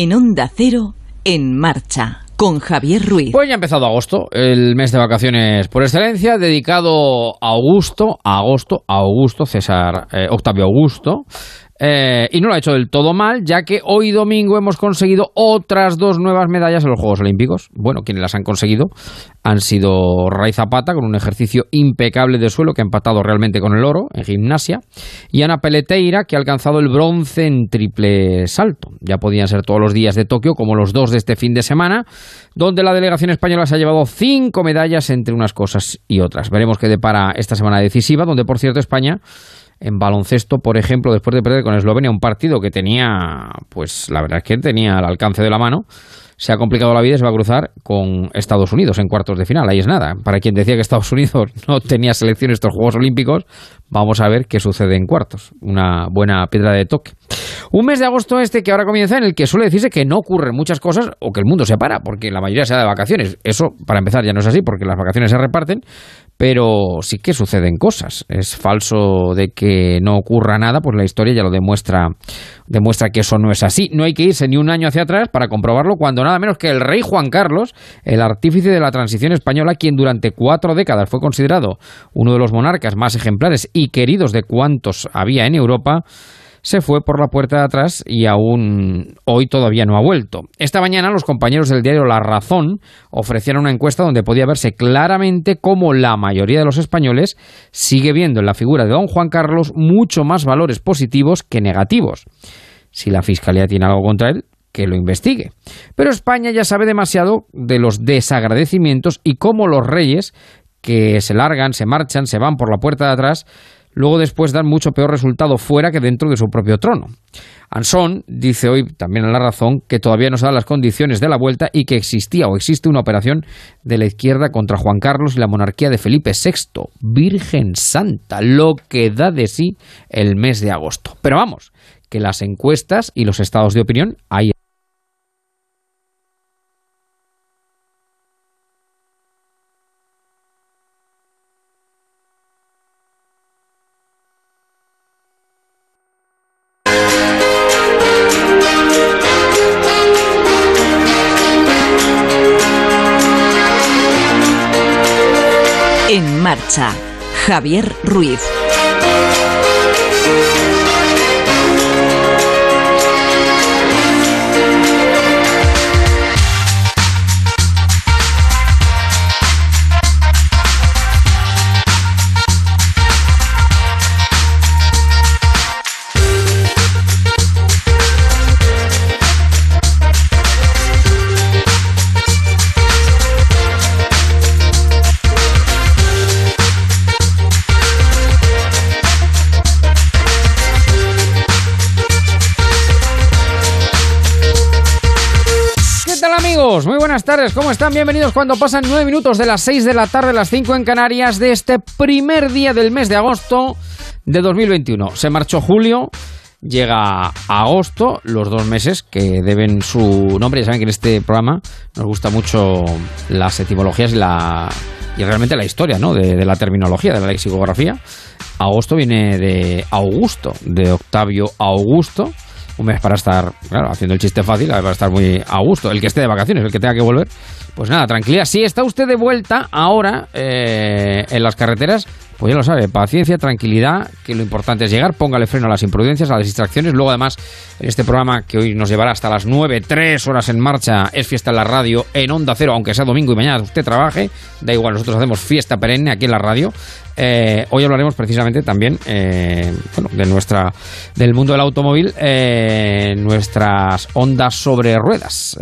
En Onda Cero, en marcha, con Javier Ruiz. Pues ya ha empezado agosto, el mes de vacaciones por excelencia, dedicado a Augusto, a agosto, a Augusto, César, eh, Octavio Augusto, eh, y no lo ha hecho del todo mal, ya que hoy domingo hemos conseguido otras dos nuevas medallas en los Juegos Olímpicos. Bueno, quienes las han conseguido han sido Ray Zapata, con un ejercicio impecable de suelo que ha empatado realmente con el oro en gimnasia, y Ana Peleteira, que ha alcanzado el bronce en triple salto. Ya podían ser todos los días de Tokio, como los dos de este fin de semana, donde la delegación española se ha llevado cinco medallas entre unas cosas y otras. Veremos qué depara esta semana decisiva, donde por cierto España en baloncesto, por ejemplo, después de perder con Eslovenia un partido que tenía, pues la verdad es que tenía al alcance de la mano, se ha complicado la vida y se va a cruzar con Estados Unidos en cuartos de final. Ahí es nada. Para quien decía que Estados Unidos no tenía selección en estos Juegos Olímpicos, vamos a ver qué sucede en cuartos. Una buena piedra de toque. Un mes de agosto este que ahora comienza en el que suele decirse que no ocurren muchas cosas o que el mundo se para, porque la mayoría se da de vacaciones. Eso, para empezar, ya no es así, porque las vacaciones se reparten, pero sí que suceden cosas. Es falso de que no ocurra nada, pues la historia ya lo demuestra, demuestra que eso no es así. No hay que irse ni un año hacia atrás para comprobarlo cuando nada menos que el rey Juan Carlos, el artífice de la transición española, quien durante cuatro décadas fue considerado uno de los monarcas más ejemplares y queridos de cuantos había en Europa, se fue por la puerta de atrás y aún hoy todavía no ha vuelto. Esta mañana los compañeros del diario La Razón ofrecieron una encuesta donde podía verse claramente cómo la mayoría de los españoles sigue viendo en la figura de don Juan Carlos mucho más valores positivos que negativos. Si la Fiscalía tiene algo contra él, que lo investigue. Pero España ya sabe demasiado de los desagradecimientos y cómo los reyes que se largan, se marchan, se van por la puerta de atrás, luego después dan mucho peor resultado fuera que dentro de su propio trono. Anson dice hoy también en La Razón que todavía no se dan las condiciones de la vuelta y que existía o existe una operación de la izquierda contra Juan Carlos y la monarquía de Felipe VI. Virgen Santa, lo que da de sí el mes de agosto. Pero vamos, que las encuestas y los estados de opinión hay Javier Ruiz. Buenas tardes, ¿cómo están? Bienvenidos cuando pasan 9 minutos de las 6 de la tarde, las 5 en Canarias, de este primer día del mes de agosto de 2021. Se marchó julio, llega agosto, los dos meses que deben su nombre. Ya saben que en este programa nos gusta mucho las etimologías y, la, y realmente la historia ¿no? de, de la terminología, de la lexicografía. Agosto viene de Augusto, de Octavio Augusto un mes para estar, claro, haciendo el chiste fácil, para estar muy a gusto. El que esté de vacaciones, el que tenga que volver, pues nada, tranquilidad. Si está usted de vuelta ahora eh, en las carreteras, pues ya lo sabe, paciencia, tranquilidad, que lo importante es llegar, póngale freno a las imprudencias, a las distracciones. Luego, además, en este programa que hoy nos llevará hasta las 9, 3 horas en marcha, es fiesta en la radio, en Onda Cero, aunque sea domingo y mañana usted trabaje, da igual, nosotros hacemos fiesta perenne aquí en la radio. Eh, hoy hablaremos precisamente también eh, de nuestra del mundo del automóvil, eh, nuestras ondas sobre ruedas.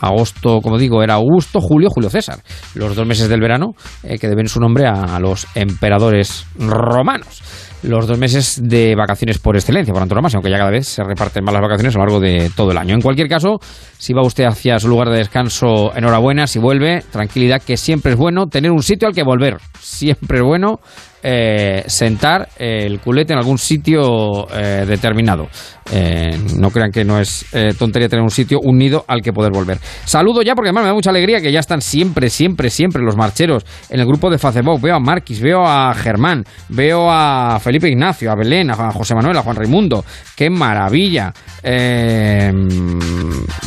Agosto, como digo, era Augusto, Julio, Julio César, los dos meses del verano que deben su nombre a los emperadores romanos los dos meses de vacaciones por excelencia, por antonomasia, aunque ya cada vez se reparten más las vacaciones a lo largo de todo el año. En cualquier caso, si va usted hacia su lugar de descanso, enhorabuena, si vuelve, tranquilidad, que siempre es bueno tener un sitio al que volver. Siempre es bueno eh, sentar el culete en algún sitio eh, determinado. Eh, no crean que no es tontería tener un sitio, un nido al que poder volver. Saludo ya porque además me da mucha alegría que ya están siempre, siempre, siempre los marcheros en el grupo de Facebook. Veo a Marquis, veo a Germán, veo a Felipe Ignacio, a Belén, a José Manuel, a Juan Raimundo. ¡Qué maravilla!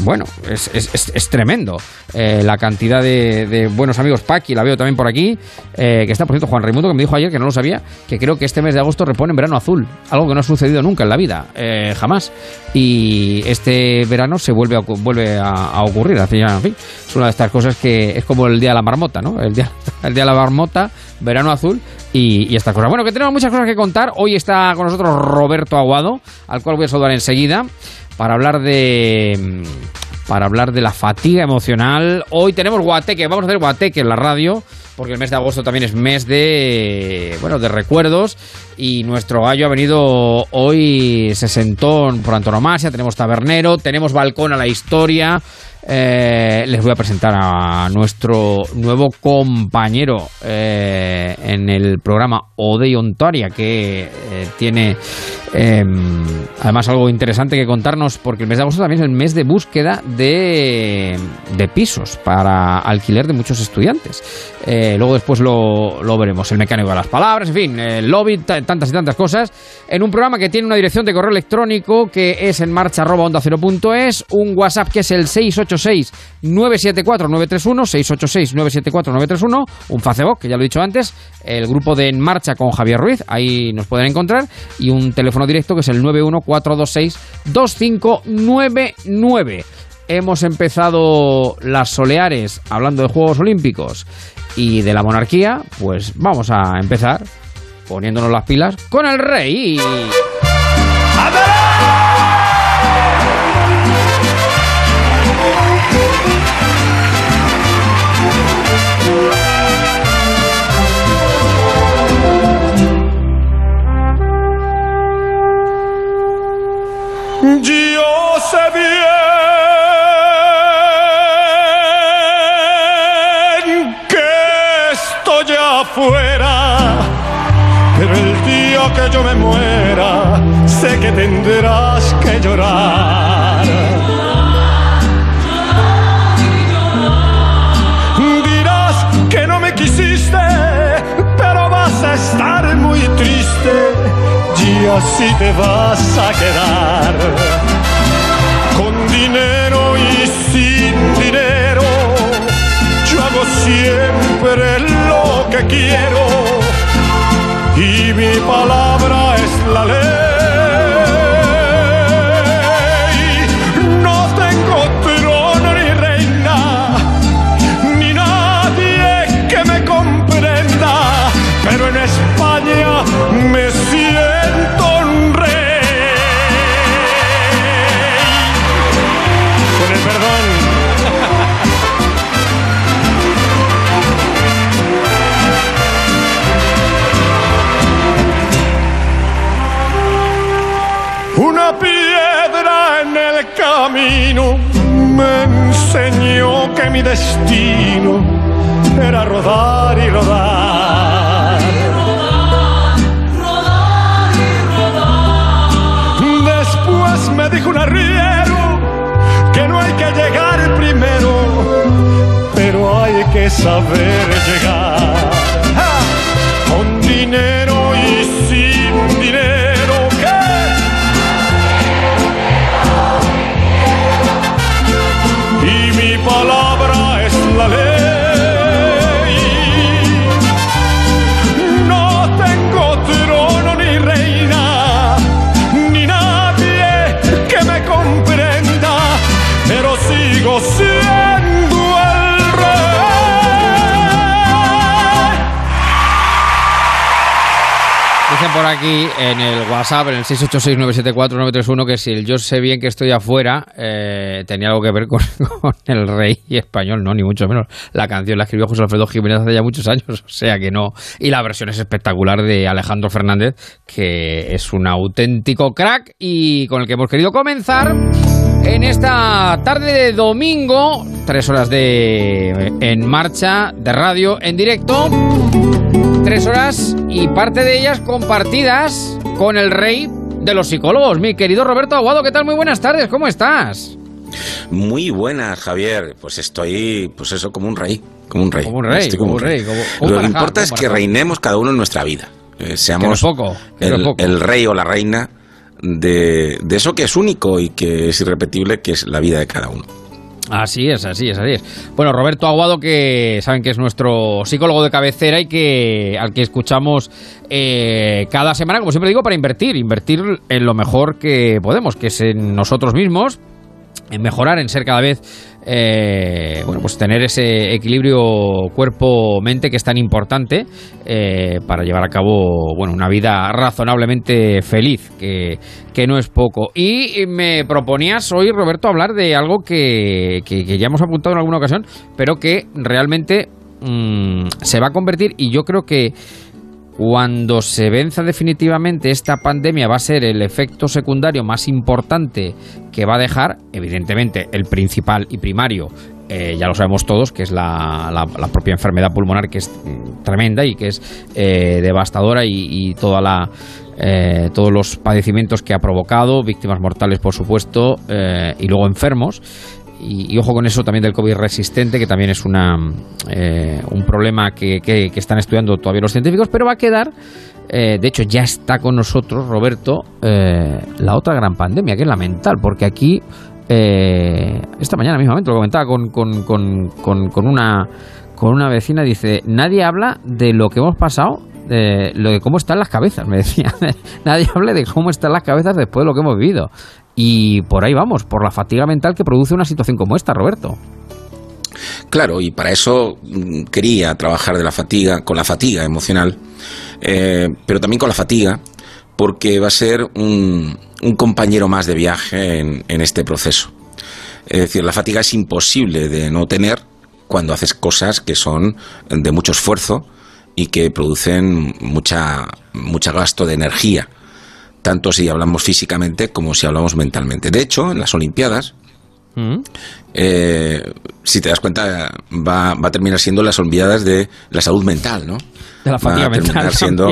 Bueno, es, es, es tremendo. La cantidad de, buenos amigos, Paqui, la veo también por aquí, que está, por cierto, Juan Raimundo, que me dijo ayer, que no lo sabía, que creo que este mes de agosto repone verano azul, algo que no ha sucedido nunca en la vida, eh, jamás. Y este verano se vuelve a, vuelve a, ocurrir, en fin, es una de estas cosas que es como el día de la marmota, ¿no? El día, el día de la marmota, verano azul y, y estas cosas. Bueno, que tenemos muchas cosas que contar. Hoy está con nosotros Roberto Aguado, al cual voy a saludar enseguida para hablar de para hablar de la fatiga emocional. Hoy tenemos guateque, vamos a hacer guateque en la radio, porque el mes de agosto también es mes de bueno, de recuerdos y nuestro gallo ha venido hoy se sentó por antonomasia, tenemos tabernero, tenemos balcón a la historia. Eh, les voy a presentar a nuestro nuevo compañero eh, en el programa Ode Ontaria, que eh, tiene Em, además, algo interesante que contarnos, porque el mes de agosto también es el mes de búsqueda de, pisos para alquiler de muchos estudiantes. Eh, luego después lo, veremos, el mecánico de las palabras, en fin, el lobby, tantas y tantas cosas, en un programa que tiene una dirección de correo electrónico que es en marcha un WhatsApp que es el 686-974-931, 686-974-931, un Facebook, que ya lo he dicho antes, el grupo de En Marcha con Javier Ruiz, ahí nos pueden encontrar, y un teléfono directo que es el 914262599. Hemos empezado las soleares hablando de Juegos Olímpicos y de la monarquía, pues vamos a empezar poniéndonos las pilas con el rey. Yo sé bien que estoy afuera, pero el día que yo me muera, sé que tendrás que llorar. Dirás que no me quisiste, pero vas a estar muy triste y así te vas a quedar. Con dinero y sin dinero, yo hago siempre lo que quiero y mi palabra es la ley. Mi destino era rodar y rodar. Rodar y rodar. Después me dijo un arriero que no hay que llegar primero, pero hay que saber llegar. Con dinero por aquí en el WhatsApp, en el 686-974-931, que si el yo sé bien que estoy afuera, eh, tenía algo que ver con, el rey español, no, ni mucho menos. La canción la escribió José Alfredo Jiménez hace ya muchos años, o sea que no. Y la versión es espectacular de Alejandro Fernández, que es un auténtico crack y con el que hemos querido comenzar en esta tarde de domingo, tres horas de en marcha de radio en directo tres horas y parte de ellas compartidas con el rey de los psicólogos, mi querido Roberto Aguado. ¿Qué tal? Muy buenas tardes, ¿cómo estás? Muy buenas, Javier. Pues estoy, pues eso, como un rey. Como un rey. Como un rey, como, un rey. Lo que importa es que reinemos cada uno en nuestra vida. Eh, seamos poco, el, rey o la reina de, de eso que es único y que es irrepetible, que es la vida de cada uno. Así es, así es, así es. Bueno, Roberto Aguado, que saben que es nuestro psicólogo de cabecera y que al que escuchamos eh, cada semana, como siempre digo, para invertir, invertir en lo mejor que podemos, que es en nosotros mismos, en mejorar, en ser cada vez, eh, bueno, pues tener ese equilibrio cuerpo-mente que es tan importante eh, para llevar a cabo, bueno, una vida razonablemente feliz, que, que no es poco. Y me proponías hoy, Roberto, hablar de algo que, que, ya hemos apuntado en alguna ocasión, pero que realmente mm, se va a convertir, y yo creo que cuando se venza definitivamente esta pandemia va a ser el efecto secundario más importante que va a dejar, evidentemente, el principal y primario, eh, ya lo sabemos todos, que es la, la, propia enfermedad pulmonar, que es mm, tremenda y que es eh, devastadora y, y, toda la... Eh, todos los padecimientos que ha provocado, víctimas mortales por supuesto, eh, y luego enfermos. Y, ojo con eso también del COVID resistente, que también es una, eh, un problema que, que, están estudiando todavía los científicos, pero va a quedar, eh, de hecho ya está con nosotros, Roberto, eh, la otra gran pandemia, que es la mental, porque aquí, eh, esta mañana mismamente lo comentaba con, con, con, con, una, con una vecina, dice, nadie habla de lo que hemos pasado de lo de cómo están las cabezas, me decía. Nadie habla de cómo están las cabezas después de lo que hemos vivido. Y por ahí vamos, por la fatiga mental que produce una situación como esta, Roberto. Claro, y para eso mm, quería trabajar de la fatiga, con la fatiga emocional, eh, pero también con la fatiga, porque va a ser un, un compañero más de viaje en, en este proceso. Es decir, la fatiga es imposible de no tener cuando haces cosas que son de mucho esfuerzo y que producen mucha, mucha gasto de energía tanto si hablamos físicamente como si hablamos mentalmente. De hecho, en las Olimpiadas, mm. eh, si te das cuenta, va, va, a terminar siendo las Olimpiadas de la salud mental, ¿no? De la fatiga va a terminar mental siendo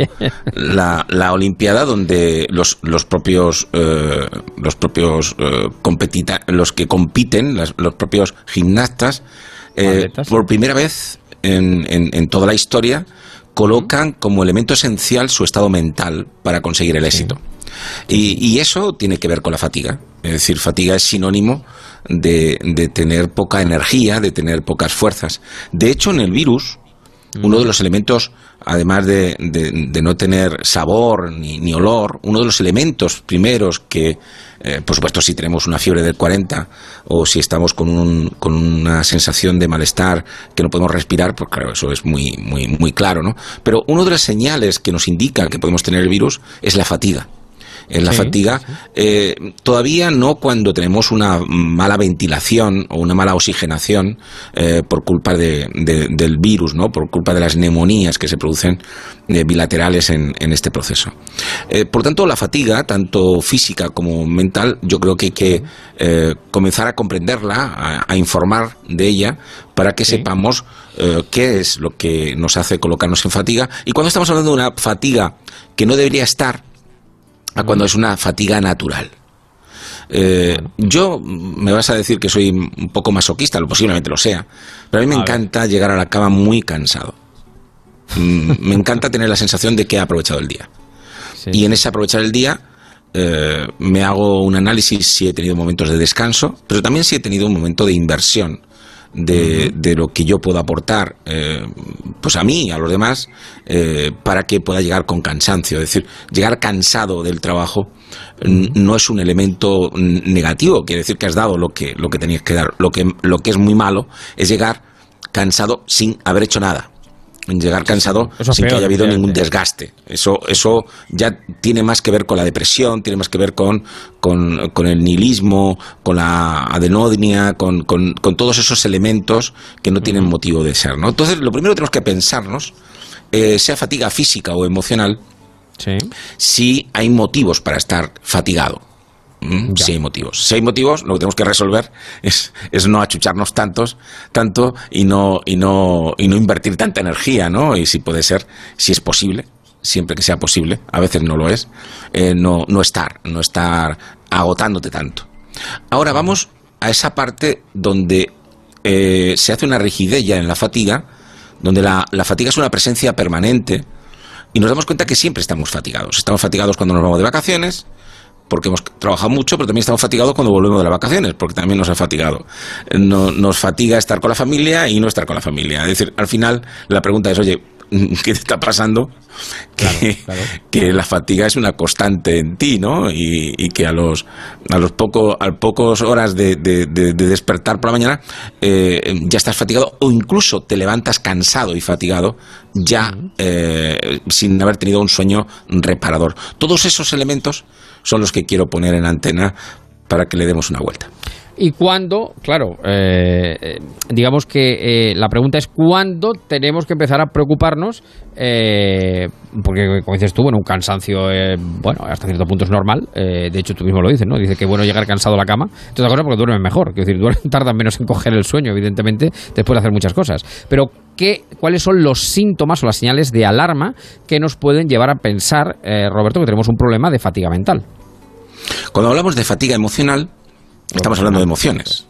la, la, Olimpiada donde los, los propios, eh, los propios eh, competita, los que compiten, las, los propios gimnastas, eh, por primera vez en, en, en toda la historia, colocan como elemento esencial su estado mental para conseguir el éxito. Sí. Y, y, eso tiene que ver con la fatiga. Es decir, fatiga es sinónimo de, de, tener poca energía, de tener pocas fuerzas. De hecho, en el virus, uno de los elementos, además de, de, de no tener sabor ni, ni, olor, uno de los elementos primeros que, eh, por supuesto, si tenemos una fiebre del 40 o si estamos con, un, con una sensación de malestar que no podemos respirar, pues claro, eso es muy, muy, muy claro, ¿no? Pero una de las señales que nos indica que podemos tener el virus es la fatiga en la sí, fatiga, sí. Eh, todavía no cuando tenemos una mala ventilación o una mala oxigenación eh, por culpa de, de, del virus, ¿no? por culpa de las neumonías que se producen eh, bilaterales en, en, este proceso. Por tanto, la fatiga, tanto física como mental, yo creo que hay que comenzar a comprenderla, a, a, informar de ella, para que sí. sepamos qué es lo que nos hace colocarnos en fatiga. Y cuando estamos hablando de una fatiga que no debería estar, a cuando es una fatiga natural. Eh, yo me vas a decir que soy un poco masoquista, lo posiblemente lo sea, pero a mí me a encanta ver. llegar a la cama muy cansado. Mm, me encanta tener la sensación de que he aprovechado el día. Sí. Y en ese aprovechar el día eh, me hago un análisis si he tenido momentos de descanso, pero también si he tenido un momento de inversión de, de, lo que yo puedo aportar eh, pues a mí y a los demás eh, para que pueda llegar con cansancio. Es decir, llegar cansado del trabajo no es un elemento negativo, quiere decir que has dado lo que, lo que tenías que dar. Lo que, lo que es muy malo es llegar cansado sin haber hecho nada llegar cansado eso sin peor, que haya habido ningún desgaste. Eso, eso ya tiene más que ver con la depresión, tiene más que ver con, con, con el nihilismo, con la adenodnia, con, con, con, todos esos elementos que no tienen motivo de ser. ¿no? Entonces, lo primero que tenemos que pensarnos, eh, sea fatiga física o emocional, sí. si hay motivos para estar fatigado. Mm, si hay motivos. Si hay motivos, lo que tenemos que resolver es, es no achucharnos tantos, tanto y no, y, no, y no invertir tanta energía, ¿no? Y si puede ser, si es posible, siempre que sea posible, a veces no lo es, eh, no, no estar, no estar agotándote tanto. Ahora vamos a esa parte donde eh, se hace una rigidez ya en la fatiga, donde la, la fatiga es una presencia permanente y nos damos cuenta que siempre estamos fatigados. Estamos fatigados cuando nos vamos de vacaciones, porque hemos trabajado mucho, pero también estamos fatigados cuando volvemos de las vacaciones, porque también nos ha fatigado. nos fatiga estar con la familia y no estar con la familia. Es decir, al final la pregunta es, oye, ¿qué te está pasando? Que, la fatiga es una constante en ti, ¿no? Y, que a los, a los poco, a pocos horas de, despertar por la mañana eh, ya estás fatigado o incluso te levantas cansado y fatigado ya eh, sin haber tenido un sueño reparador. Todos esos elementos son los que quiero poner en antena para que le demos una vuelta. Y cuándo, claro, eh, eh, digamos que eh, la pregunta es cuándo tenemos que empezar a preocuparnos, porque como dices tú, bueno, un cansancio, bueno, hasta cierto punto es normal, de hecho tú mismo lo dices, ¿no? Dice que bueno llegar cansado a la cama, otra cosa porque duermen mejor, quiero decir, tardan menos en coger el sueño, evidentemente, después de hacer muchas cosas. Pero ¿qué, ¿cuáles son los síntomas o las señales de alarma que nos pueden llevar a pensar, Roberto, que tenemos un problema de fatiga mental? Cuando hablamos de fatiga emocional, Estamos hablando de emociones.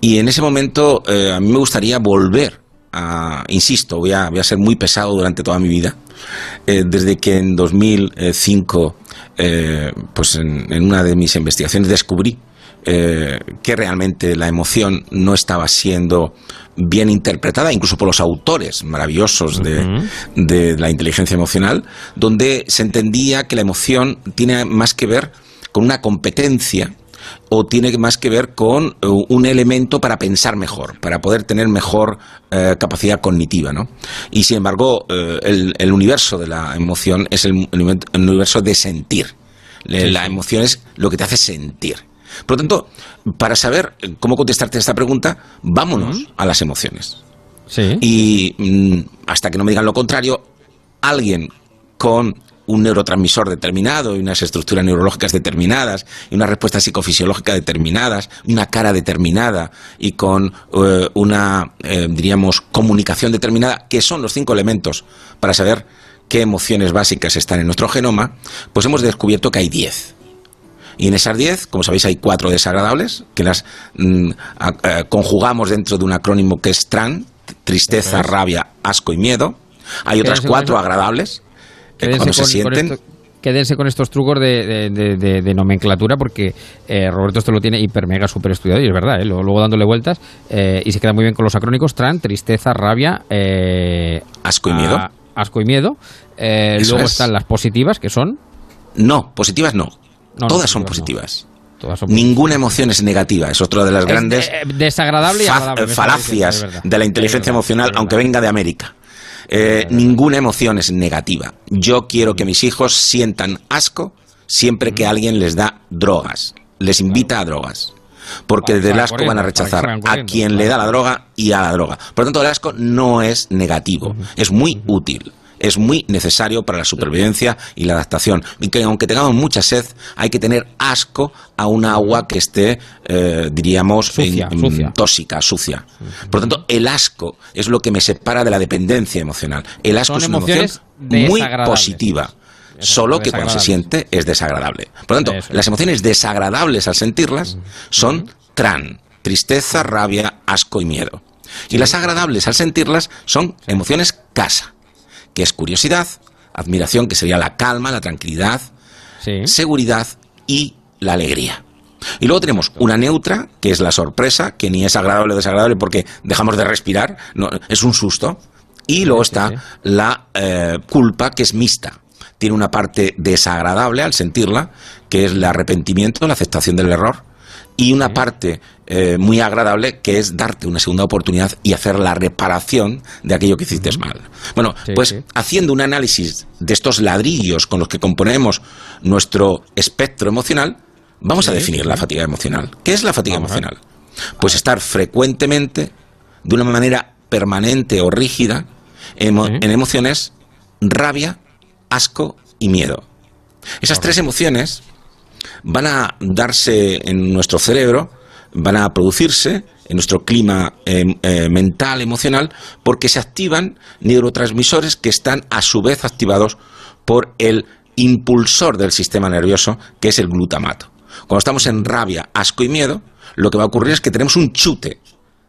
Y en ese momento eh, a mí me gustaría volver a, insisto, voy a, voy a ser muy pesado durante toda mi vida. Eh, desde que en 2005, eh, pues en, una de mis investigaciones descubrí que realmente la emoción no estaba siendo bien interpretada, incluso por los autores maravillosos de, de, la inteligencia emocional, donde se entendía que la emoción tiene más que ver con una competencia o tiene más que ver con eh, un elemento para pensar mejor, para poder tener mejor eh, capacidad cognitiva, ¿no? Y sin embargo, eh, el, universo de la emoción es el, universo de sentir. La emoción es lo que te hace sentir. Por lo tanto, para saber cómo contestarte a esta pregunta, vámonos a las emociones. Y mm, hasta que no me digan lo contrario, alguien con un neurotransmisor determinado y unas estructuras neurológicas determinadas y una respuesta psicofisiológica determinadas, una cara determinada y con eh, una, eh, diríamos, comunicación determinada, que son los cinco elementos para saber qué emociones básicas están en nuestro genoma, pues hemos descubierto que hay diez. Y en esas diez, como sabéis, hay cuatro desagradables, que las mm, eh, conjugamos dentro de un acrónimo que es TRAN, tristeza, rabia, asco y miedo. Hay otras cuatro agradables, quédense con estos trucos de, nomenclatura porque eh, Roberto esto lo tiene hiper mega super estudiado y es verdad, ¿eh? luego, dándole vueltas eh, y se queda muy bien con los acrónicos TRAN, tristeza, rabia, asco y miedo. asco y miedo. luego están las positivas que son... No, positivas no. Todas son positivas. Ninguna emoción es negativa. Es otra de las grandes desagradable y falacias de la inteligencia emocional, aunque venga de América. Eh, ninguna emoción es negativa. Yo quiero que mis hijos sientan asco siempre que alguien les da drogas, les invita a drogas. Porque desde el asco van a rechazar a quien le da la droga y a la droga. Por lo tanto, el asco no es negativo, es muy útil es muy necesario para la supervivencia y la adaptación. Y que aunque tengamos mucha sed, hay que tener asco a un agua que esté, eh, diríamos, tóxica, sucia. Por lo tanto, el asco es lo que me separa de la dependencia emocional. El asco es una emoción muy positiva. Solo que cuando se siente es desagradable. Por lo tanto, las emociones desagradables al sentirlas son tran, tristeza, rabia, asco y miedo. Y las agradables al sentirlas son emociones casa que es curiosidad, admiración, que sería la calma, la tranquilidad, seguridad y la alegría. Y luego tenemos una neutra, que es la sorpresa, que ni es agradable o desagradable porque dejamos de respirar, no, es un susto. Y luego está la eh, culpa, que es mixta. Tiene una parte desagradable al sentirla, que es el arrepentimiento, la aceptación del error, y una parte eh, muy agradable que es darte una segunda oportunidad y hacer la reparación de aquello que hiciste mal. Bueno, pues haciendo un análisis de estos ladrillos con los que componemos nuestro espectro emocional, vamos a definir la fatiga emocional. ¿Qué es la fatiga emocional? Pues estar frecuentemente, de una manera permanente o rígida, en emociones rabia, asco y miedo. Esas tres emociones van a darse en nuestro cerebro, van a producirse en nuestro clima em, eh, mental, emocional, porque se activan neurotransmisores que están a su vez activados por el impulsor del sistema nervioso, que es el glutamato. Cuando estamos en rabia, asco y miedo, lo que va a ocurrir es que tenemos un chute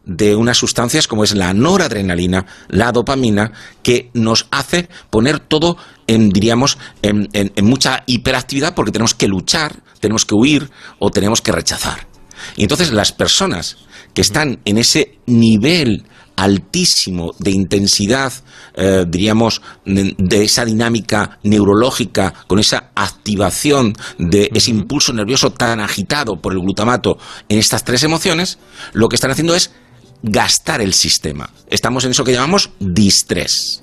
de unas sustancias como es la noradrenalina, la dopamina, que nos hace poner todo en, diríamos, en, mucha hiperactividad porque tenemos que luchar, tenemos que huir o tenemos que rechazar. Y entonces las personas que están en ese nivel altísimo de intensidad, eh, diríamos, de esa dinámica neurológica, con esa activación de ese impulso nervioso tan agitado por el glutamato en estas tres emociones, lo que están haciendo es gastar el sistema. Estamos en eso que llamamos distrés.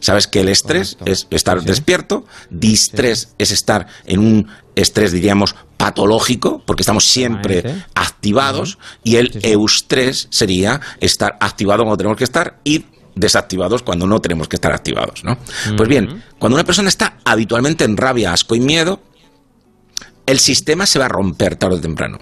Sabes que el estrés es estar despierto, distrés es estar en un estrés, diríamos, patológico, porque estamos siempre activados, y el eustrés sería estar activado cuando tenemos que estar y desactivados cuando no tenemos que estar activados, ¿no? Pues bien, cuando una persona está habitualmente en rabia, asco y miedo, el sistema se va a romper tarde o temprano.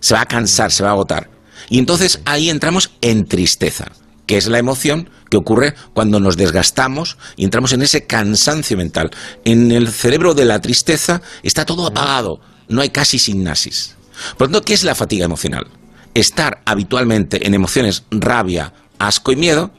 Se va a cansar, se va a agotar. Y entonces ahí entramos en tristeza, que es la emoción que ocurre cuando nos desgastamos y entramos en ese cansancio mental. En el cerebro de la tristeza está todo apagado, no hay casi sinapsis. Por lo tanto, ¿qué es la fatiga emocional? Estar habitualmente en emociones rabia, asco y miedo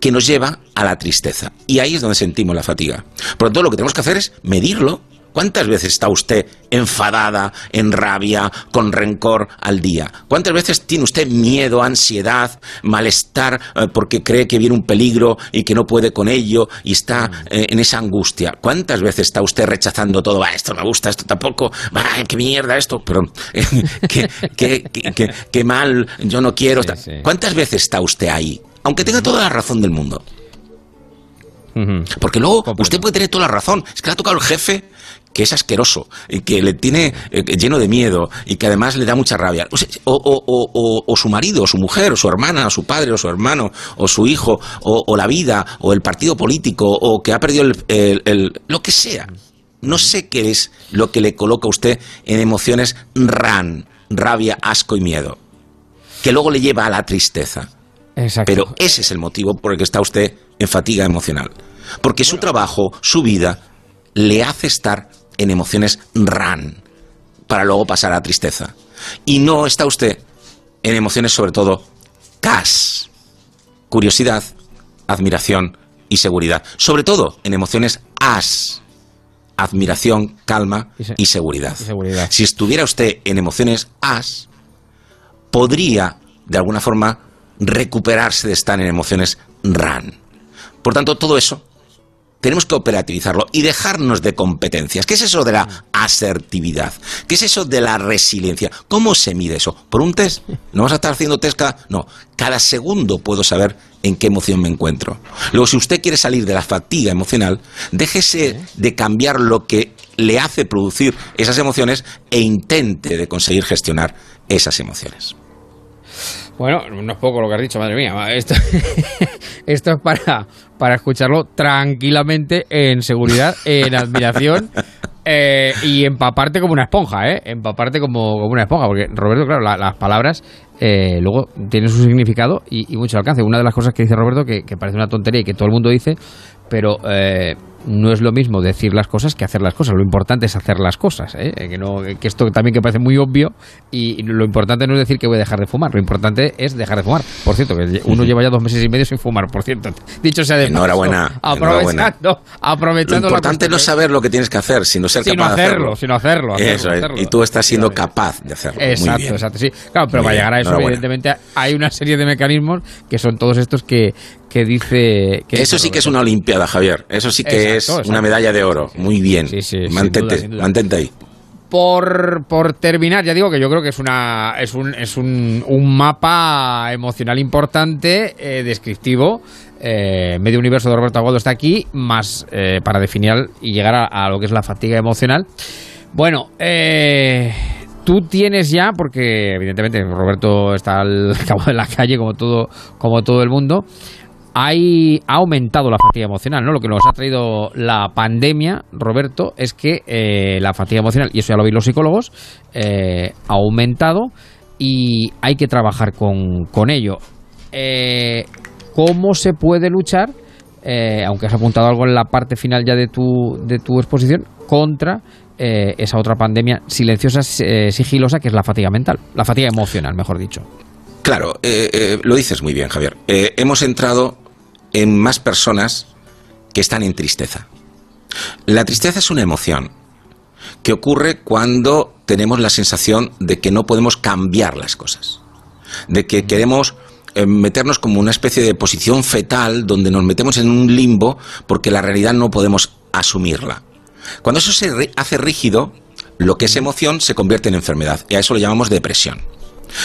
que nos lleva a la tristeza. Y ahí es donde sentimos la fatiga. Por lo tanto, lo que tenemos que hacer es medirlo ¿Cuántas veces está usted enfadada, en rabia, con rencor al día? ¿Cuántas veces tiene usted miedo, ansiedad, malestar eh, porque cree que viene un peligro y que no puede con ello y está eh, en esa angustia? ¿Cuántas veces está usted rechazando todo? Ah, esto me gusta, esto tampoco, qué mierda esto, pero qué, mal, yo no quiero. ¿Cuántas veces está usted ahí? Aunque tenga toda la razón del mundo. Porque luego usted puede tener toda la razón. Es que le ha tocado el jefe que es asqueroso y que le tiene eh, lleno de miedo y que además le da mucha rabia. O, su marido, o su mujer, o su hermana, o su padre, o su hermano, o su hijo, o, la vida, o el partido político, o que ha perdido el, lo que sea. No sé qué es lo que le coloca a usted en emociones ran, rabia, asco y miedo, que luego le lleva a la tristeza. Pero ese es el motivo por el que está usted en fatiga emocional. Porque su trabajo, su vida, le hace estar en emociones ran, para luego pasar a tristeza. Y no está usted en emociones sobre todo cas, curiosidad, admiración y seguridad. Sobre todo en emociones as, admiración, calma y, seguridad. Si estuviera usted en emociones as, podría, de alguna forma, recuperarse de estar en emociones ran. Por tanto, todo eso tenemos que operativizarlo y dejarnos de competencias. ¿Qué es eso de la asertividad? ¿Qué es eso de la resiliencia? ¿Cómo se mide eso? ¿Por un test? ¿No vas a estar haciendo test cada...? No, cada segundo puedo saber en qué emoción me encuentro. Luego, si usted quiere salir de la fatiga emocional, déjese de cambiar lo que le hace producir esas emociones e intente de conseguir gestionar esas emociones. Bueno, no es poco lo que has dicho, madre mía. Esto, es para, para escucharlo tranquilamente, en seguridad, en admiración eh, y empaparte como una esponja, ¿eh? Empaparte como, como una esponja, porque Roberto, claro, las palabras eh, luego tienen su significado y, mucho alcance. Una de las cosas que dice Roberto, que, que parece una tontería y que todo el mundo dice, pero eh, no es lo mismo decir las cosas que hacer las cosas. Lo importante es hacer las cosas. ¿eh? Que, no, que esto también que parece muy obvio y lo importante no es decir que voy a dejar de fumar. Lo importante es dejar de fumar. Por cierto, que uno lleva ya dos meses y medio sin fumar. Por cierto, dicho sea de enhorabuena, aprovechando, aprovechando lo importante no es saber lo que tienes que hacer, sino ser capaz de hacerlo. Sino hacerlo, hacerlo, Y tú estás siendo capaz de hacerlo. Exacto, muy exacto. Sí. Claro, pero para llegar a eso, evidentemente, hay una serie de mecanismos que son todos estos que, que dice... Que Eso sí que es una Olimpiada, Javier. Eso sí que es una medalla de oro. Muy bien. mantente, mantente ahí. Por, por, terminar, ya digo que yo creo que es una es un, es un, un mapa emocional importante, eh, descriptivo. Eh, Medio Universo de Roberto Aguado está aquí, más eh, para definir y llegar a, lo que es la fatiga emocional. Bueno, tú tienes ya, porque evidentemente Roberto está al cabo de la calle como todo, como todo el mundo, hay, ha aumentado la fatiga emocional, ¿no? Lo que nos ha traído la pandemia, Roberto, es que eh, la fatiga emocional, y eso ya lo veis los psicólogos, eh, ha aumentado y hay que trabajar con, con ello. Eh, ¿Cómo se puede luchar, aunque has apuntado algo en la parte final ya de tu, de tu exposición, contra esa otra pandemia silenciosa, sigilosa, que es la fatiga mental, la fatiga emocional, mejor dicho? Claro, lo dices muy bien, Javier. hemos entrado en más personas que están en tristeza. La tristeza es una emoción que ocurre cuando tenemos la sensación de que no podemos cambiar las cosas, de que queremos eh, meternos como una especie de posición fetal donde nos metemos en un limbo porque la realidad no podemos asumirla. Cuando eso se hace rígido, lo que es emoción se convierte en enfermedad y a eso lo llamamos depresión.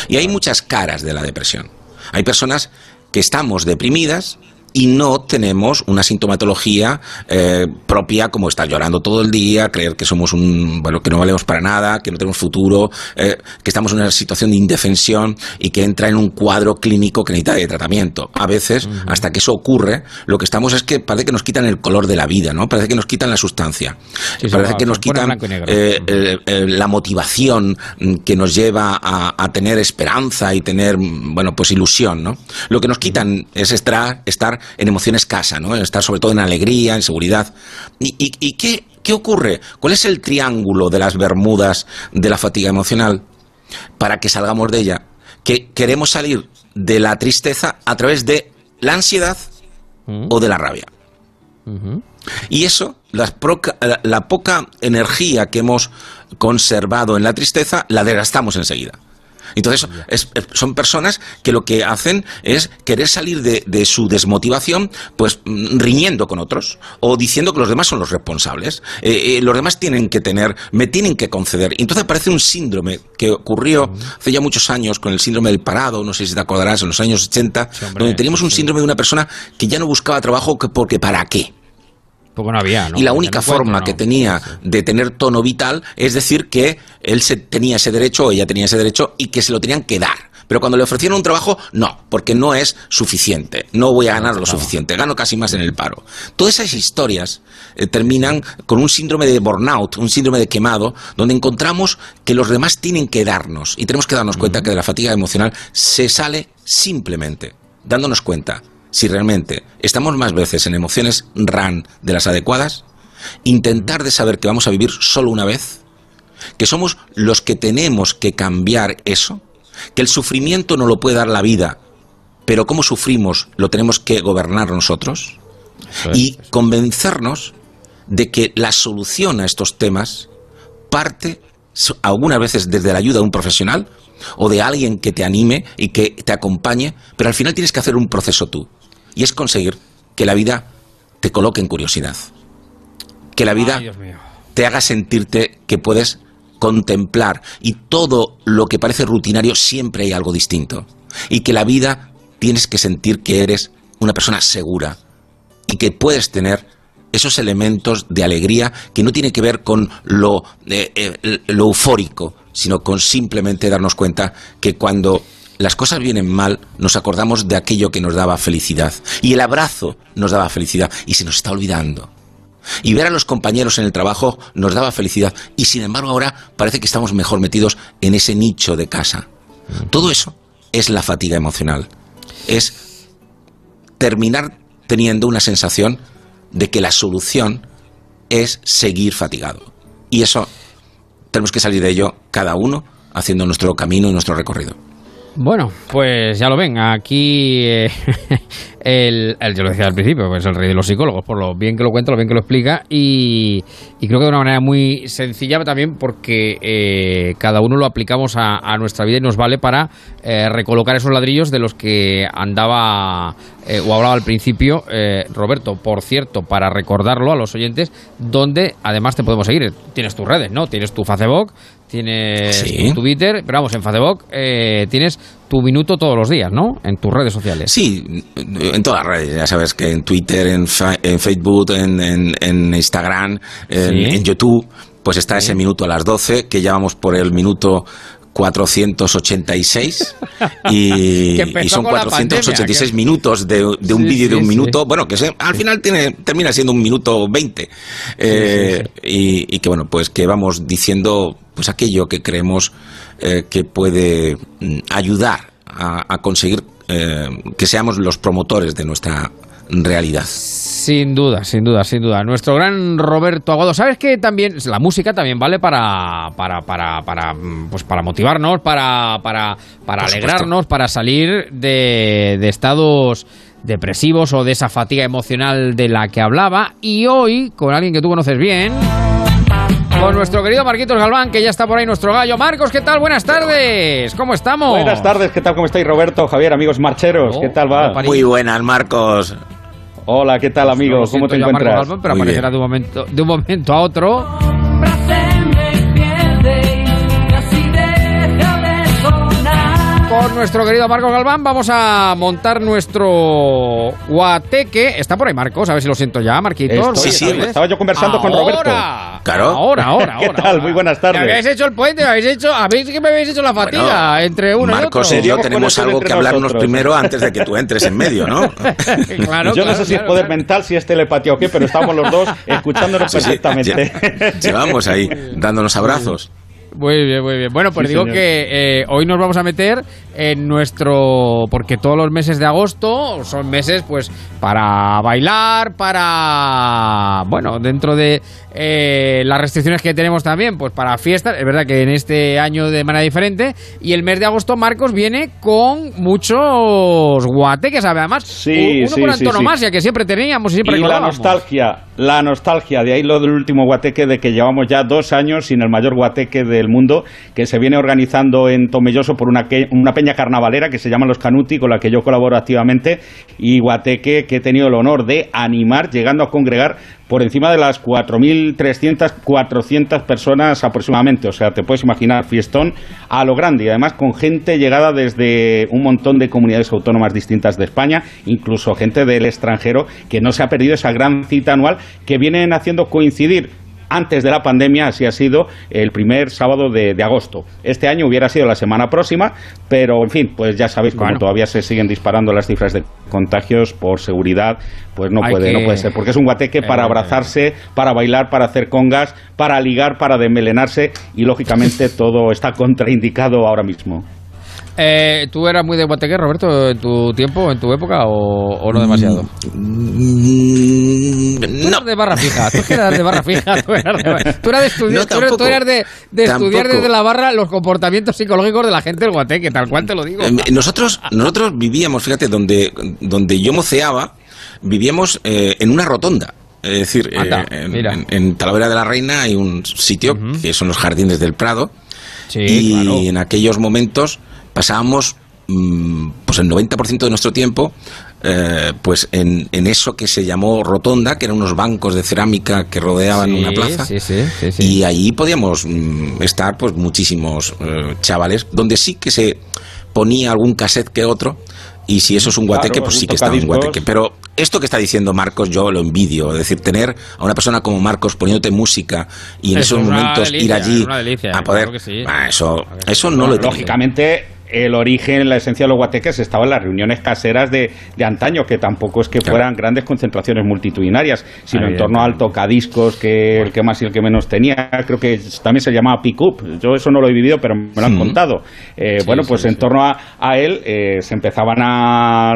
Y hay muchas caras de la depresión. Hay personas que estamos deprimidas y no tenemos una sintomatología eh, propia como estar llorando todo el día, creer que somos un, bueno, que no valemos para nada, que no tenemos futuro, eh, que estamos en una situación de indefensión y que entra en un cuadro clínico que necesita de tratamiento. A veces, hasta que eso ocurre, lo que estamos es que parece que nos quitan el color de la vida, ¿no? Parece que nos quitan la sustancia. parece que nos quitan eh, la motivación que nos lleva a, a, tener esperanza y tener, bueno, pues ilusión, ¿no? Lo que nos quitan es estar, estar en emoción escasa, ¿no? estar sobre todo en alegría, en seguridad. ¿Y, qué, qué ocurre? ¿Cuál es el triángulo de las Bermudas de la fatiga emocional? Para que salgamos de ella. Que queremos salir de la tristeza a través de la ansiedad mm. o de la rabia. Y eso, la, la, poca energía que hemos conservado en la tristeza, la desgastamos enseguida. Entonces, son personas que lo que hacen es querer salir de, su desmotivación, pues mm, riñendo con otros o diciendo que los demás son los responsables. Eh, eh, los demás tienen que tener, me tienen que conceder. Entonces aparece un síndrome que ocurrió hace ya muchos años con el síndrome del parado, no sé si te acordarás, en los años 80, donde teníamos un síndrome de una persona que ya no buscaba trabajo porque para qué. Y la única forma que tenía de tener tono vital es decir que él se, tenía ese derecho ella tenía ese derecho y que se lo tenían que dar. Pero cuando le ofrecieron un trabajo, no, porque no es suficiente. No voy a ganar lo suficiente, gano casi más en el paro. Todas esas historias eh, terminan con un síndrome de burnout, un síndrome de quemado, donde encontramos que los demás tienen que darnos. Y tenemos que darnos cuenta que de la fatiga emocional se sale simplemente dándonos cuenta si realmente estamos más veces en emociones RAN de las adecuadas, intentar de saber que vamos a vivir solo una vez, que somos los que tenemos que cambiar eso, que el sufrimiento no lo puede dar la vida, pero cómo sufrimos lo tenemos que gobernar nosotros, y convencernos de que la solución a estos temas parte algunas veces desde la ayuda de un profesional o de alguien que te anime y que te acompañe, pero al final tienes que hacer un proceso tú y es conseguir que la vida te coloque en curiosidad. Que la vida te haga sentirte que puedes contemplar y todo lo que parece rutinario siempre hay algo distinto. Y que la vida tienes que sentir que eres una persona segura y que puedes tener esos elementos de alegría que no tiene que ver con lo, eh, eh, lo eufórico, sino con simplemente darnos cuenta que cuando las cosas vienen mal, nos acordamos de aquello que nos daba felicidad. Y el abrazo nos daba felicidad y se nos está olvidando. Y ver a los compañeros en el trabajo nos daba felicidad. Y sin embargo ahora parece que estamos mejor metidos en ese nicho de casa. Todo eso es la fatiga emocional. Es terminar teniendo una sensación de que la solución es seguir fatigado. Y eso tenemos que salir de ello cada uno haciendo nuestro camino y nuestro recorrido. Bueno, pues ya lo ven, aquí eh, el, yo lo decía al principio, pues el rey de los psicólogos, por lo bien que lo cuenta, lo bien que lo explica, y, creo que de una manera muy sencilla también porque eh, cada uno lo aplicamos a, nuestra vida y nos vale para eh, recolocar esos ladrillos de los que andaba o hablaba al principio Roberto. Por cierto, para recordarlo a los oyentes, donde además te podemos seguir. Tienes tus redes, ¿no? Tienes tu Facebook, tienes tu Twitter, pero vamos, en Facebook eh, tienes tu minuto todos los días, ¿no? En tus redes sociales. Sí, en todas las redes, ya sabes que en Twitter, en, Facebook, en, Instagram, en, YouTube, pues está ese minuto a las 12, que ya vamos por el minuto 486 y, y son 486 minutos de, un vídeo de un minuto, bueno, que al final tiene, termina siendo un minuto 20 eh, y, que bueno, pues que vamos diciendo pues aquello que creemos eh, que puede mm, ayudar a, conseguir eh, que seamos los promotores de nuestra realidad. Sin duda, sin duda, sin duda. Nuestro gran Roberto Aguado. ¿Sabes que también la música también vale para para para para pues para motivarnos, para para para alegrarnos, para salir de, de estados depresivos o de esa fatiga emocional de la que hablaba y hoy con alguien que tú conoces bien con nuestro querido Marquitos Galván, que ya está por ahí nuestro gallo. Marcos, ¿qué tal? Buenas tardes. ¿Cómo estamos? Buenas tardes, ¿qué tal? ¿Cómo estáis, Roberto, Javier, amigos marcheros? ¿Qué tal va? Muy buenas, Marcos. Hola, ¿qué tal, amigos? ¿Cómo te encuentras? Galván, pero aparecerá de un, momento, de un momento a otro. Con nuestro querido Marcos Galván vamos a montar nuestro guateque. Está por ahí Marcos, a ver si lo siento ya, Marquitos. sí, sí, estaba yo conversando con Roberto. Claro. Ahora, ahora, ¿Qué tal? Muy buenas tardes. Me habéis hecho el puente, me habéis hecho, habéis que me habéis hecho la fatiga entre uno Marcos y otro. y yo tenemos algo que hablarnos primero antes de que tú entres en medio, ¿no? claro, yo no sé si es poder mental, si es telepatía o qué, pero estamos los dos escuchándonos perfectamente. llevamos ahí dándonos abrazos. Muy bien, muy bien. Bueno, pues digo que eh, hoy nos vamos a meter en nuestro. Porque todos los meses de agosto son meses, pues, para bailar, para. Bueno, dentro de eh, las restricciones que tenemos también, pues para fiestas. Es verdad que en este año de manera diferente. Y el mes de agosto, Marcos viene con muchos guateques, además. Sí, uno sí, con sí, antonomasia que siempre teníamos y siempre y la nostalgia, la nostalgia. De ahí lo del último guateque, de que llevamos ya dos años sin el mayor guateque de mundo, que se viene organizando en Tomelloso por una, una peña carnavalera que se llama Los Canuti, con la que yo colaboro activamente, y Guateque, que he tenido el honor de animar, llegando a congregar por encima de las 4.300, 400 personas aproximadamente. O sea, te puedes imaginar, fiestón a lo grande y además con gente llegada desde un montón de comunidades autónomas distintas de España, incluso gente del extranjero que no se ha perdido esa gran cita anual que vienen haciendo coincidir antes de la pandemia así ha sido el primer sábado de, agosto. Este año hubiera sido la semana próxima, pero en fin, pues ya sabéis, como todavía se siguen disparando las cifras de contagios por seguridad, pues no puede, no puede ser, porque es un guateque para eh, abrazarse, para bailar, para hacer congas, para ligar, para desmelenarse y lógicamente todo está contraindicado ahora mismo. Eh, ¿Tú eras muy de guateque, Roberto, en tu tiempo, en tu época, o, no demasiado? Mm, tú eras de barra fija, tú eras de barra fija, tú eras de, tú eras de, estudiar, tú eras de, estudiar desde la barra los comportamientos psicológicos de la gente del guateque, tal cual te lo digo. Eh, nosotros, nosotros vivíamos, fíjate, donde, donde yo moceaba, vivíamos eh, en una rotonda. Es decir, en, Talavera de la Reina hay un sitio que son los Jardines del Prado. y en aquellos momentos pasábamos mm, pues el 90% de nuestro tiempo eh, pues en, eso que se llamó rotonda, que eran unos bancos de cerámica que rodeaban una plaza. y allí podíamos mm, estar pues muchísimos eh, chavales, donde sí que se ponía algún cassette que otro. Y si eso es un guateque, pues sí que está un guateque. Pero esto que está diciendo Marcos, yo lo envidio. Es decir, tener a una persona como Marcos poniéndote música y en esos momentos ir allí a poder. Ah, eso, eso no lo Lógicamente, el origen, la esencia de los guateques estaba en las reuniones caseras de, de antaño, que tampoco es que fueran grandes concentraciones multitudinarias, sino en torno al tocadiscos, que el que más y el que menos tenía, creo que también se llamaba pick-up. Yo eso no lo he vivido, pero me lo han contado. Eh, bueno, pues en torno a, a él eh, se empezaban a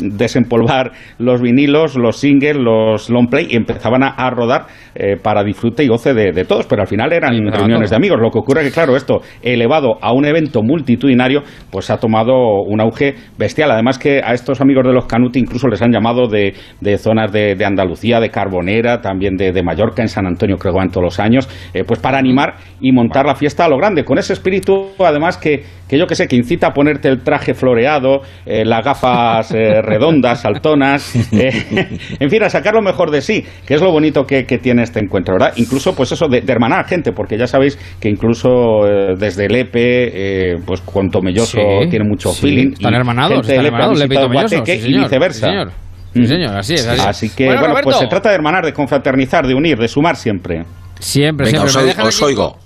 desempolvar los vinilos, los singles, los long play y empezaban a, rodar eh, para disfrute y goce de, de, todos, pero al final eran reuniones de amigos. Lo que ocurre es que, claro, esto elevado a un evento multitudinario, pues ha tomado un auge bestial. Además que a estos amigos de los Canuti incluso les han llamado de, de zonas de, de, Andalucía, de Carbonera, también de, de, Mallorca, en San Antonio creo que van todos los años, eh, pues para animar y montar la fiesta a lo grande, con ese espíritu además que, que yo que sé, que incita a ponerte el traje floreado, eh, las gafas eh, redondas, saltonas, en fin, a sacar lo mejor de sí, que es lo bonito que, que tiene este encuentro, ¿verdad? Incluso pues eso de, hermanar gente, porque ya sabéis que incluso desde el EPE, pues con Tomelloso tiene mucho feeling. Están hermanados, están hermanados, y viceversa. Sí, señor. así es. Así, que, bueno, pues se trata de hermanar, de confraternizar, de unir, de sumar siempre. Siempre, Venga, siempre. Os, oigo.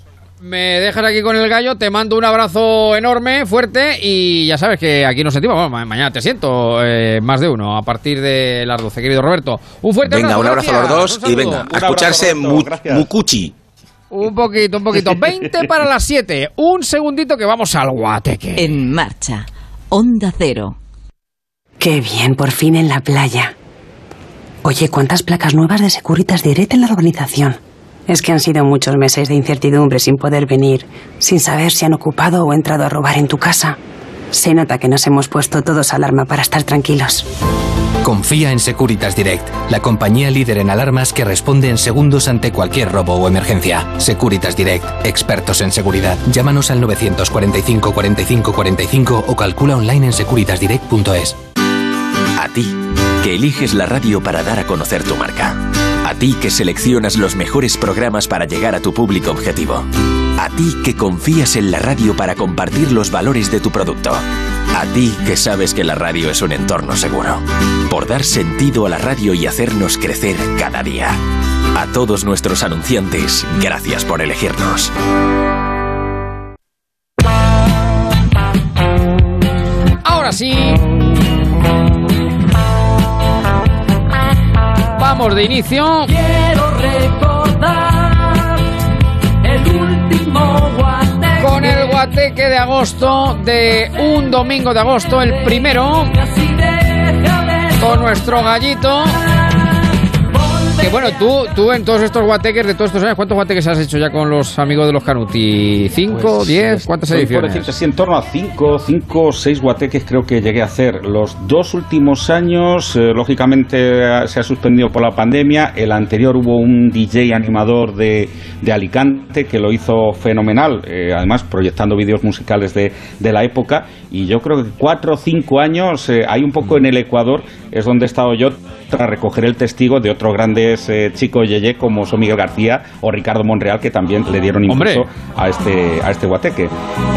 Me dejas aquí con el gallo, te mando un abrazo enorme, fuerte y ya sabes que aquí nos sentimos. Bueno, mañana te siento eh, más de uno a partir de las 12, querido Roberto. Un fuerte venga, abrazo. un abrazo a los dos y venga, a escucharse Mucuchi. Un poquito, un poquito. 20 para las 7. Un segundito que vamos al guateque. En marcha. Onda Cero. Qué bien, por fin en la playa. Oye, ¿cuántas placas nuevas de Securitas Direct en la urbanización? Es que han sido muchos meses de incertidumbre sin poder venir, sin saber si han ocupado o entrado a robar en tu casa. Se nota que nos hemos puesto todos alarma para estar tranquilos. Confía en Securitas Direct, la compañía líder en alarmas que responde en segundos ante cualquier robo o emergencia. Securitas Direct, expertos en seguridad. Llámanos al 945 45 45 o calcula online en securitasdirect.es. A ti, que eliges la radio para dar a conocer tu marca. A ti que seleccionas los mejores programas para llegar a tu público objetivo. A ti que confías en la radio para compartir los valores de tu producto. A ti que sabes que la radio es un entorno seguro. Por dar sentido a la radio y hacernos crecer cada día. A todos nuestros anunciantes, gracias por elegirnos. Ahora sí. Vamos de inicio. Quiero recordar el último guateque. Con el guateque de agosto, de un domingo de agosto, el primero. Con nuestro gallito. Que bueno, tú, tú en todos estos guateques de todos estos años, ¿cuántos guateques has hecho ya con los amigos de los Canuti? ¿Cinco, Pues, diez? ¿Cuántas ediciones? Por decirte, sí, en torno a cinco, cinco o seis guateques creo que llegué a hacer. Los dos últimos años, eh, lógicamente, se ha suspendido por la pandemia. El anterior hubo un DJ animador de, de Alicante que lo hizo fenomenal, eh, además proyectando vídeos musicales de, de la época. Y yo creo que cuatro o cinco años, eh, hay un poco en el Ecuador, es donde he estado yo tras recoger el testigo de otros grandes eh, chicos yeye como son Miguel García o Ricardo Monreal que también le dieron impulso Hombre. a este a este guateque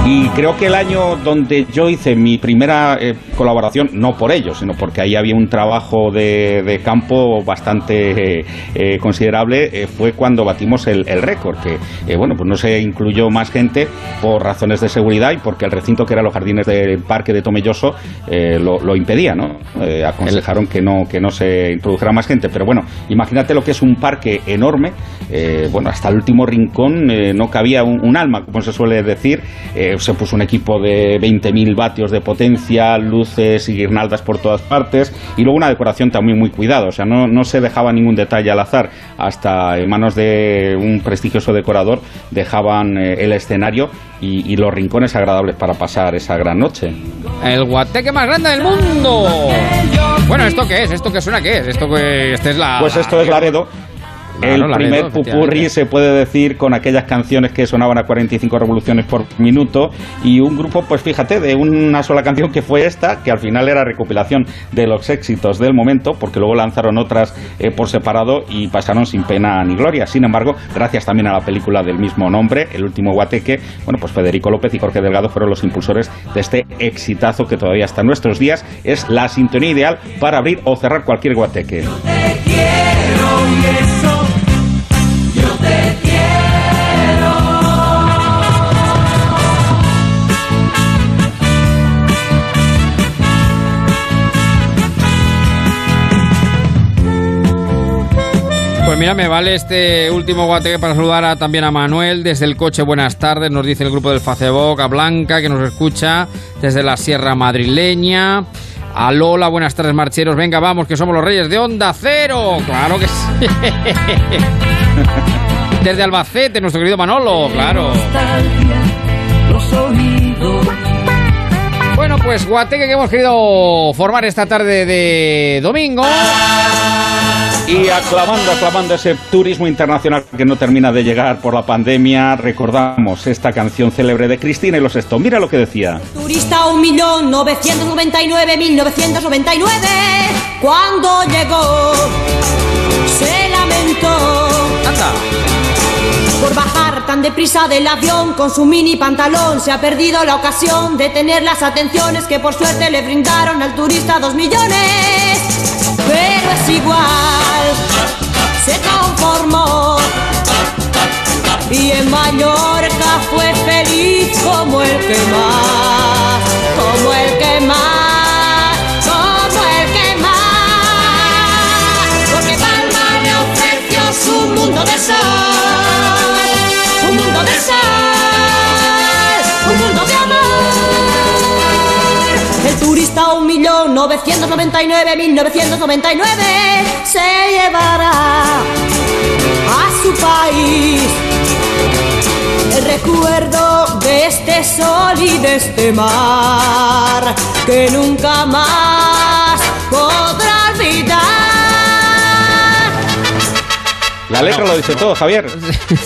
y creo que el año donde yo hice mi primera eh, colaboración no por ello sino porque ahí había un trabajo de, de campo bastante eh, eh, considerable fue cuando batimos el, el récord que bueno pues no se incluyó más gente por razones de seguridad y porque el recinto que eran los jardines del parque de Tomelloso lo, lo impedía no aconsejaron que no que no se introdujera más gente pero bueno imagínate lo que es un parque enorme eh, bueno hasta el último rincón eh, no cabía un, alma como se suele decir Eh, se puso un equipo de 20.000 vatios de potencia luces y guirnaldas por todas partes y luego una decoración también muy cuidada o sea no, no se dejaba ningún detalle al azar hasta en manos de un prestigioso decorador dejaban el escenario y, y los rincones agradables para pasar esa gran noche El guateque más grande del mundo. Bueno, ¿esto qué es? ¿Esto qué suena qué es? Esto que esta es la Pues la- esto es Laredo. Claro, el primer pupurri se puede decir con aquellas canciones que sonaban a 45 revoluciones por minuto y un grupo, pues fíjate, de una sola canción que fue esta, que al final era recopilación de los éxitos del momento, porque luego lanzaron otras eh, por separado y pasaron sin pena ni gloria. Sin embargo, gracias también a la película del mismo nombre, El último guateque, bueno, pues Federico López y Jorge Delgado fueron los impulsores de este exitazo que todavía hasta nuestros días es la sintonía ideal para abrir o cerrar cualquier guateque. Te quiero y eso, yo te quiero. Pues mira, me vale este último guateque para saludar también a Manuel desde el coche. Buenas tardes, nos dice el grupo del Facebook, a Blanca que nos escucha desde la Sierra Madrileña. A Lola, buenas tardes, marcheros. Venga, vamos, que somos los reyes de Onda Cero. Claro que sí. Desde Albacete, nuestro querido Manolo, claro. Nostalgia, los oídos. Bueno, pues guateque que hemos querido formar esta tarde de domingo. Y aclamando, aclamando ese turismo internacional que no termina de llegar por la pandemia, recordamos esta canción célebre de Cristina y los Stones. Mira lo que decía. Turista 1.999.999 cuando llegó se lamentó Anda. Por bajar tan deprisa del avión con su mini pantalón. Se ha perdido la ocasión de tener las atenciones que por suerte le brindaron al turista dos millones. Pero es igual se conformó y en Mallorca fue feliz como el que más, como el que más, como el que más. Porque Palma le ofreció su mundo de sol, 1999, 1999 se llevará a su país el recuerdo de este sol y de este mar que nunca más podrá olvidar. La letra lo dice todo, Javier.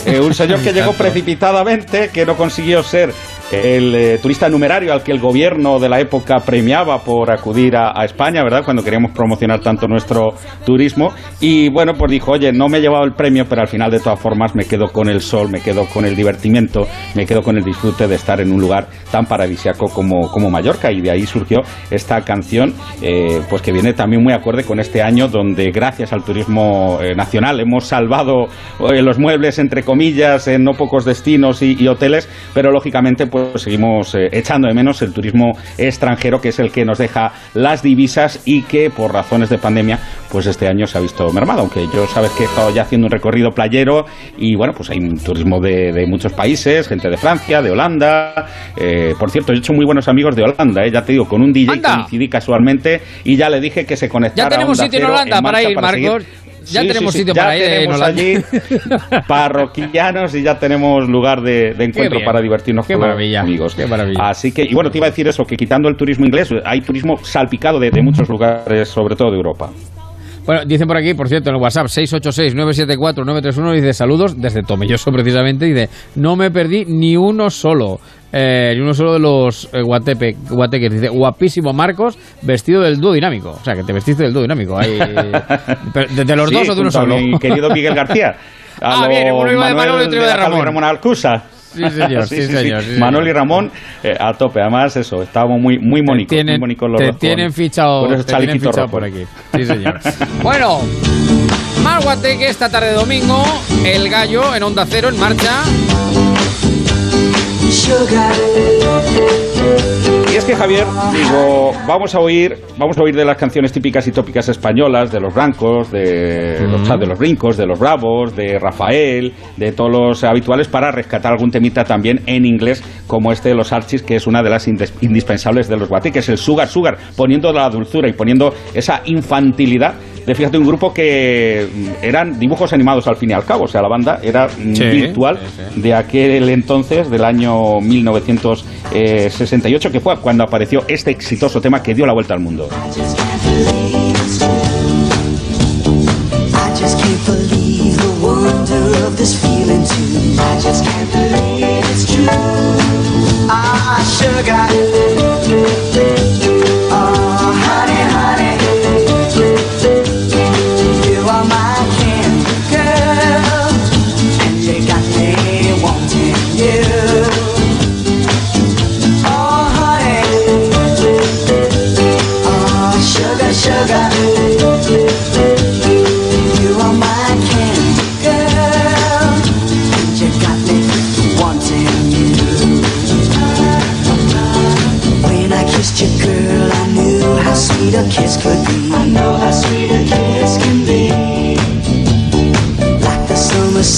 Eh, un señor que llegó precipitadamente, que no consiguió ser el eh, turista numerario al que el gobierno de la época premiaba por acudir a, España, ¿verdad? Cuando queríamos promocionar tanto nuestro turismo. Y bueno, pues dijo, oye, no me he llevado el premio, pero al final de todas formas me quedo con el sol, me quedo con el divertimiento, me quedo con el disfrute de estar en un lugar tan paradisiaco como, como Mallorca. Y de ahí surgió esta canción, eh, pues que viene también muy acorde con este año donde gracias al turismo eh, nacional hemos salvado los muebles, entre comillas, en no pocos destinos y, y hoteles, pero lógicamente pues seguimos eh, echando de menos el turismo extranjero, que es el que nos deja las divisas y que por razones de pandemia, pues este año se ha visto mermado. Aunque yo sabes que he estado ya haciendo un recorrido playero y bueno, pues hay un turismo de, muchos países, gente de Francia, de Holanda. Eh, por cierto, he hecho muy buenos amigos de Holanda, eh, ya te digo, con un DJ que coincidí casualmente y ya le dije que se conectara. Ya tenemos sitio en Holanda para ir, Marcos. Ya tenemos sitio para ir tenemos allí parroquianos y ya tenemos lugar de, encuentro para divertirnos qué maravilla, amigos. Qué maravilla. Así que, y bueno, te iba a decir eso, que quitando el turismo inglés, hay turismo salpicado de, de muchos lugares, sobre todo de Europa. Bueno, dicen por aquí, por cierto, en el WhatsApp 686-974-931, dice saludos desde Tomelloso precisamente, y dice, no me perdí ni uno solo. Eh, ni uno solo de los eh, guatepe, guateques. Dice, guapísimo Marcos, vestido del dúo dinámico. O sea, que te vestiste del dúo dinámico. Ahí, de, los dos o de uno solo. Mi querido Miguel García. ah, bien, uno iba de Manuel y otro iba de Ramón. Ramón Alcusa. Sí, señor, sí, señor, Manuel y Ramón eh, a tope. Además, eso, estábamos muy, muy mónicos. Tienen, muy los te tienen fichado, por, te tienen fichado por aquí. Sí, señor. bueno, más guateque esta tarde de domingo. El gallo en Onda Cero en marcha. Y es que Javier, digo, vamos a oír, vamos a oír de las canciones típicas y tópicas españolas, de los blancos, de, los, de los brincos, de los bravos, de Rafael, de todos los habituales para rescatar algún temita también en inglés, como este de los Archis, que es una de las indispensables de los es el Sugar Sugar, poniendo la dulzura y poniendo esa infantilidad de fíjate un grupo que mm, eran dibujos animados al fin y al cabo, o sea, la banda era mm, virtual de aquel entonces, del año 1968, que fue cuando apareció este exitoso tema que dio la vuelta al mundo.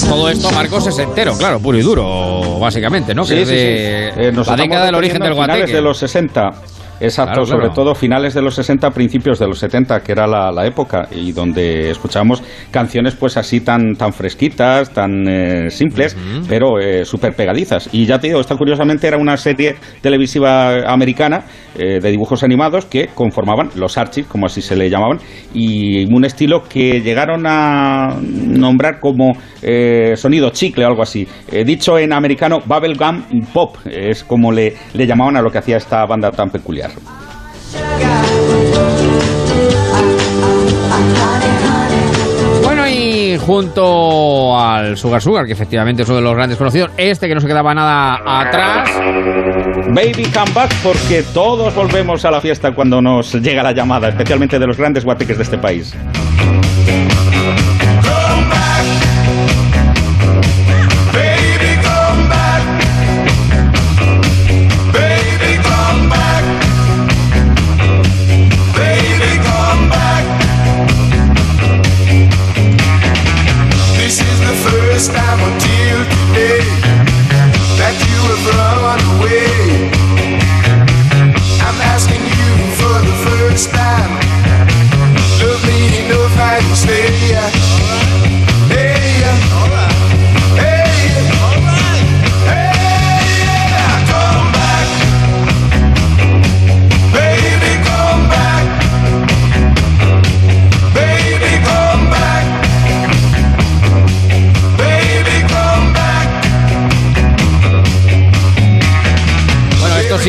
Todo esto, Marcos, es entero, claro, puro y duro, básicamente, ¿no? Sí, que sí, de sí. Eh, la década del origen del guateque. de los 60 Exacto, sobre todo finales de los 60, principios de los 70, que era la, época, y donde escuchamos canciones pues así tan, tan fresquitas, tan eh, simples, pero eh, súper pegadizas. Y ya te digo, esta curiosamente era una serie televisiva americana eh, de dibujos animados que conformaban los Archies, como así se le llamaban, y un estilo que llegaron a nombrar como sonido chicle o algo así. dicho en americano, bubblegum pop, es como le, le llamaban a lo que hacía esta banda tan peculiar. Bueno, y junto al Sugar Sugar, que efectivamente es uno de los grandes conocidos, este que no se quedaba nada atrás. Baby come back, porque todos volvemos a la fiesta cuando nos llega la llamada, especialmente de los grandes guateques de este país.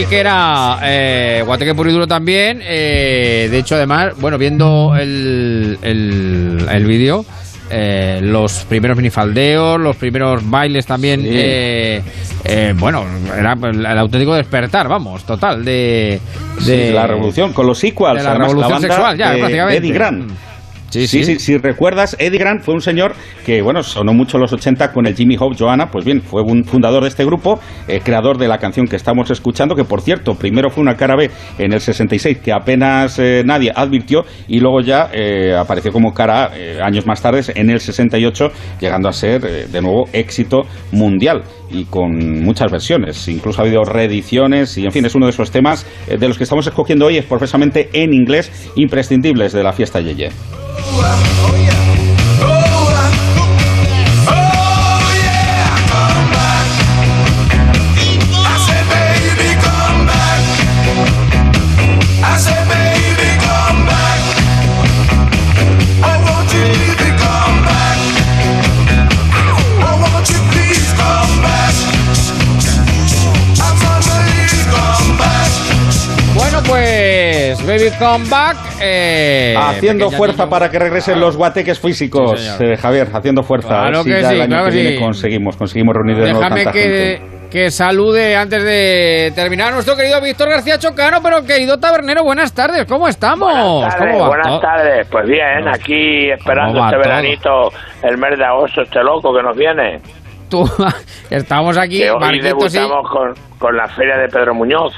Que era eh, Guateque puro y duro también. Eh, de hecho, además, bueno, viendo el, el, el vídeo, eh, los primeros minifaldeos, los primeros bailes también. Eh, eh, bueno, era el, auténtico despertar, vamos, total, de. de la revolución, con los sequels. De la revolución sexual, ya, prácticamente. Eddie Grant. Sí, sí, sí, Si recuerdas, Eddie Grant fue un señor que, bueno, sonó mucho en los 80 con el Jimmy Hope Joanna. Pues bien, fue un fundador de este grupo, eh, creador de la canción que estamos escuchando, que por cierto, primero fue una cara B en el 66 que apenas eh, nadie advirtió y luego ya eh, apareció como cara A años más tarde en el 68, llegando a ser de nuevo éxito mundial y con muchas versiones. Incluso ha habido reediciones y, en fin, es uno de esos temas de los que estamos escogiendo hoy, es profesamente en inglés, imprescindibles de la fiesta Yeye. Oh yeah. Baby Come Back. Eh, haciendo fuerza para que regresen los guateques físicos, eh, Javier, haciendo fuerza. Claro que sí, claro que conseguimos, conseguimos reunir de Déjame que, que salude antes de terminar a nuestro querido Víctor García Chocano, pero querido tabernero, buenas tardes, ¿cómo estamos? Buenas tardes, buenas tardes. pues bien, aquí esperando este veranito, el mes de agosto, este loco que nos viene. Tú, estamos aquí, que hoy debutamos con, con la feria de Pedro Muñoz.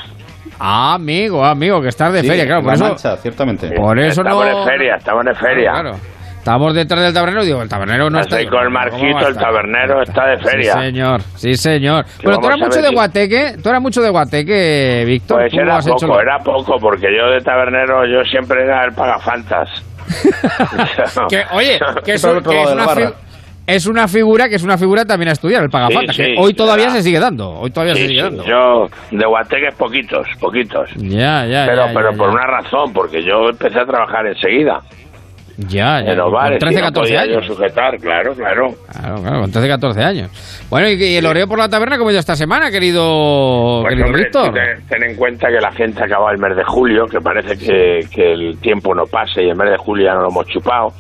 Ah, amigo, amigo, que estás de feria, claro. Por eso, ciertamente. Por eso estamos en feria, estamos en feria. Claro, Estamos detrás del tabernero, digo, el tabernero no Estoy está. con el marquito, el tabernero está de feria. Sí, señor, sí, señor. Pero tú eras mucho de guateque, tú eras mucho de guateque, Víctor. Pues era poco, era poco, porque yo de tabernero, yo siempre era el pagafantas. que, oye, que, eso, que es una, es una figura que es una figura también a estudiar, el pagafantas, que hoy todavía se sigue dando, hoy todavía se sigue dando. Yo de Guateque poquitos, poquitos. Ya, ya, Pero, ya, pero ya, por ya. una razón, porque yo empecé a trabajar enseguida. Ya, ya. En los bares, con 13, y no 14 podía años. yo sujetar, claro, claro. Claro, claro, con 13, 14 años. Bueno, y, y el oreo por la taberna, ¿cómo ha ido esta semana, querido, Pues, querido hombre, Víctor? Ten, ten en cuenta que la gente acaba el mes de julio, que parece que, que el tiempo no pase y el mes de julio ya no lo hemos chupado.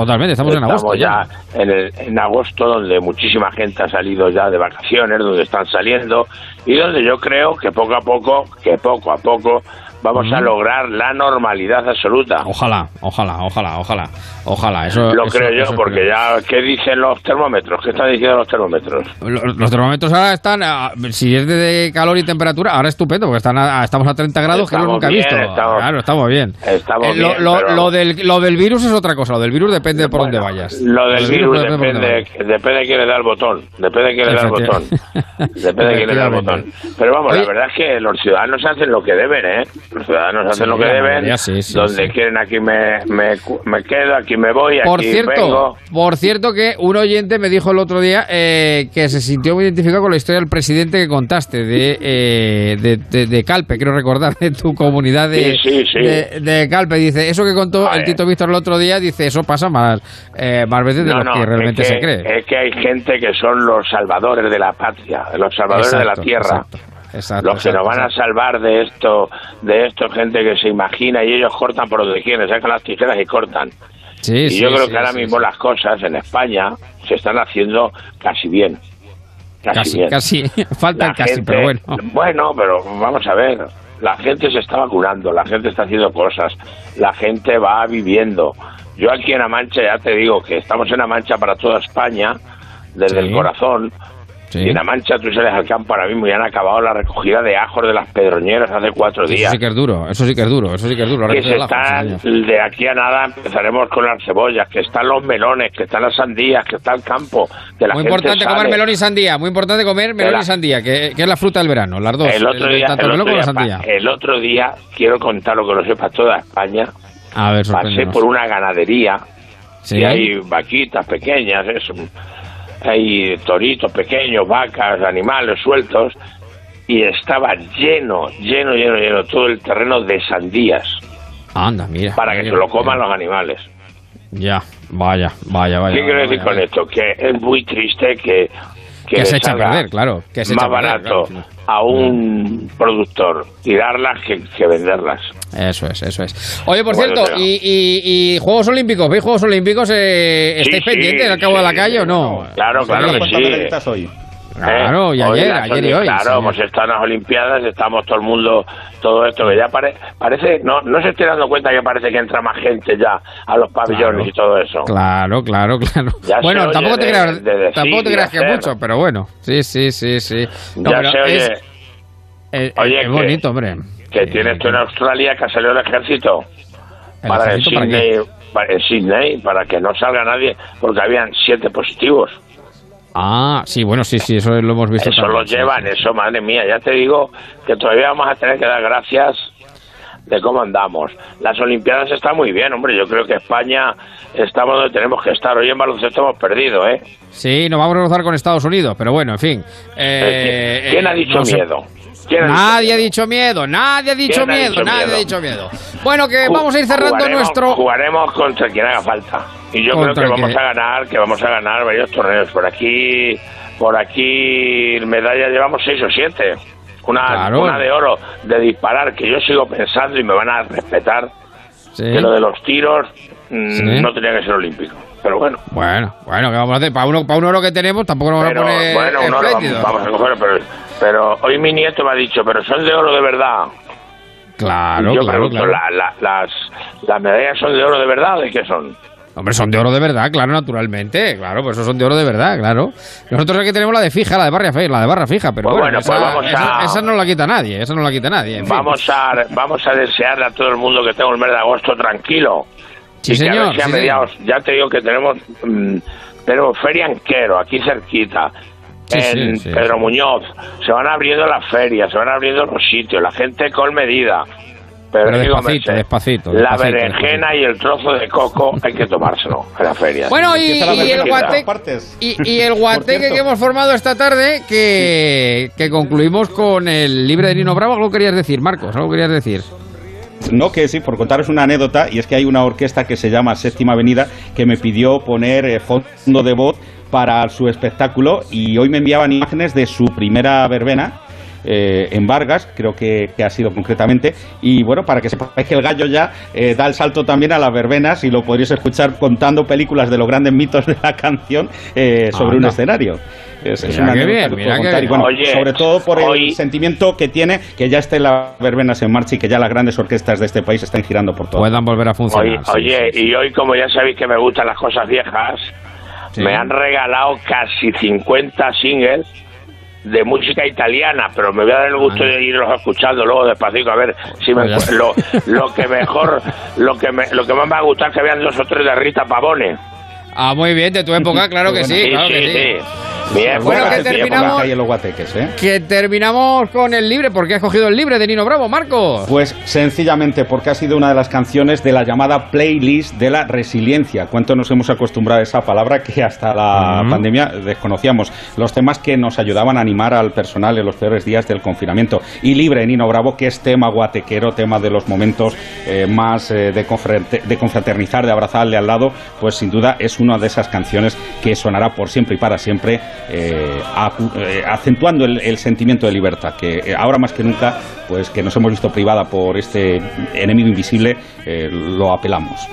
Totalmente, estamos, en agosto. ya, En, el- en agosto, donde muchísima gente ha salido ya de vacaciones, donde están saliendo y donde yo creo que poco a poco, que poco a poco vamos a lograr la normalidad absoluta. Ojalá, ojalá, ojalá, ojalá, ojalá. Eso, Lo eso- creo yo, eso porque ya, ¿qué dicen los termómetros? ¿Qué están diciendo los termómetros? Los, los termómetros ahora están, si es de calor y temperatura, ahora estupendo, porque están a- estamos a 30 grados, que Estamos nunca he bien, visto. estamos- claro, estamos bien. Estamos Eh, lo, bien, lo- pero- lo del, lo del virus es otra cosa, lo del virus depende de por dónde vayas. Lo del virus depende, depende de quién le da el botón. Depende de quién le da el botón. Depende de quién le da el botón. Pero vamos, Oye. la verdad es que los ciudadanos hacen lo que deben, ¿eh? Los ciudadanos hacen Sí, lo que deben. mayoría sí, sí, donde sí. quieren, aquí me, me, me quedo, aquí me voy, Por aquí cierto, vengo. por cierto que un oyente me dijo el otro día eh, que se sintió muy identificado con la historia del presidente que contaste de, eh, de, de- de Calpe, quiero recordar, de tu comunidad de, Sí, sí, sí. de, de Calpe. Dice, eso que contó A el. Tito Víctor el otro día, dice, eso pasa más, eh, más veces de No, lo no, que realmente es que, se cree. Es que hay gente que son los salvadores de la patria, los salvadores de la tierra. exacto, exacto, los que nos exacto, van a salvar de esto, de esto, gente que se imagina y ellos cortan por donde quieren, sacan las tijeras y cortan. Sí, y sí, yo creo sí, que ahora mismo las cosas en España se están haciendo casi bien. Casi, Casi, bien. casi, falta el La casi, gente- pero bueno. Bueno, pero vamos a ver. La gente se está vacunando, la gente está haciendo cosas, la gente va viviendo. Yo aquí en La Mancha ya te digo que estamos en La Mancha para toda España, desde el corazón. Sí. Y en La Mancha tú sales al campo ahora mismo y han acabado la recogida de ajos de las pedroñeras hace cuatro Eso días. sí que es duro, eso sí que es duro, eso sí que es duro. que se ajo, sí, señor. de aquí a nada empezaremos con las cebollas, que están los melones, que están las sandías, que está el campo, que la Muy gente importante comer sale. melón y sandía, muy importante comer melón la- y sandía, que, que es la fruta del verano, las dos. El otro, día, el, el otro día, sandía. el otro día, quiero contar lo que lo sepa toda España, A ver, pasé por una ganadería Sí. y hay vaquitas pequeñas, eso, hay toritos pequeños, vacas, animales sueltos, y estaba lleno, lleno, lleno, lleno, todo el terreno de sandías, Anda, mira. para que se lo mira. coman los animales. Ya, vaya, vaya, vaya. ¿Qué quiero decir con esto? Que es muy triste que, Que se echa a perder, claro. Que se más echa a perder, barato claro. a un productor, tirarlas que, que venderlas. Eso es, eso es. Oye, por cierto, y, y, Juegos Olímpicos? ¿Veis Juegos Olímpicos? Eh, ¿Estáis pendientes al cabo de la calle o no? Claro, claro que sí. Claro, y ayer, ayer y hoy. Claro, hemos estado en las Olimpiadas, estamos todo el mundo, todo esto que ya parece, no, no se estoy dando cuenta que parece que entra más gente ya a los pabellones y todo eso. Claro, claro, claro. bueno, tampoco te, creas, tampoco te creas que mucho, pero bueno, sí, sí, sí, sí. ya se oye. Es, oye, es bonito, hombre. Que tienes tú en Australia que ha salido el ejército. para Sydney, para, Sydney, para que no salga nadie, porque habían siete positivos. Ah, sí, bueno, sí, sí, eso lo hemos visto. Eso lo llevan, eso, madre mía, ya te digo que todavía vamos a tener que dar gracias de cómo andamos. Las Olimpiadas están muy bien, hombre, yo creo que España estamos donde tenemos que estar. Hoy en baloncesto hemos perdido, ¿eh? Sí, nos vamos a rozar con Estados Unidos, pero bueno, en fin. Eh, ¿Quién ha dicho miedo? Nadie ha dicho miedo, nadie ha dicho miedo, nadie ha dicho miedo. Bueno, que vamos a ir cerrando nuestro. Jugaremos contra quien haga falta. Y yo creo que vamos a ganar, que vamos a ganar varios torneos. Por aquí, por aquí, medallas llevamos seis o siete. Una, una de oro de disparar, que yo sigo pensando y me van a respetar. Que lo de los tiros mm, no tenía que ser olímpico. Pero bueno. Bueno, bueno, ¿qué vamos a hacer? Para, uno, para un oro que tenemos tampoco nos vamos a poner. Bueno, un oro vamos, a coger, pero, pero hoy mi nieto me ha dicho, pero son de oro de verdad. Claro, yo claro, claro. las, las medallas son de oro de verdad, ¿de qué son? Hombre, son de oro de verdad, claro, naturalmente. Claro, pues eso son de oro de verdad, claro. Nosotros aquí tenemos la de fija, la de barra fija, la de barra fija, pero pues bueno, pues esa, no la quita nadie, esa no la quita nadie. vamos a vamos a desearle a todo el mundo que tenga el mes de agosto tranquilo. Sí, señor. ya te digo que tenemos mm, tenemos Feria Anquero, aquí cerquita. en Pedro Muñoz, se van abriendo las ferias, se van abriendo los sitios, la gente con medida. Pero, despacito, despacito, La berenjena y el trozo de coco hay que tomárselo en la feria. Bueno, y, el guateque, y, el guateque que hemos formado esta tarde, que, que concluimos con el libre de Nino Bravo. ¿Algo querías decir, Marcos? ¿Algo querías decir? No, que sí, por contaros una anécdota, y es que hay una orquesta que se llama Séptima Avenida que me pidió poner eh, fondo de voz para su espectáculo y hoy me enviaban imágenes de su primera verbena eh, en Vargas, creo que, ha sido concretamente. Y bueno, para que sepáis que el gallo ya eh, da el salto también a las verbenas y lo podréis escuchar contando películas de los grandes mitos de la canción eh, sobre un escenario. Es, una bien, sobre todo por el sentimiento que tiene que ya estén las verbenas en marcha y que ya las grandes orquestas de este país estén girando por todo. Puedan volver a funcionar. Oye, y hoy como ya sabéis que me gustan las cosas viejas, me han regalado casi 50 singles de música italiana, pero me voy a dar el gusto de irlos escuchando luego despacito a ver si me, pues lo, lo que mejor, lo que me, lo que más me va a gustar que vean dos o tres de Rita Pavone. Ah, muy bien, de tu época, claro que sí, claro que sí. Bien, bueno, que terminamos, ¿eh? que terminamos con el libre. ¿Por qué has cogido el libre de Nino Bravo, Marcos? Pues sencillamente porque ha sido una de las canciones de la llamada playlist de la resiliencia. ¿Cuánto nos hemos acostumbrado a esa palabra que hasta la pandemia desconocíamos? Los temas que nos ayudaban a animar al personal en los peores días del confinamiento. Y libre, Nino Bravo, que es tema guatequero, tema de los momentos eh, más eh, de, de confraternizar, de abrazarle al lado, pues sin duda es una de esas canciones que sonará por siempre y para siempre eh, eh, acentuando el, sentimiento de libertad, que eh, ahora más que nunca, pues que nos hemos visto privada por este enemigo invisible, lo apelamos.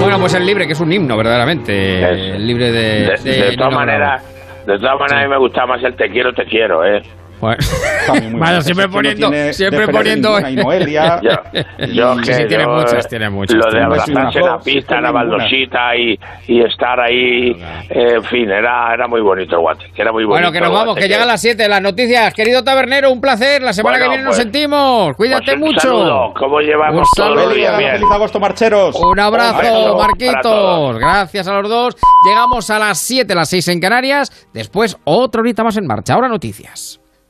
Bueno, pues el libre, que es un himno, verdaderamente. El libre de. De, todas maneras, de todas maneras, a mí me gusta más el te quiero, te quiero, ¿eh? Bueno, siempre poniendo, siempre poniendo. Noelia. yo, que sí, tiene muchas, tiene muchas. Lo de abrazarse en la pista, la baldosita y, y estar ahí, eh, en fin, era, era muy bonito el guate, que era muy bonito. Bueno, que nos vamos, que llegan las 7 las noticias. Querido tabernero, un placer. La semana que viene nos pues, sentimos. Cuídate pues mucho. Saludo. ¿Cómo llevamos todo el día? Feliz agosto, marcheros. Un abrazo, Marquitos. Gracias a los dos. Llegamos a las 7, las 6 en Canarias. Después, otra horita más en marcha. Ahora noticias.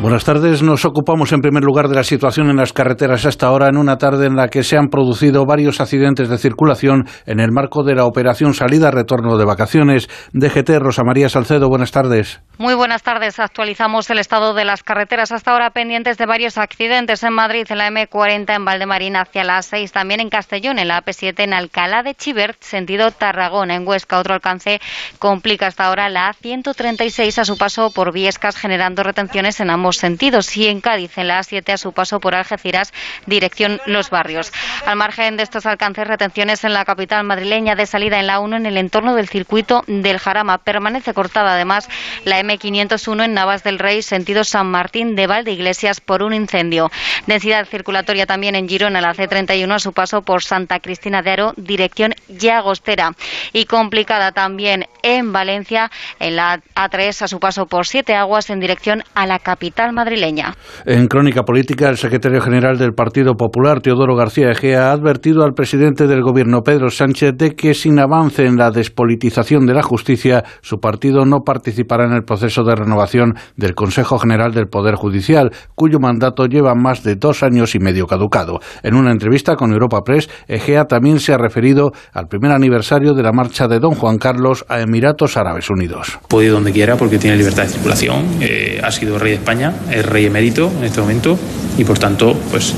Buenas tardes. Nos ocupamos en primer lugar de la situación en las carreteras hasta ahora, en una tarde en la que se han producido varios accidentes de circulación en el marco de la operación salida-retorno de vacaciones. DGT Rosa María Salcedo, buenas tardes. Muy buenas tardes. Actualizamos el estado de las carreteras hasta ahora pendientes de varios accidentes en Madrid, en la M40 en Valdemarín hacia la 6, también en Castellón, en la AP7 en Alcalá de Chivert, sentido Tarragona, en Huesca. Otro alcance complica hasta ahora la A136 a su paso por Viescas, generando retenciones en ambos sentidos. Y en Cádiz, en la A7 a su paso por Algeciras, dirección Los Barrios. Al margen de estos alcances, retenciones en la capital madrileña de salida en la 1 en el entorno del circuito del Jarama. Permanece cortada además la M501 en Navas del Rey, sentido San Martín de Valdeiglesias por un incendio. Densidad circulatoria también en Girona, la C31 a su paso por Santa Cristina de Aro, dirección Llagostera. Y complicada también en Valencia, en la A3 a su paso por Siete Aguas en dirección a la capital madrileña. En crónica política, el secretario general del Partido Popular, Teodoro García Egea, ha advertido al presidente del gobierno, Pedro Sánchez, de que sin avance en la despolitización de la justicia, su partido no participará en el proceso proceso de renovación del Consejo General del Poder Judicial, cuyo mandato lleva más de dos años y medio caducado. En una entrevista con Europa Press, Egea también se ha referido al primer aniversario de la marcha de Don Juan Carlos a Emiratos Árabes Unidos. Puede ir donde quiera porque tiene libertad de circulación, eh, ha sido rey de España, es rey emérito en este momento y por tanto, pues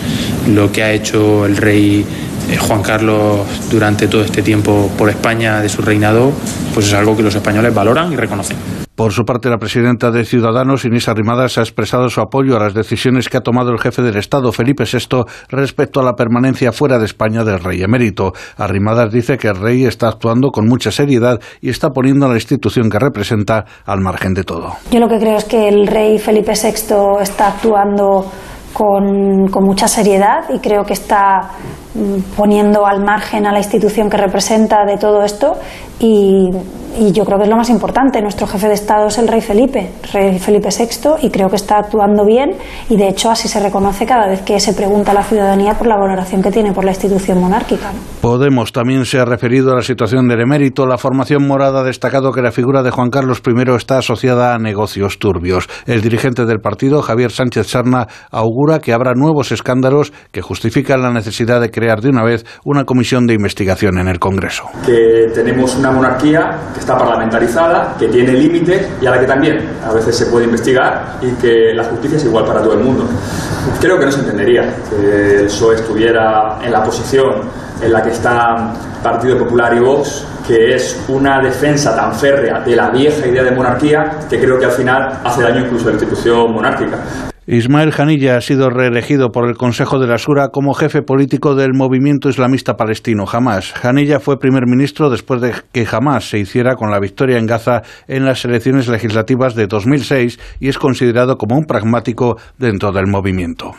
lo que ha hecho el rey eh, Juan Carlos durante todo este tiempo por España de su reinado, pues es algo que los españoles valoran y reconocen. Por su parte, la presidenta de Ciudadanos, Inés Arrimadas, ha expresado su apoyo a las decisiones que ha tomado el jefe del Estado, Felipe VI, respecto a la permanencia fuera de España del rey emérito. Arrimadas dice que el rey está actuando con mucha seriedad y está poniendo a la institución que representa al margen de todo. Yo lo que creo es que el rey Felipe VI está actuando con, con, mucha seriedad y creo que está mm, poniendo al margen a la institución que representa de todo esto y, y yo creo que es lo más importante. Nuestro jefe de Estado es el rey Felipe, rey Felipe VI, y creo que está actuando bien y de hecho así se reconoce cada vez que se pregunta a la ciudadanía por la valoración que tiene por la institución monárquica. Podemos también se ha referido a la situación del emérito. La formación morada ha destacado que la figura de Juan Carlos I está asociada a negocios turbios. El dirigente del partido, Javier Sánchez Sarna, augura que habrá nuevos escándalos que justifican la necesidad de crear de una vez una comisión de investigación en el Congreso. Que tenemos una monarquía que está parlamentarizada, que tiene límites y a la que también a veces se puede investigar y que la justicia es igual para todo el mundo. Creo que no se entendería que el PSOE estuviera en la posición en la que está Partido Popular y Vox, que es una defensa tan férrea de la vieja idea de monarquía que creo que al final hace daño incluso a la institución monárquica. Ismael Janilla ha sido reelegido por el Consejo de la Sura como jefe político del movimiento islamista palestino Hamas. Janilla fue primer ministro después de que Hamas se hiciera con la victoria en Gaza en las elecciones legislativas de 2006 y es considerado como un pragmático dentro del movimiento.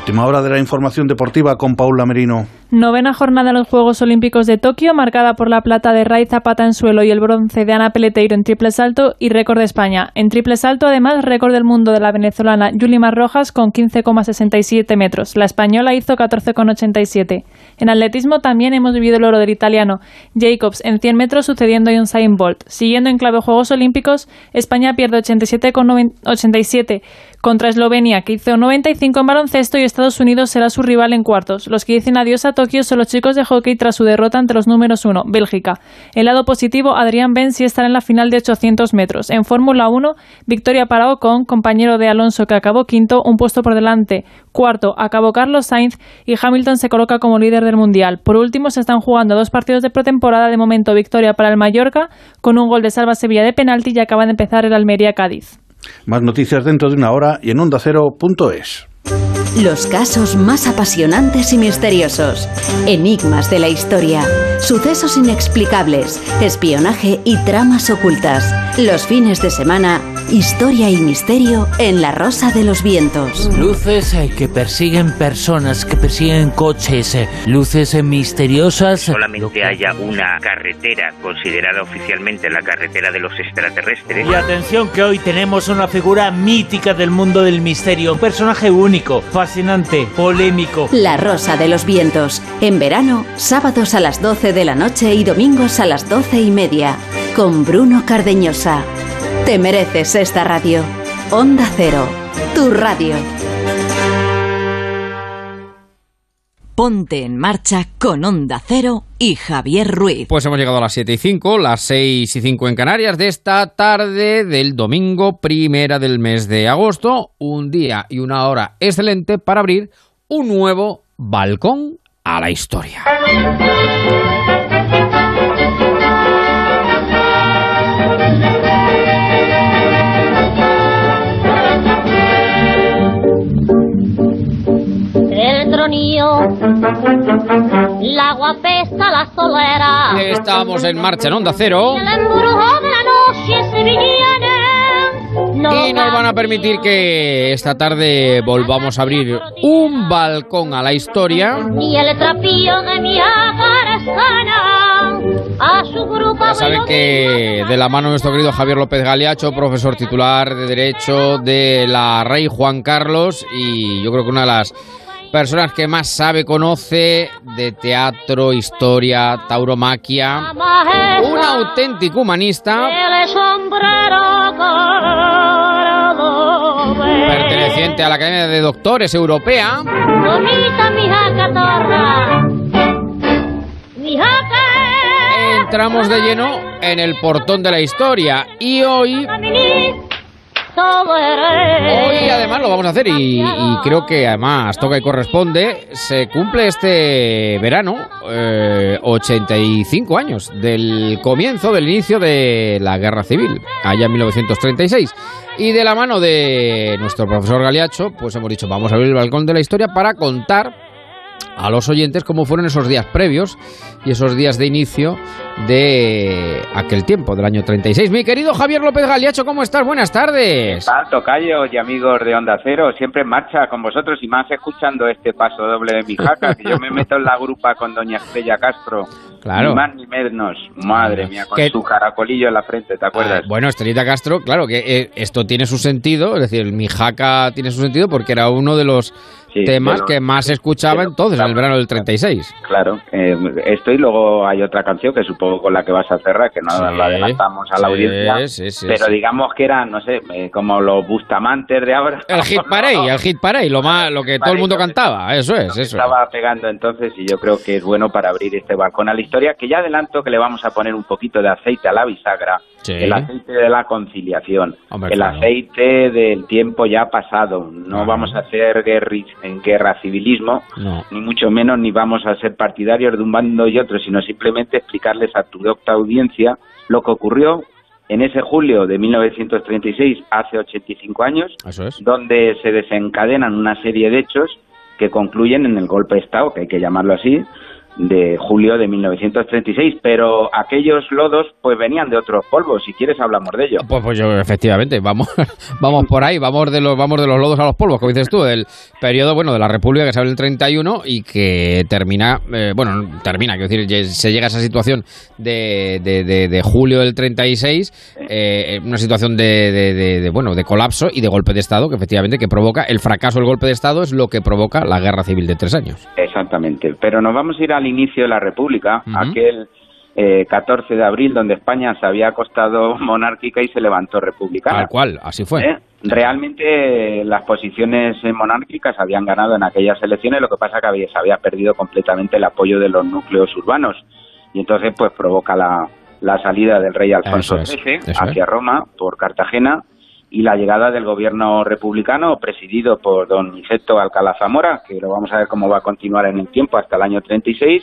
Última hora de la información deportiva con Paula Merino. Novena jornada de los Juegos Olímpicos de Tokio, marcada por la plata de Ray Zapata en suelo y el bronce de Ana Peleteiro en triple salto y récord de España. En triple salto, además, récord del mundo de la venezolana Yulimar Rojas con 15,67 metros. La española hizo 14,87. En atletismo también hemos vivido el oro del italiano Jacobs en 100 metros, sucediendo a Usain Bolt. Siguiendo en clave Juegos Olímpicos, España pierde 87,87 contra Eslovenia, que hizo 95 en baloncesto y Estados Unidos será su rival en cuartos. Los que dicen adiós a Tokio son los chicos de hockey tras su derrota ante los números 1, Bélgica. El lado positivo, Adrián Ben sí estará en la final de 800 metros. En Fórmula 1, victoria para Ocon, compañero de Alonso que acabó quinto, un puesto por delante. Cuarto, acabó Carlos Sainz y Hamilton se coloca como líder del Mundial. Por último, se están jugando dos partidos de pretemporada. De momento, victoria para el Mallorca con un gol de Salva Sevilla de penalti y acaba de empezar el Almería Cádiz. Más noticias dentro de una hora y en ondacero.es. Los casos más apasionantes y misteriosos, enigmas de la historia, sucesos inexplicables, espionaje y tramas ocultas. Los fines de semana, historia y misterio en La Rosa de los Vientos. Luces eh, que persiguen personas, que persiguen coches, eh, luces eh, misteriosas. Solamente haya una carretera considerada oficialmente la carretera de los extraterrestres. Y atención que hoy tenemos una figura mítica del mundo del misterio, un personaje único fascinante, polémico. La Rosa de los Vientos. En verano, sábados a las 12 de la noche y domingos a las 12 y media. Con Bruno Cardeñosa. Te mereces esta radio. Onda Cero. Tu radio. Ponte en marcha con Onda Cero y Javier Ruiz. Pues hemos llegado a las 7 y 5, las 6 y 5 en Canarias de esta tarde del domingo primera del mes de agosto. Un día y una hora excelente para abrir un nuevo balcón a la historia. La la solera. Estamos en marcha en Onda Cero. El embrujo de la noche sevillana. Y nos van a permitir que esta tarde volvamos a abrir un balcón a la historia. Ni el trapillo de mi. A su grupo Ya saben que de la mano de nuestro querido Javier López Galeacho, profesor titular de Derecho de la Rey Juan Carlos y yo creo que una de las personas que más sabe, conoce de teatro, historia, tauromaquia, un auténtico humanista perteneciente a la Academia de Doctores Europea. Entramos de lleno en el portón de la historia y hoy. Hoy además lo vamos a hacer y, y creo que además toca y corresponde. Se cumple este verano eh, 85 años del comienzo, del inicio de la Guerra Civil, allá en 1936. Y de la mano de nuestro profesor Galiacho, pues hemos dicho, vamos a abrir el balcón de la historia para contar a los oyentes cómo fueron esos días previos y esos días de inicio de aquel tiempo, del año 36. Mi querido Javier López Galiacho, ¿cómo estás? Buenas tardes. tal, tocayos y amigos de Onda Cero, siempre en marcha con vosotros y más escuchando este paso doble de mi jaca, que yo me meto en la grupa con doña Estrella Castro. Claro. Ni más ni menos. Madre mía, con Que- su caracolillo en la frente, ¿te acuerdas? Ah, bueno, Estrellita Castro, claro que eh, esto tiene su sentido, es decir, mi jaca tiene su sentido porque era uno de los Sí, temas que más se escuchaba entonces, en el verano del 36. Claro, eh, esto y luego hay otra canción que supongo con la que vas a cerrar, que no Sí, la adelantamos a la sí, audiencia, sí, sí, pero digamos que eran, no sé, eh, como los Bustamantes de ahora. El hit parade, el hit parade, lo, más, lo que todo el mundo cantaba, eso es, eso es. estaba pegando entonces y yo creo que es bueno para abrir este balcón a la historia, que ya adelanto que le vamos a poner un poquito de aceite a la bisagra, Sí. el aceite de la conciliación, Hombre, el claro. aceite del tiempo ya pasado. No vamos a hacer guerri- en guerra civilismo, No. ni mucho menos ni vamos a ser partidarios de un bando y otro, sino simplemente explicarles a tu docta audiencia lo que ocurrió en ese julio de 1936, hace 85 años, es. donde se desencadenan una serie de hechos que concluyen en el golpe de Estado, que hay que llamarlo así, de julio de 1936, pero aquellos lodos pues venían de otros polvos, si quieres hablamos de ello. Pues, pues yo, efectivamente, vamos, vamos por ahí, vamos de los, vamos de los lodos a los polvos, como dices tú, del periodo, bueno, de la República que se abre el 31 y que termina, eh, bueno, no termina, quiero decir, se llega a esa situación de, de, de- de julio del 36, eh, una situación de, bueno, de colapso y de golpe de Estado, que efectivamente que provoca, el fracaso del golpe de Estado es lo que provoca la guerra civil de tres años. Exactamente, pero nos vamos a ir al inicio de la República, aquel eh, 14 de abril donde España se había acostado monárquica y se levantó republicana. Tal cual, así fue. ¿Eh? Realmente las posiciones monárquicas habían ganado en aquellas elecciones, lo que pasa que había, se había perdido completamente el apoyo de los núcleos urbanos y entonces pues provoca la, la salida del rey Alfonso es, XIII hacia es. Roma por Cartagena y la llegada del gobierno republicano presidido por don Niceto Alcalá Zamora, que lo vamos a ver cómo va a continuar en el tiempo hasta el año 36,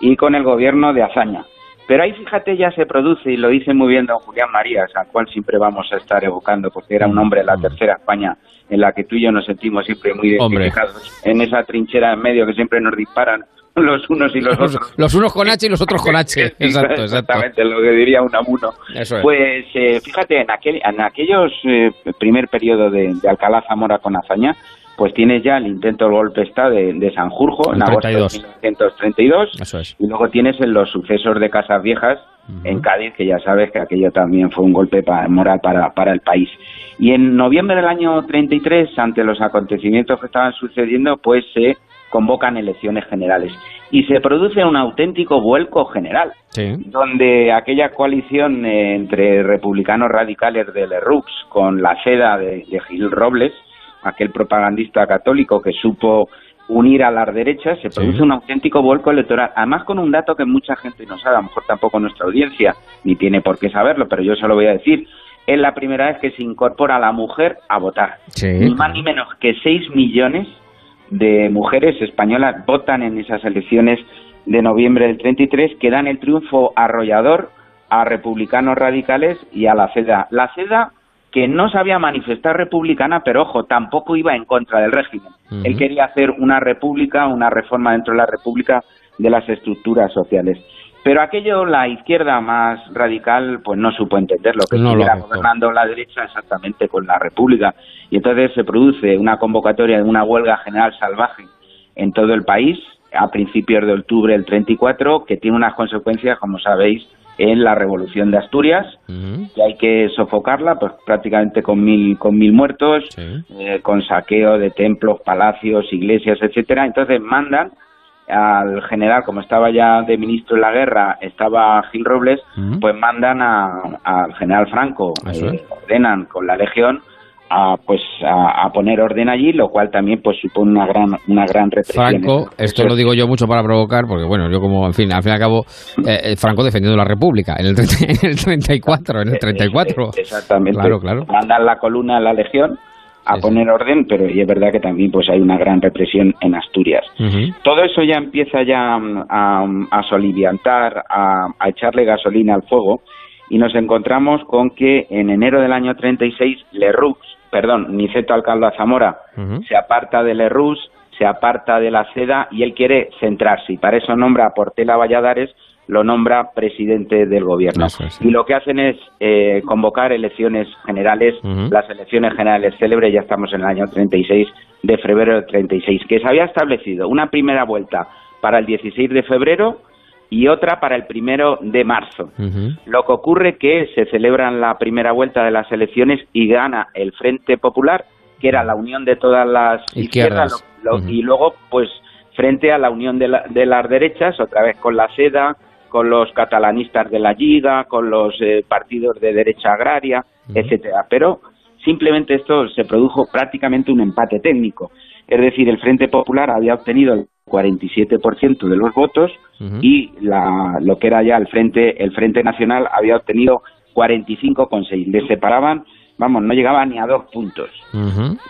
y con el gobierno de Azaña. Pero ahí, fíjate, ya se produce, y lo dice muy bien don Julián Marías, al cual siempre vamos a estar evocando, porque era un hombre de la tercera España, en la que tú y yo nos sentimos siempre muy Hombre. identificados, en esa trinchera en medio que siempre nos disparan los unos y los Los, otros. los unos con H y los otros con H. Exacto, exacto. Exactamente, lo que diría un amuno. Eso es. Pues eh, fíjate, en, aquel, en aquellos eh, primer periodo de, de Alcalá Zamora con Azaña, pues tienes ya el intento del golpe de Estado de, de Sanjurjo El en agosto 32. de 1932. Eso es. Y luego tienes en los sucesos de Casas Viejas en Cádiz, que ya sabes que aquello también fue un golpe pa- moral para, para el país. Y en noviembre del año 33, ante los acontecimientos que estaban sucediendo, pues se convocan elecciones generales. Y se produce un auténtico vuelco general Sí. donde aquella coalición entre republicanos radicales de Lerroux con la seda de, de Gil Robles, aquel propagandista católico que supo unir a las derechas, se produce un auténtico vuelco electoral. Además, con un dato que mucha gente no sabe, a lo mejor tampoco nuestra audiencia, ni tiene por qué saberlo, pero yo se lo voy a decir. Es la primera vez que se incorpora a la mujer a votar. Ni más ni menos que 6 millones de mujeres españolas votan en esas elecciones de noviembre del 33 que dan el triunfo arrollador a republicanos radicales y a la CEDA. La CEDA que no sabía manifestar republicana, pero ojo, tampoco iba en contra del régimen. Él quería hacer una república, una reforma dentro de la república de las estructuras sociales. Pero aquello la izquierda más radical pues no supo entenderlo, que No estuviera gobernando la derecha exactamente con la república. Y entonces se produce una convocatoria de una huelga general salvaje en todo el país a principios de octubre del 34 que tiene unas consecuencias, como sabéis, en la revolución de Asturias, que hay que sofocarla, pues prácticamente con mil, con mil muertos, eh, con saqueo de templos, palacios, iglesias, etcétera. Entonces mandan al general, como estaba ya de ministro en la guerra, estaba Gil Robles, pues mandan a- al general Franco, eh, ordenan con la legión a pues a, a poner orden allí, lo cual también pues supone una gran una gran represión. Franco, esto lo digo yo mucho para provocar, porque bueno, yo como, en fin, al fin y al cabo, eh, eh, Franco defendiendo la República en el, 30 en el 34, en el 34. Exactamente. Claro, claro. Mandan la columna a la legión a poner orden, pero y es verdad que también pues hay una gran represión en Asturias. Todo eso ya empieza ya mm, a, a soliviantar, a, a echarle gasolina al fuego y nos encontramos con que en enero del año 36 Lerroux, perdón, Niceto Alcalde Zamora se aparta de Lerroux, se aparta de la seda y él quiere centrarse y para eso nombra a Portela Valladares lo nombra presidente del gobierno. Y lo que hacen es eh, convocar elecciones generales, las elecciones generales célebres, ya estamos en el año 36 de febrero del 36, que se había establecido una primera vuelta para el 16 de febrero y otra para el primero de marzo. Lo que ocurre que se celebran la primera vuelta de las elecciones y gana el Frente Popular, que era la unión de todas las izquierdas, Izquierdas. lo- lo- y luego, pues, frente a la unión de, la- de las derechas, otra vez con la SEDA, con los catalanistas de la Liga, con los eh, partidos de derecha agraria, etcétera. Pero simplemente esto se produjo prácticamente un empate técnico. Es decir, el Frente Popular había obtenido el 47% de los votos y la, lo que era ya el Frente, el Frente Nacional había obtenido 45,6. Les separaban, vamos, no llegaba ni a dos puntos.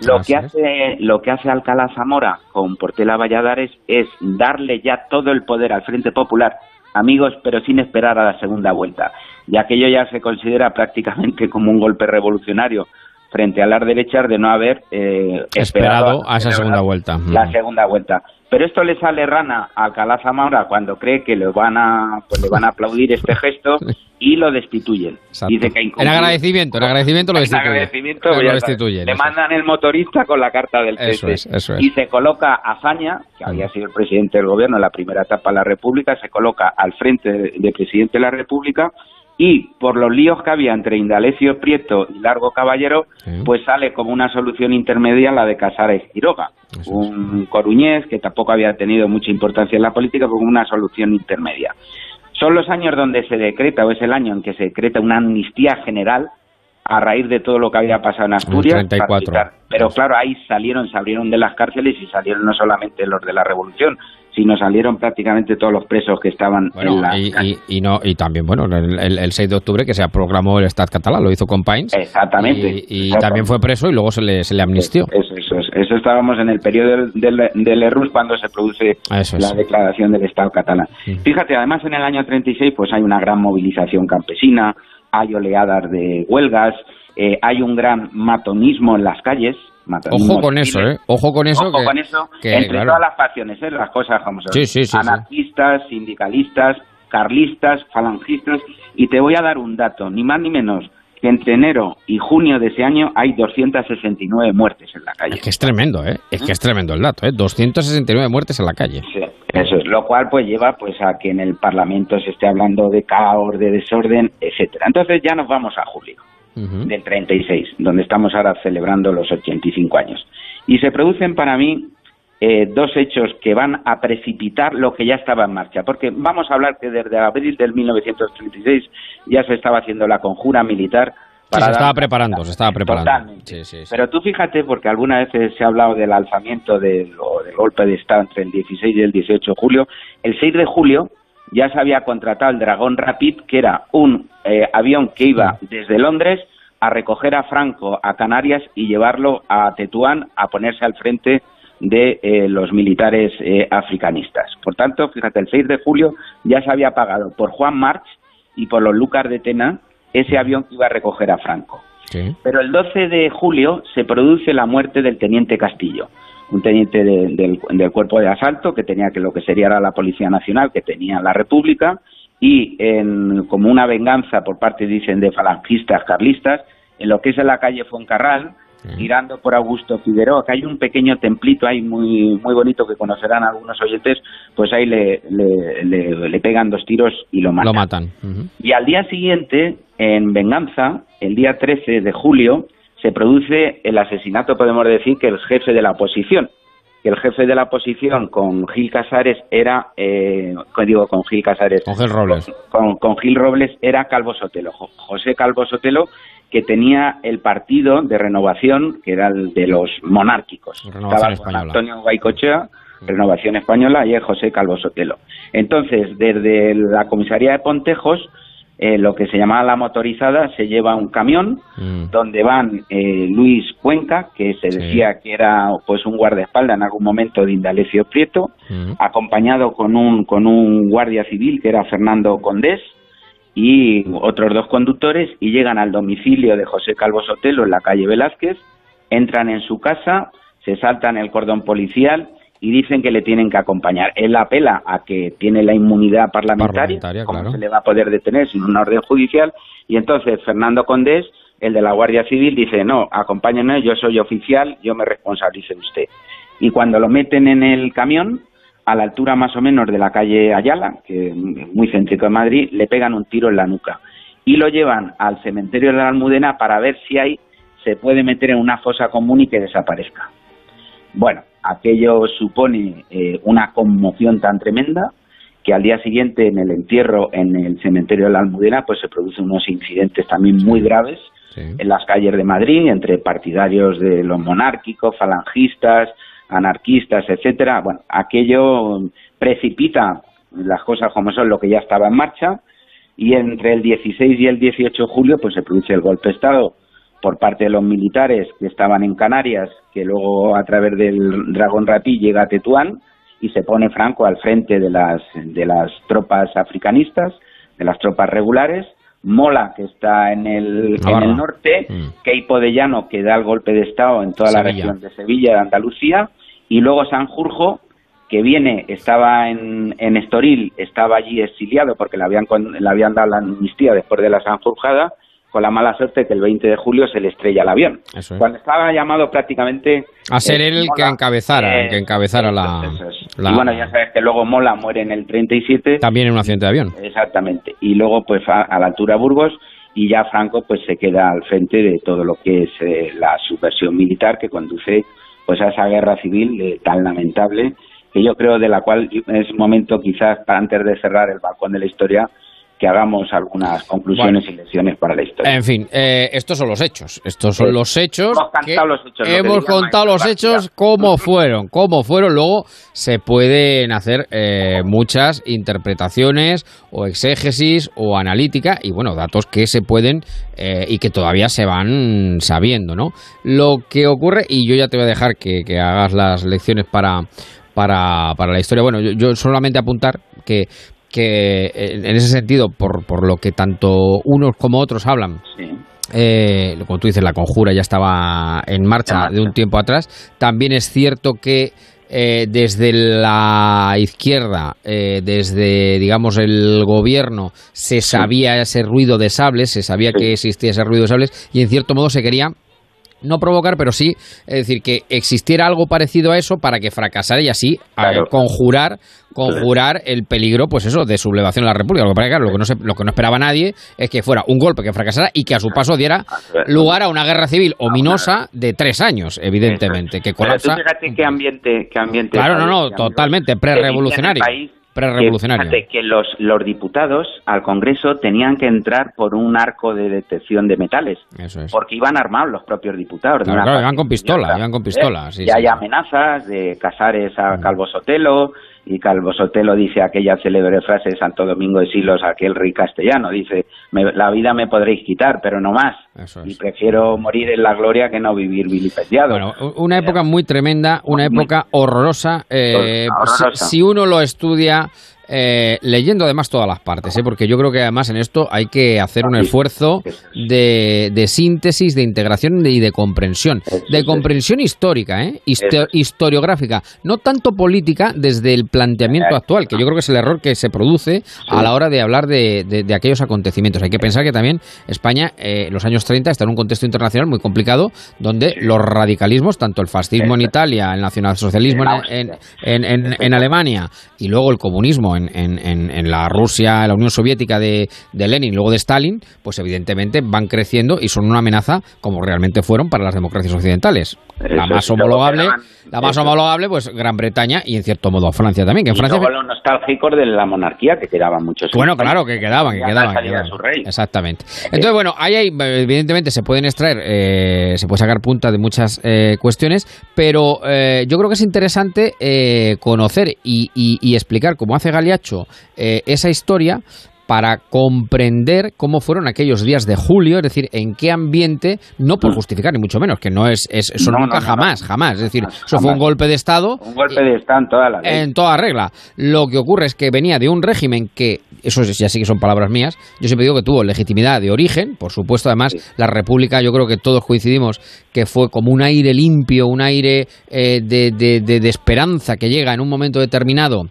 Lo que hace lo que hace Alcalá Zamora con Portela Valladares es darle ya todo el poder al Frente Popular, amigos, pero sin esperar a la segunda vuelta. Y aquello ya se considera prácticamente como un golpe revolucionario frente a las derechas de no haber eh, Esperado esperado a esa segunda vuelta. la segunda vuelta. Pero esto le sale rana a Alcalá Zamora cuando cree que le van a pues le van a aplaudir este gesto y lo destituyen. Dice que incumplido- agradecimiento, en agradecimiento lo en destituye. agradecimiento, Lo pues destituyen. Le eso mandan el motorista con la carta del Eso cese. es, eso es. Y se coloca a Zaña, que había sido el presidente del gobierno en la primera etapa de la República, se coloca al frente de, de presidente de la República y por los líos que había entre Indalecio Prieto y Largo Caballero, pues sale como una solución intermedia la de Casares Quiroga, un coruñés que tampoco había tenido mucha importancia en la política, como una solución intermedia. Son los años donde se decreta, o es el año en que se decreta una amnistía general a raíz de todo lo que había pasado en Asturias. En 34. para quitar- Pero claro, ahí salieron, se abrieron de las cárceles y salieron no solamente los de la revolución, sino salieron prácticamente todos los presos que estaban en la y, y- y no, y también, bueno, el, el- el 6 de octubre que se proclamó el Estado catalán, lo hizo con Pines. Exactamente. Y, y Exactamente. también fue preso y luego se le, se le amnistió. Eso, eso, es. eso estábamos en el periodo del, del, del Errus cuando se produce Eso la declaración del Estado catalán. Fíjate, además en el año 36 pues hay una gran movilización campesina, hay oleadas de huelgas, eh, hay un gran matonismo en las calles. Ojo con eso, ¿eh? Ojo con eso. Ojo que, con eso, que, entre claro, todas las facciones, ¿eh? las cosas sí, sí, sí. Anarquistas, sindicalistas, carlistas, falangistas. Y te voy a dar un dato, ni más ni menos, que entre enero y junio de ese año hay 269 muertes en la calle. Es que es tremendo, ¿eh? Es que es tremendo el dato, ¿eh? 269 muertes en la calle. Sí, eso es, lo cual pues lleva pues a que en el Parlamento se esté hablando de caos, de desorden, etcétera. Entonces ya nos vamos a julio del 36, donde estamos ahora celebrando los 85 años. Y se producen para mí eh, dos hechos que van a precipitar lo que ya estaba en marcha, porque vamos a hablar que desde abril del 1936 ya se estaba haciendo la conjura militar se estaba preparando, se estaba preparando. Pero tú fíjate, porque algunas veces se ha hablado del alzamiento del, del golpe de Estado entre el 16 y el 18 de julio. El 6 de julio ya se había contratado el Dragón Rapid, que era un eh, avión que iba desde Londres a recoger a Franco a Canarias y llevarlo a Tetuán a ponerse al frente de eh, los militares eh, africanistas. Por tanto, fíjate, el 6 de julio ya se había pagado por Juan March y por los Lucas de Tena ese avión que iba a recoger a Franco. Pero el 12 de julio se produce la muerte del teniente Castillo, un teniente del, cuerpo de asalto que tenía que lo que sería la Policía Nacional que tenía la República y en, como una venganza por parte, dicen, de falangistas carlistas, en lo que es en la calle Foncarral, girando por Augusto Figueroa, que hay un pequeño templito ahí muy muy bonito que conocerán algunos oyentes, pues ahí le, le, pegan dos tiros y lo matan. Lo matan. Y al día siguiente, en venganza, el día 13 de julio, se produce el asesinato, podemos decir, que el jefe de la oposición, que el jefe de la oposición con Gil Casares era, eh, digo con Gil Casares, con Gil Robles, con, Gil Robles era Calvo Sotelo, José Calvo Sotelo, que tenía el partido de renovación, que era el de los monárquicos. Renovación Estaba Antonio Guaycochea, Renovación Española, y el José Calvo Sotelo. Entonces, desde la comisaría de Pontejos, eh, lo que se llamaba la motorizada, se lleva un camión Mm. donde van eh, Luis Cuenca, que se decía que era pues un guardaespaldas en algún momento de Indalecio Prieto, Mm. acompañado con un, con un guardia civil que era Fernando Condés y otros dos conductores y llegan al domicilio de José Calvo Sotelo en la calle Velázquez, entran en su casa, se saltan el cordón policial y dicen que le tienen que acompañar. Él apela a que tiene la inmunidad parlamentaria, Parlamentaria, como claro. se le va a poder detener sin una orden judicial, y entonces Fernando Condés, el de la Guardia Civil, dice, no, acompáñenme, yo soy oficial, yo me responsabilizo de usted. Y cuando lo meten en el camión, a la altura más o menos de la calle Ayala, que es muy céntrico de Madrid, le pegan un tiro en la nuca. Y lo llevan al cementerio de la Almudena para ver si ahí se puede meter en una fosa común y que desaparezca. Bueno, aquello supone eh, una conmoción tan tremenda que al día siguiente en el entierro en el cementerio de la Almudena pues se producen unos incidentes también muy graves en las calles de Madrid entre partidarios de los monárquicos, falangistas, anarquistas, etcétera. Bueno, aquello precipita las cosas como son lo que ya estaba en marcha y entre el 16 y el 18 de julio pues se produce el golpe de estado por parte de los militares que estaban en Canarias, que luego a través del Dragón Rapí llega a Tetuán y se pone Franco al frente de las, de las tropas africanistas, de las tropas regulares, Mola, que está en el, en el norte, Queipo de Llano, que da el golpe de Estado en toda la región de Sevilla, de Andalucía, y luego Sanjurjo, que viene, estaba en, en Estoril, estaba allí exiliado porque le habían, le habían dado la amnistía después de la Sanjurjada, con la mala suerte que el 20 de julio se le estrella el avión. Es. Cuando estaba llamado prácticamente... A ser eh, él el que Mola, encabezara, el que eh, encabezara la, la- y bueno, ya sabes que luego Mola muere en el 37. también en un accidente de avión. Exactamente. Y luego, pues a, a la altura de Burgos, y ya Franco pues se queda al frente de todo lo que es eh, la subversión militar que conduce pues a esa guerra civil eh, tan lamentable que yo creo de la cual es momento quizás para antes de cerrar el balcón de la historia que hagamos algunas conclusiones y lecciones para la historia. En fin, eh, estos son los hechos. Estos son Sí. los hechos. Hemos los hechos, hemos contado los hechos cómo fueron, cómo fueron. Luego se pueden hacer eh, muchas interpretaciones o exégesis o analítica y bueno, datos que se pueden eh, y que todavía se van sabiendo, ¿no? Lo que ocurre, y yo ya te voy a dejar que, que hagas las lecciones para, para, para la historia. Bueno, yo, yo solamente apuntar que que en ese sentido, por, por lo que tanto unos como otros hablan, eh, como tú dices, la conjura ya estaba en marcha de un tiempo atrás. También es cierto que eh, desde la izquierda, eh, desde, digamos, el gobierno, se sabía ese ruido de sables, se sabía que existía ese ruido de sables y en cierto modo se quería no provocar, pero sí, es decir, que existiera algo parecido a eso para que fracasara y así eh, conjurar conjurar el peligro, pues eso, de sublevación a la República. Lo que, pasa es que, claro, lo que no se- lo que no esperaba nadie es que fuera un golpe que fracasara y que a su paso diera lugar a una guerra civil ominosa de tres años, evidentemente, que Pero tú colapsa. fíjate qué ambiente, qué ambiente Claro, no, no, totalmente, prerevolucionario. Prerevolucionario. Que, que los, los diputados al Congreso tenían que entrar por un arco de detección de metales. Eso es. Porque iban armados los propios diputados. Claro, iban con pistola, iban con pistola, sí, y sí. hay amenazas de Casares a Calvo Sotelo, y Calvo Sotelo dice aquella célebre frase de Santo Domingo de Silos, aquel rey castellano, dice, "Me- la vida me podréis quitar, pero no más. Y prefiero morir en la gloria que no vivir vilipendiado. Bueno, una época muy tremenda, una época horrorosa. eh, Horrorosa. Si, si uno lo estudia eh, leyendo además todas las partes, ¿eh? porque yo creo que además en esto hay que hacer un esfuerzo de, de síntesis, de integración y de comprensión. De comprensión histórica, ¿eh? Histo- historiográfica, no tanto política desde el planteamiento actual, que yo creo que es el error que se produce a la hora de hablar de, de- de aquellos acontecimientos. Hay que pensar que también España, eh, en los años 30, está en un contexto internacional muy complicado, donde los radicalismos, tanto el fascismo en Italia, el nacionalsocialismo en- en- en Alemania y luego el comunismo en, en- en- en la Rusia, en la Unión Soviética de, de Lenin, luego de Stalin, pues evidentemente van creciendo y son una amenaza como realmente fueron para las democracias occidentales. La más homologable, la más homologable, pues Gran Bretaña y en cierto modo Francia también, que en y Francia luego los nostálgicos de la monarquía, que quedaban muchos. bueno, claro, que quedaban, que quedaban. que quedaban. su rey. Exactamente. Entonces, bueno, ahí hay, evidentemente se pueden extraer, eh, se puede sacar punta de muchas eh, cuestiones, pero eh, yo creo que es interesante eh, conocer y, y- y explicar, como hace Galiacho, eh, esa historia para comprender cómo fueron aquellos días de julio, es decir, en qué ambiente, no por justificar ni mucho menos, que no es, es eso Mm. No, nunca no, no, jamás, jamás, es decir, eso fue un golpe de estado Un golpe de Estado en toda la en toda regla. Lo que ocurre es que venía de un régimen que, eso es- ya sí que son palabras mías, yo siempre digo que tuvo legitimidad de origen, por supuesto, además, la República, yo creo que todos coincidimos que fue como un aire limpio, un aire eh, de, de- de- de esperanza que llega en un momento determinado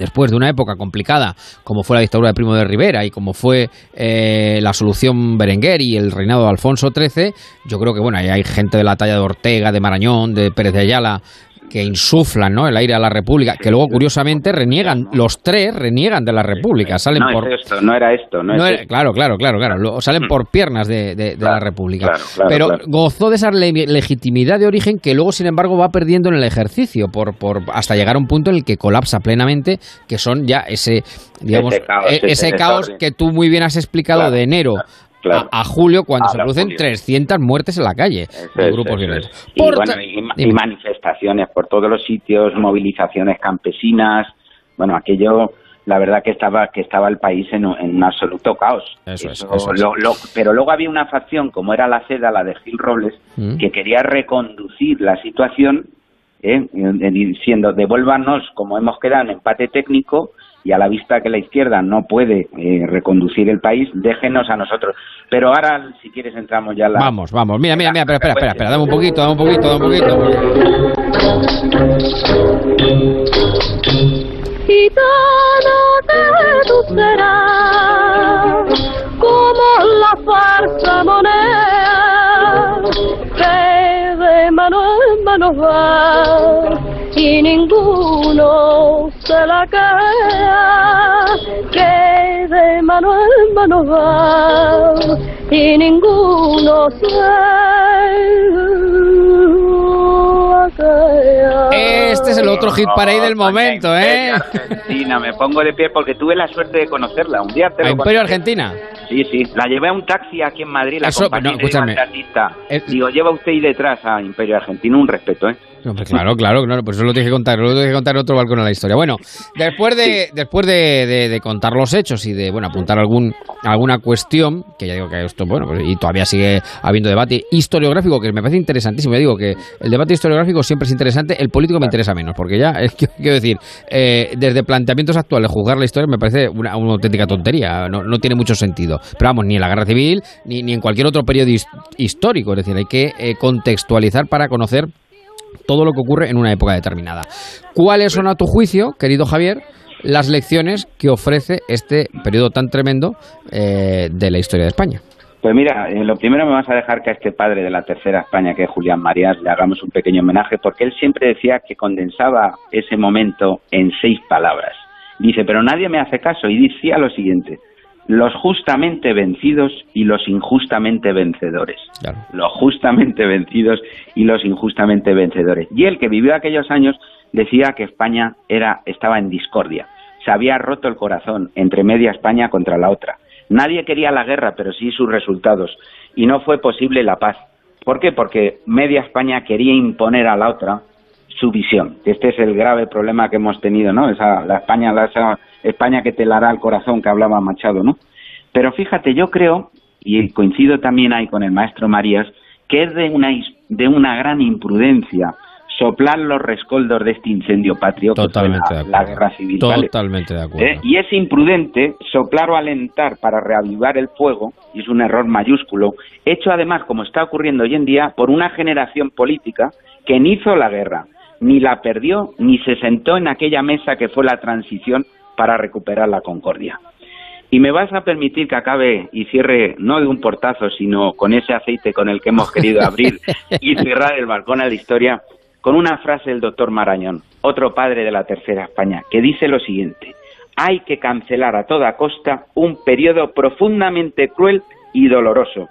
después de una época complicada como fue la dictadura de Primo de Rivera y como fue eh, la solución Berenguer y el reinado de Alfonso XIII, yo creo que bueno, hay gente de la talla de Ortega, de Marañón, de Pérez de Ayala que insuflan ¿no? el aire a la República, que luego curiosamente reniegan, los tres reniegan de la República, salen no por... es esto, no era esto, no, No es era- esto. claro, claro, claro, claro. Salen por piernas de, de- de la República. claro, claro, Pero gozó de esa le- legitimidad de origen que luego, sin embargo, va perdiendo en el ejercicio por, por hasta llegar a un punto en el que colapsa plenamente, que son ya ese, digamos, Ese caos, e- ese ese caos desorden. que tú muy bien has explicado de enero. Claro. A, a julio, cuando se producen Julio. 300 muertes en la calle de Eso, grupos eso, violentos. eso. Y, bueno, y, ma- y manifestaciones por todos los sitios, movilizaciones campesinas. Bueno, aquello, la verdad que estaba que estaba el país en, un- en un absoluto caos. Eso es, lo- lo- pero luego había una facción, como era la seda, la de Gil Robles, Mm. que quería reconducir la situación. Eh, diciendo devuélvanos como hemos quedado en empate técnico y a la vista que la izquierda no puede eh, reconducir el país, déjenos a nosotros. Pero ahora, si quieres, entramos ya a la... Vamos, vamos. Mira, mira, mira, espera, espera, espera, espera, dame un poquito, dame un poquito, dame un poquito. Gitana de tú serás como la farsa moneda que de mano en mano va y ninguno se la queda que de mano en mano va y ninguno se la queda. Este es el otro hit para ahí del momento, ¿eh? Argentina, me pongo de pie porque tuve la suerte de conocerla. Un día te ¿A lo Imperio. Argentina? Sí, sí. La llevé a un taxi aquí en Madrid, la Eso, compañía no, escúchame. de artista. Digo, lleva usted ahí detrás a Imperio Argentino, un respeto, ¿eh? Hombre, claro, claro, claro, pues eso lo tienes que contar, lo tienes que contar en otro balcón a la historia. Bueno, después de, después de, contar los hechos y de bueno apuntar algún alguna cuestión, que ya digo que esto, bueno, pues, y todavía sigue habiendo debate historiográfico, que me parece interesantísimo. Ya digo que el debate historiográfico siempre es interesante, el político me interesa menos, porque ya, quiero decir, eh, desde planteamientos actuales, juzgar la historia me parece una, auténtica tontería, no, no tiene mucho sentido. Pero vamos, ni en la guerra civil, ni, ni en cualquier otro periodo his- histórico, es decir, hay que eh, contextualizar para conocer todo lo que ocurre en una época determinada. ¿Cuáles son, a tu juicio, querido Javier, las lecciones que ofrece este periodo tan tremendo eh, de la historia de España? Pues mira, eh, lo primero me vas a dejar que a este padre de la tercera España, que es Julián Marías, le hagamos un pequeño homenaje, porque él siempre decía que condensaba ese momento en seis palabras. Dice, pero nadie me hace caso, y decía lo siguiente, los justamente vencidos y los injustamente vencedores. Los justamente vencidos y los injustamente vencedores. Y él, que vivió aquellos años, decía que España era, estaba en discordia. se había roto el corazón entre media España contra la otra. Nadie quería la guerra, pero sí sus resultados. Y no fue posible la paz. ¿Por qué? Porque media España quería imponer a la otra su visión. Este es el grave problema que hemos tenido, ¿no? Esa, la España, la, esa España que te lará el corazón que hablaba Machado, ¿no? Pero fíjate, yo creo, y coincido también ahí con el maestro Marías, que es de una, de una gran imprudencia soplar los rescoldos de este incendio patrio Totalmente que fue la, la, guerra civil. Totalmente de acuerdo. ¿Eh? Y es imprudente soplar o alentar para reavivar el fuego, y es un error mayúsculo, hecho además, como está ocurriendo hoy en día, por una generación política que ni hizo la guerra, ni la perdió, ni se sentó en aquella mesa que fue la transición para recuperar la concordia. Y me vas a permitir que acabe y cierre, no de un portazo, sino con ese aceite con el que hemos querido abrir y cerrar el balcón a la historia, con una frase del doctor Marañón, otro padre de la Tercera España, que dice lo siguiente, hay que cancelar a toda costa un periodo profundamente cruel y doloroso,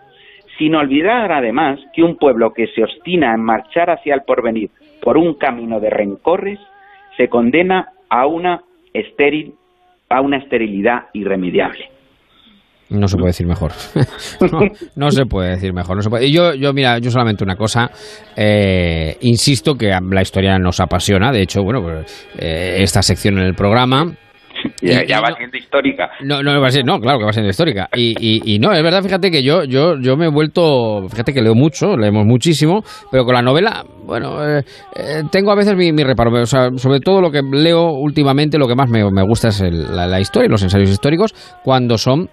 sin olvidar además que un pueblo que se obstina en marchar hacia el porvenir por un camino de rencorres, se condena a una estéril, a una esterilidad irremediable. No se puede decir mejor. no, se puede decir mejor. No se puede. Yo, yo, mira, yo solamente una cosa. Eh, insisto que la historia nos apasiona. De hecho, bueno, pues, eh, esta sección en el programa. Ya, ya va siendo histórica. No, no, va a ser, no, claro que va siendo histórica. Y, y, y, no, es verdad, fíjate que yo, yo, yo me he vuelto, fíjate que leo mucho, leemos muchísimo, pero con la novela, bueno, eh, eh, tengo a veces mi, mi reparo. O sea, sobre todo lo que leo últimamente, lo que más me, me gusta es el, la, la historia y los ensayos históricos, cuando son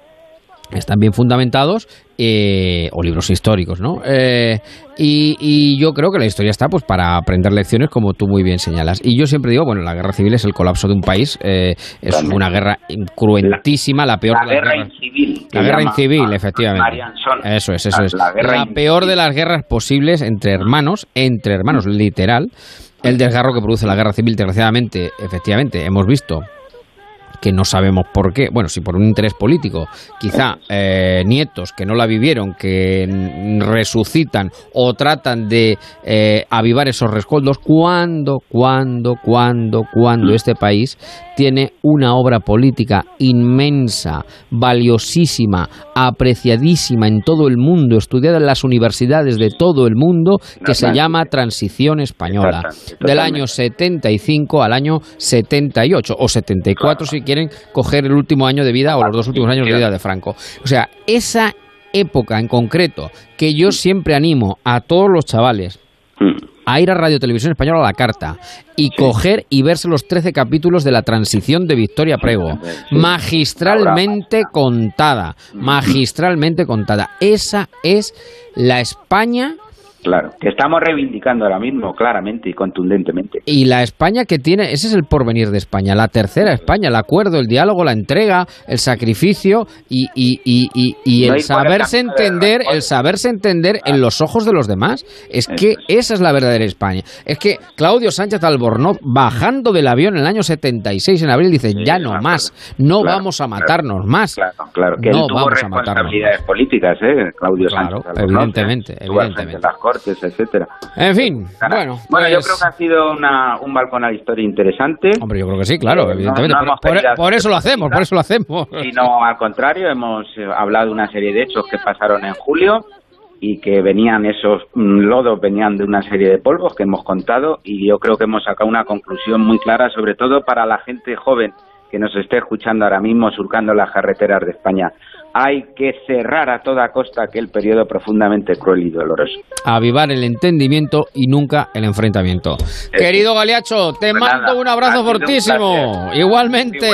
están bien fundamentados eh, o libros históricos, ¿no? Eh, y, y, yo creo que la historia está pues para aprender lecciones como tú muy bien señalas. Y yo siempre digo, bueno, la guerra civil es el colapso de un país, eh, es También. una guerra cruentísima, la peor la de las guerra incivil. La guerra incivil, efectivamente. Eso es, eso es. La, la peor de las guerras posibles entre hermanos, entre hermanos, literal. El desgarro que produce la guerra civil, desgraciadamente, efectivamente, hemos visto que no sabemos por qué, bueno, si por un interés político, quizá eh, nietos que no la vivieron, que resucitan o tratan de eh, avivar esos rescoldos, cuando, cuando, cuando, cuando este país tiene una obra política inmensa, valiosísima, apreciadísima en todo el mundo, estudiada en las universidades de todo el mundo, que se llama Transición Española, del año 75 al año 78 o 74 si quieren coger el último año de vida o los dos últimos años de vida de Franco. O sea, esa época en concreto que yo siempre animo a todos los chavales a ir a Radio Televisión Española a la carta y coger y verse los 13 capítulos de la transición de Victoria Prego. Magistralmente contada, magistralmente contada. Esa es la España Claro, que estamos reivindicando ahora mismo claramente y contundentemente. Y la España que tiene, ese es el porvenir de España, la tercera España, el acuerdo, el diálogo, la entrega, el sacrificio y, y, y, y, y no el saberse entender, el saberse entender en los ojos de los demás. Es que esa es la verdadera España. Es que Claudio Sánchez Albornoz, bajando del avión en el año 76, en abril, dice, ya no más, no claro, vamos a matarnos claro, más. Claro, claro, que no él tuvo vamos a matarnos políticas, ¿eh? Claudio claro, Sánchez Albornoz. evidentemente, ¿eh? evidentemente. Las etcétera. En fin, bueno. Bueno, pues... yo creo que ha sido una, un balcón a la historia interesante. Hombre, yo creo que sí, claro, evidentemente. No, no por, por, por, eso lo hacemos, por eso lo hacemos. Sino al contrario, hemos hablado de una serie de hechos que pasaron en julio y que venían esos lodos, venían de una serie de polvos que hemos contado y yo creo que hemos sacado una conclusión muy clara, sobre todo para la gente joven que nos esté escuchando ahora mismo surcando las carreteras de España. Hay que cerrar a toda costa aquel periodo profundamente cruel y doloroso. Avivar el entendimiento y nunca el enfrentamiento. Querido Galiacho, te pues mando nada, un abrazo fortísimo. Un Igualmente,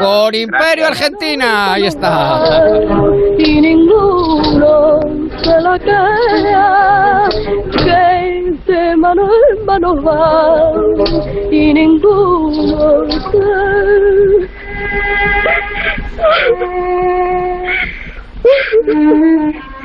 con Imperio Gracias. Argentina. Ahí está. Y ninguno se la crea que de mano en mano va y ninguno se Mm-hmm.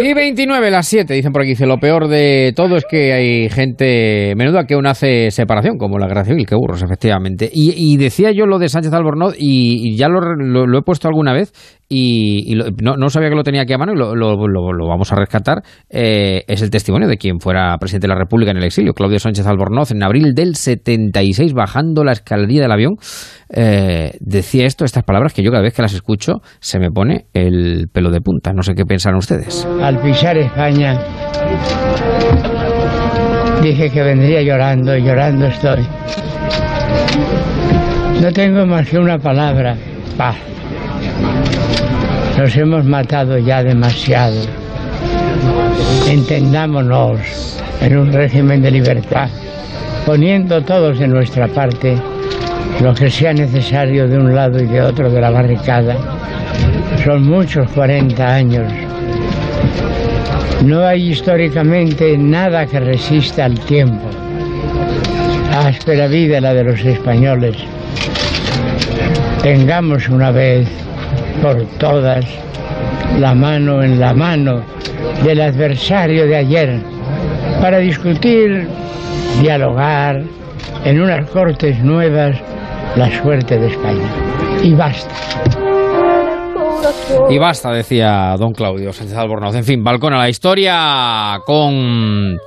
Y 29, las 7, dicen por aquí. Dice, lo peor de todo es que hay gente menuda que aún hace separación, como la Gracia Civil, que burros, efectivamente. Y, decía yo lo de Sánchez Albornoz, y, ya lo, lo, he puesto alguna vez, y, no, sabía que lo tenía aquí a mano, y lo, lo vamos a rescatar. Eh, es el testimonio de quien fuera presidente de la República en el exilio, Claudio Sánchez Albornoz, en abril del 76, bajando la escalería del avión. Eh, decía esto, estas palabras que yo cada vez que las escucho se me pone el pelo de punta. No sé qué ustedes. Al pisar España dije que vendría llorando y llorando estoy. No tengo más que una palabra, paz. Nos hemos matado ya demasiado. Entendámonos en un régimen de libertad, poniendo todos de nuestra parte lo que sea necesario de un lado y de otro de la barricada. Son muchos 40 años. No hay históricamente nada que resista al tiempo. Áspera vida la de los españoles. Tengamos una vez por todas la mano en la mano del adversario de ayer para discutir, dialogar en unas cortes nuevas la suerte de España. Y basta. Y basta, decía don Claudio Sánchez Albornoz. En fin, balcón a la historia con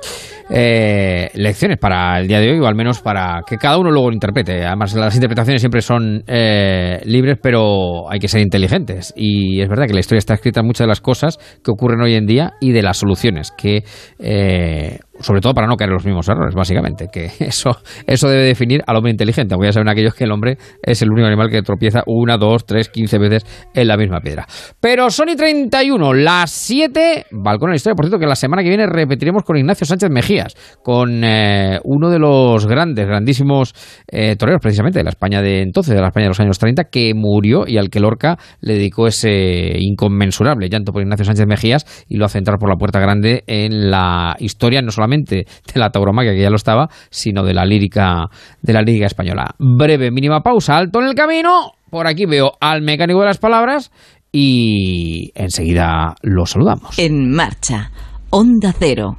eh, lecciones para el día de hoy, o al menos para que cada uno luego lo interprete. Además, las interpretaciones siempre son eh, libres, pero hay que ser inteligentes. Y es verdad que la historia está escrita en muchas de las cosas que ocurren hoy en día y de las soluciones que eh, sobre todo para no caer en los mismos errores, básicamente, que eso, eso debe definir al hombre inteligente, aunque ya saben aquellos que el hombre es el único animal que tropieza una, dos, tres, quince veces en la misma piedra. Pero Sony 31, las 7, balcón en la historia, por cierto, que la semana que viene repetiremos con Ignacio Sánchez Mejías, con eh, uno de los grandes, grandísimos eh, toreros, precisamente, de la España de entonces, de la España de los años 30, que murió y al que Lorca le dedicó ese inconmensurable llanto por Ignacio Sánchez Mejías y lo hace entrar por la puerta grande en la historia, no solamente de la tauromaquia, que ya lo estaba, sino de la lírica, de la lírica española. Breve, mínima pausa, alto en el camino. Por aquí veo al mecánico de las palabras y enseguida lo saludamos. En marcha, Onda Cero.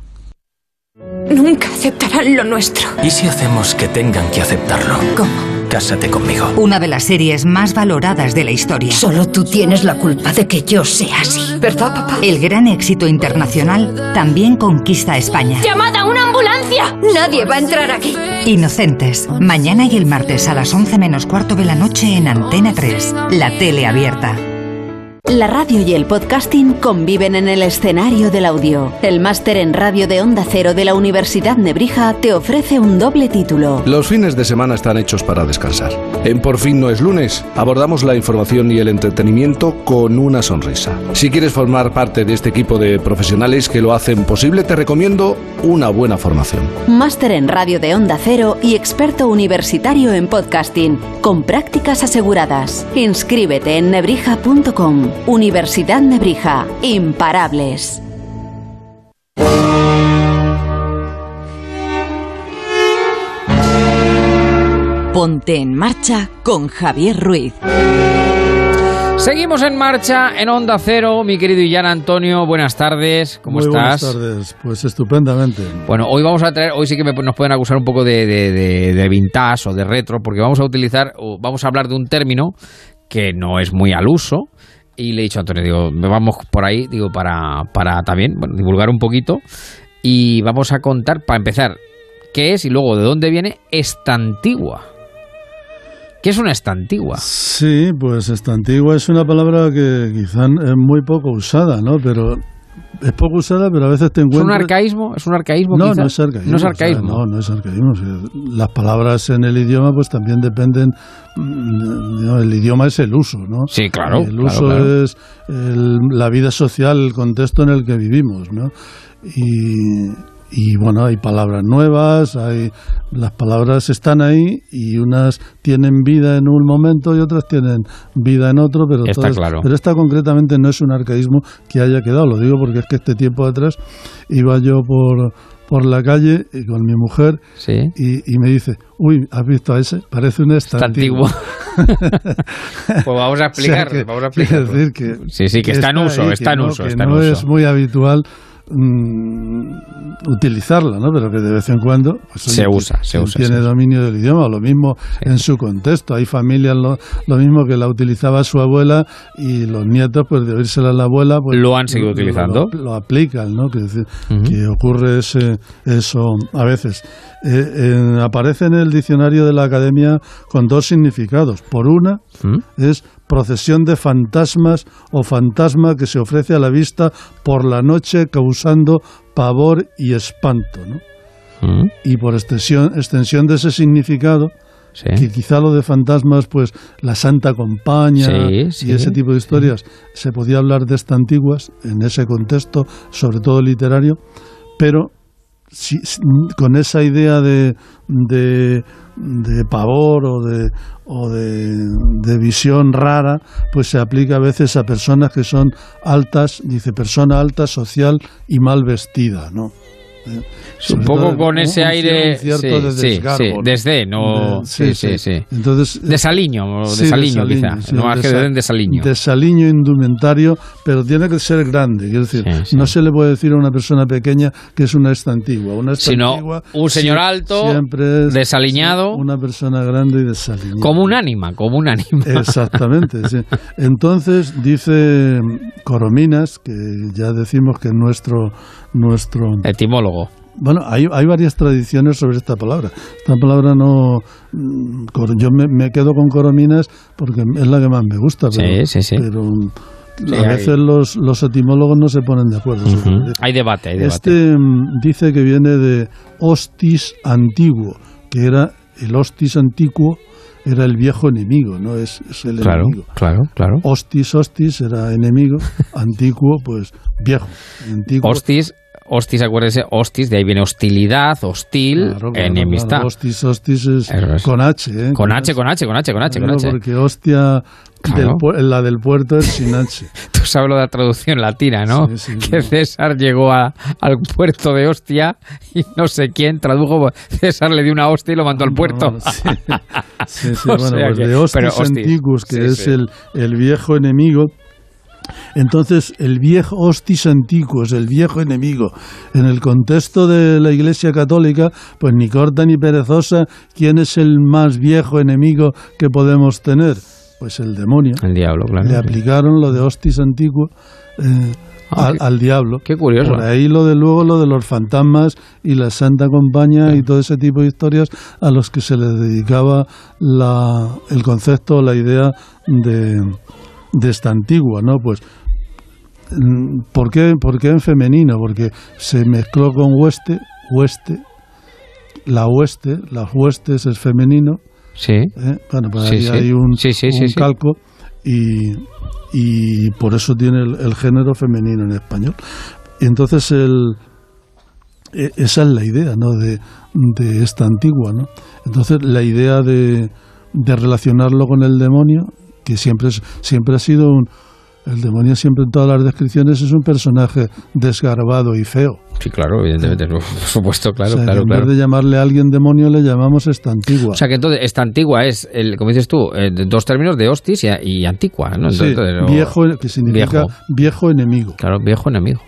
Nunca aceptarán lo nuestro. ¿Y si hacemos que tengan que aceptarlo? ¿Cómo? Cásate conmigo. Una de las series más valoradas de la historia. Solo tú tienes la culpa de que yo sea así. ¿Verdad, papá? El gran éxito internacional también conquista España. ¡Llamada a una ambulancia! Nadie va a entrar aquí. Inocentes. Mañana y el martes a las 11 menos cuarto de la noche en Antena 3. La tele abierta. La radio y el podcasting conviven en el escenario del audio. El máster en radio de Onda Cero de la Universidad Nebrija te ofrece un doble título. Los fines de semana están hechos para descansar. En Por fin no es lunes, abordamos la información y el entretenimiento con una sonrisa. Si quieres formar parte de este equipo de profesionales que lo hacen posible, te recomiendo una buena formación. Máster en radio de Onda Cero y experto universitario en podcasting, con prácticas aseguradas. Inscríbete en nebrija.com. Universidad Nebrija. Imparables. Ponte en marcha con Javier Ruiz. Seguimos en marcha en Onda Cero, mi querido Illán Antonio. Buenas tardes, ¿cómo estás? Buenas tardes, pues estupendamente. Bueno, hoy vamos a traer, hoy sí que nos pueden acusar un poco de, de, vintage o de retro, porque vamos a utilizar, vamos a hablar de un término que no es muy al uso, y le he dicho a Antonio, digo, vamos por ahí, digo, para, para también divulgar un poquito. Y vamos a contar, para empezar, qué es y luego de dónde viene esta antigua. ¿Qué es una estantigua? Sí, pues estantigua es una palabra que quizá es muy poco usada, ¿no? Pero es poco usada, pero a veces te encuentras... ¿Es un arcaísmo? ¿Es un arcaísmo no, no es arcaísmo. No es arcaísmo. no, no es arcaísmo. Las palabras en el idioma pues también dependen... Mm, el idioma es el uso, ¿no? Sí, claro. El uso es la vida social, el contexto en el que vivimos, ¿no? Y, y bueno, hay palabras nuevas, hay las palabras están ahí y unas tienen vida en un momento y otras tienen vida en otro, pero Está claro. pero esta concretamente no es un arcaísmo que haya quedado, lo digo porque es que este tiempo atrás iba yo por por la calle y con mi mujer y, y me dice, uy, ¿has visto a ese? Parece un estantiguo. pues vamos a explicar, O sea vamos a explicar. decir que, sí, sí, que, está en uso, ahí, está en uso, en no es muy habitual mm, utilizarla, ¿no? Pero que de vez en cuando pues, Se oye, usa, se usa, Tiene se usa. dominio del idioma, lo mismo en su contexto. Hay familias lo, lo mismo que la utilizaba su abuela y los nietos, pues de oírsela a la abuela, pues Lo han seguido utilizando. Lo, lo aplican, ¿no? Que, decir, Ujú. que ocurre ese, eso a veces. Eh, eh, aparece en el diccionario de la academia con dos significados. Por una, es procesión de fantasmas o fantasma que se ofrece a la vista por la noche causando pavor y espanto. ¿no? Y por extensión, extensión de ese significado, que quizá lo de fantasmas, pues la Santa Sí, sí. y ese tipo de historias, se podía hablar de estas antiguas en ese contexto, sobre todo literario, pero con esa idea de, de, pavor o de o de visión rara, pues se aplica a veces a personas que son altas, dice persona alta, social y mal vestida, ¿no? Eh, Un poco todo con ese aire cierto sí, de sí, desgarbo, sí, ¿no? desdén, o- De- sí, sí, sí. Entonces, Desaliño, o Sí, desaliño, quizá. No más que desa- desaliño. Desaliño indumentario, pero tiene que ser grande. Quiero decir, no se le puede decir a una persona pequeña que es una estantigua. Una Sino estantigua un señor alto, siempre es desaliñado. Una persona grande y desaliñada. Como un ánima, como un ánima. Exactamente. sí. Entonces dice Corominas, que ya decimos que nuestro nuestro etimólogo. Bueno, hay, hay varias tradiciones sobre esta palabra. Esta palabra no. Yo me, me quedo con Corominas porque es la que más me gusta. Pero, Sí, sí, sí. pero a hay- veces los, los etimólogos no se ponen de acuerdo. sobre Ujú. Hay debate, hay debate. este dice que viene de hostis antiguo, que era el hostis antiguo, era el viejo enemigo, no es, es el Claro, enemigo. claro, claro. Hostis, hostis era enemigo, antiguo, pues viejo. Antiguo, Hostis, hostis, acuérdese, hostis, de ahí viene hostilidad, hostil, Claro, claro, enemistad. claro. Hostis, hostis es es. con H, ¿eh? Con H, con H, con H, con H, con H. Porque hostia, del la del puerto es sin H. Tú sabes lo de la traducción latina, ¿no? que César llegó a- al puerto de Ostia y no sé quién tradujo. César le dio una hostia y lo mandó al puerto. Sí, sí, O bueno, pues que- de hostis hostis. antiguos, que Sí, es sí. El, el viejo enemigo. Entonces, el viejo hostis antiguos, el viejo enemigo, en el contexto de la Iglesia Católica, pues ni corta ni perezosa, ¿quién es el más viejo enemigo que podemos tener? Pues el demonio. El diablo, claro. Le aplicaron lo de hostis antiguo eh, Ah, al, diablo. Qué curioso. Por ahí lo de luego lo de los fantasmas y la Santa Compañía y todo ese tipo de historias a los que se les dedicaba la, el concepto, la idea de, de esta antigua, ¿no? Pues mm, ¿por qué, ¿por qué en femenino? Porque se mezcló con hueste, hueste, la hueste, las huestes es femenino. Sí. ¿eh? Bueno, pues ahí sí. hay un, Sí, calco y, y por eso tiene el, el género femenino en español. Y entonces el, e- esa es la idea ¿no? de, de esta antigua. ¿no? Entonces la idea de, de relacionarlo con el demonio, que siempre, es, siempre ha sido un... El demonio siempre en todas las descripciones es un personaje desgarbado y feo. Sí, claro, evidentemente, por supuesto, claro, o sea, claro, en claro. vez de llamarle a alguien demonio le llamamos esta antigua. O sea que entonces esta antigua es, el, como dices tú, eh, dos términos de hostis y, y antigua, ¿no? Sí, Entonces, viejo, que significa viejo. viejo enemigo. Claro, viejo enemigo.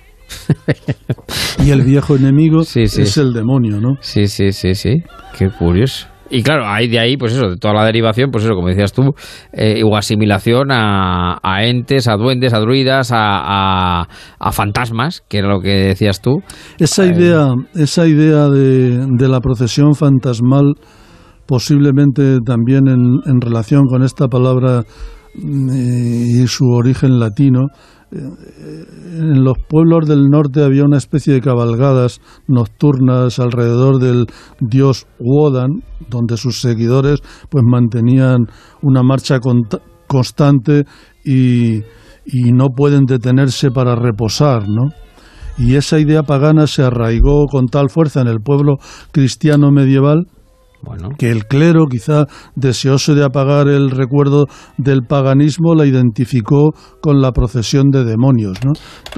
Y el viejo enemigo sí. es el demonio, ¿no? Sí, sí, sí, sí. Qué curioso. Y claro, ahí de ahí, pues eso, de toda la derivación, pues eso, como decías tú, eh, o asimilación a, a entes, a duendes, a druidas, a, a, a fantasmas, que era lo que decías tú. Esa Eh, idea, esa idea de, de la procesión fantasmal, posiblemente también en, en relación con esta palabra mm, y su origen latino, en los pueblos del norte había una especie de cabalgadas nocturnas alrededor del dios Wodan, donde sus seguidores pues mantenían una marcha constante y, y no pueden detenerse para reposar, ¿no? y esa idea pagana se arraigó con tal fuerza en el pueblo cristiano medieval que el clero, quizá deseoso de apagar el recuerdo del paganismo, la identificó con la procesión de demonios, ¿no?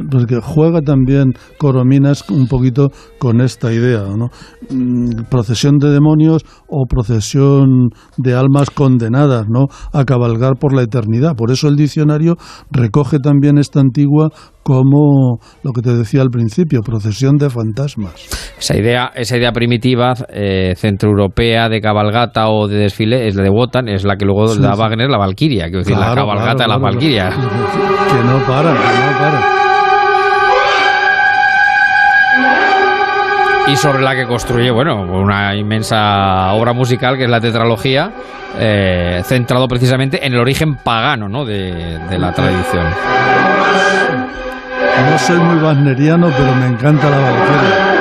Porque juega también Corominas un poquito con esta idea, ¿no? Mm, procesión de demonios o procesión de almas condenadas, ¿no? A cabalgar por la eternidad. Por eso el diccionario recoge también esta antigua como lo que te decía al principio, procesión de fantasmas. Esa idea, esa idea primitiva eh, centroeuropea de cabalgata o de desfile es la de Wotan, es la que luego da Wagner la Valquiria, quiero decir, la cabalgata de la Valquiria. Que no para, que no para. y sobre la que construye, bueno, una inmensa obra musical que es la tetralogía, eh, centrado precisamente en el origen pagano ¿no? de, de la tradición. No soy muy wagneriano, pero me encanta la Valquiria.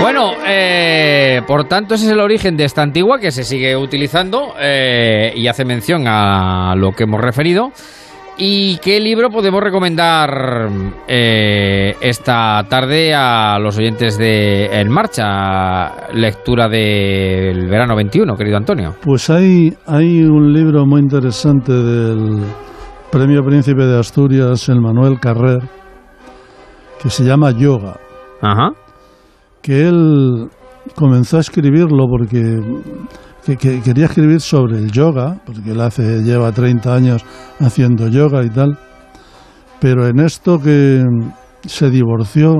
Bueno, eh, por tanto ese es el origen de esta antigua que se sigue utilizando eh, y hace mención a lo que hemos referido. ¿Y qué libro podemos recomendar eh, esta tarde a los oyentes de En Marcha? Lectura del verano 21, querido Antonio. Pues hay, hay un libro muy interesante del Premio Príncipe de Asturias, el Manuel Carrer, que se llama Yoga. Ajá. Que él comenzó a escribirlo porque que, quería escribir sobre el yoga, porque él hace, lleva 30 años haciendo yoga y tal, pero en esto que se divorció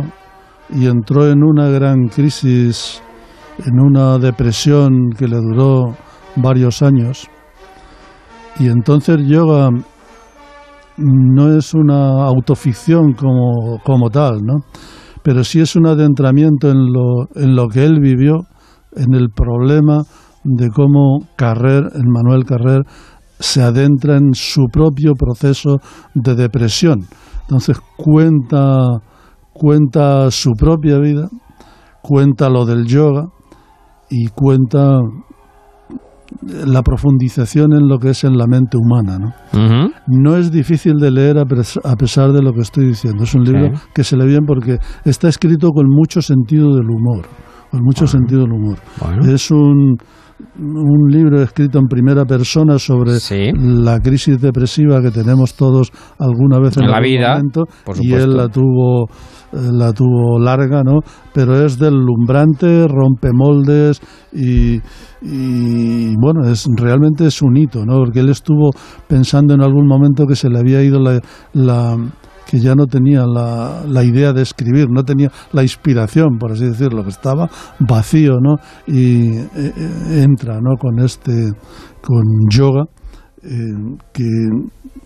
y entró en una gran crisis, en una depresión que le duró varios años, y entonces yoga no es una autoficción como, como tal, ¿no? pero sí es un adentramiento en lo, en lo que él vivió, en el problema de cómo Carrer, Manuel Carrer, se adentra en su propio proceso de depresión. Entonces cuenta, cuenta su propia vida, cuenta lo del yoga y cuenta la profundización en lo que es en la mente humana. ¿no? no es difícil de leer a, pesar de lo que estoy diciendo. Es un libro que se lee bien porque está escrito con mucho sentido del humor. Con mucho sentido del humor. Es un un libro escrito en primera persona sobre la crisis depresiva que tenemos todos alguna vez en, la vida momento, y él la tuvo eh, la tuvo larga, ¿no? Pero es deslumbrante, rompe moldes y, y bueno, es realmente es un hito, ¿no? Porque él estuvo pensando en algún momento que se le había ido la que ya no tenía la, la, idea de escribir, no tenía la inspiración, por así decirlo, que estaba vacío, ¿no? Y eh, entra, ¿no? Con este, con yoga, eh, que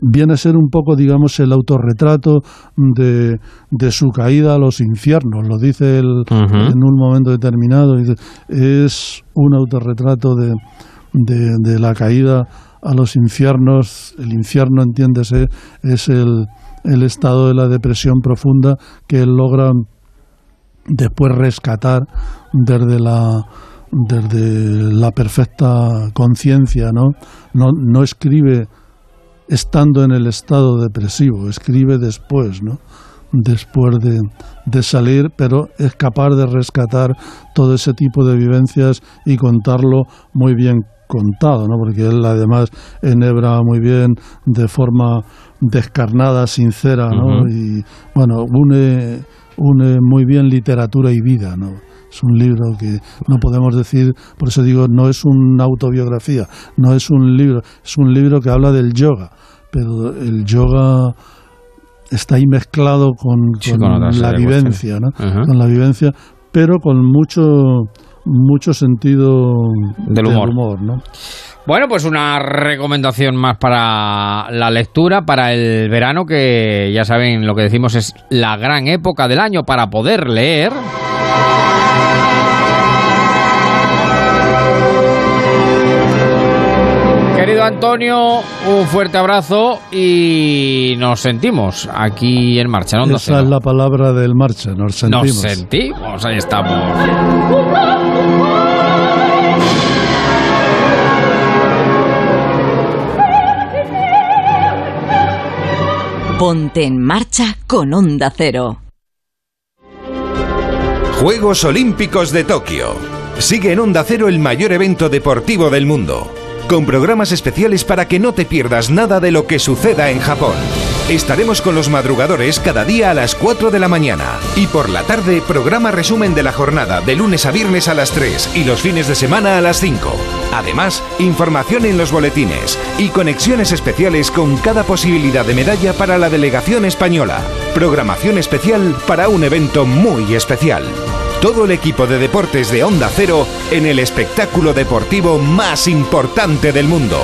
viene a ser un poco, digamos, el autorretrato de, de su caída a los infiernos, lo dice él en un momento determinado, es un autorretrato de, de, de la caída a los infiernos, el infierno, entiéndese, es el, el estado de la depresión profunda que él logra después rescatar desde la desde la perfecta conciencia, ¿no? ¿no? No escribe estando en el estado depresivo, escribe después, ¿no? Después de, de salir, pero es capaz de rescatar todo ese tipo de vivencias y contarlo muy bien contado, ¿no? Porque él además enhebra muy bien de forma descarnada, sincera, ¿no? Y bueno, une, une muy bien literatura y vida, ¿no? Es un libro que no podemos decir, por eso digo, no es una autobiografía, no es un libro, es un libro que habla del yoga, pero el yoga está ahí mezclado con, la vivencia, ¿no? Con la vivencia, pero con mucho mucho sentido del humor, ¿no? Bueno, pues una recomendación más para la lectura, para el verano, que ya saben lo que decimos es la gran época del año para poder leer. Antonio, un fuerte abrazo y nos sentimos aquí en marcha. ¿no? Esa es la palabra del marcha, nos sentimos. Nos sentimos, ahí estamos. Ponte en marcha con Onda Cero. Juegos Olímpicos de Tokio. Sigue en Onda Cero el mayor evento deportivo del mundo con programas especiales para que no te pierdas nada de lo que suceda en Japón. Estaremos con los madrugadores cada día a las 4 de la mañana y por la tarde programa resumen de la jornada de lunes a viernes a las 3 y los fines de semana a las 5. Además, información en los boletines y conexiones especiales con cada posibilidad de medalla para la delegación española. Programación especial para un evento muy especial. Todo el equipo de deportes de Onda Cero en el espectáculo deportivo más importante del mundo.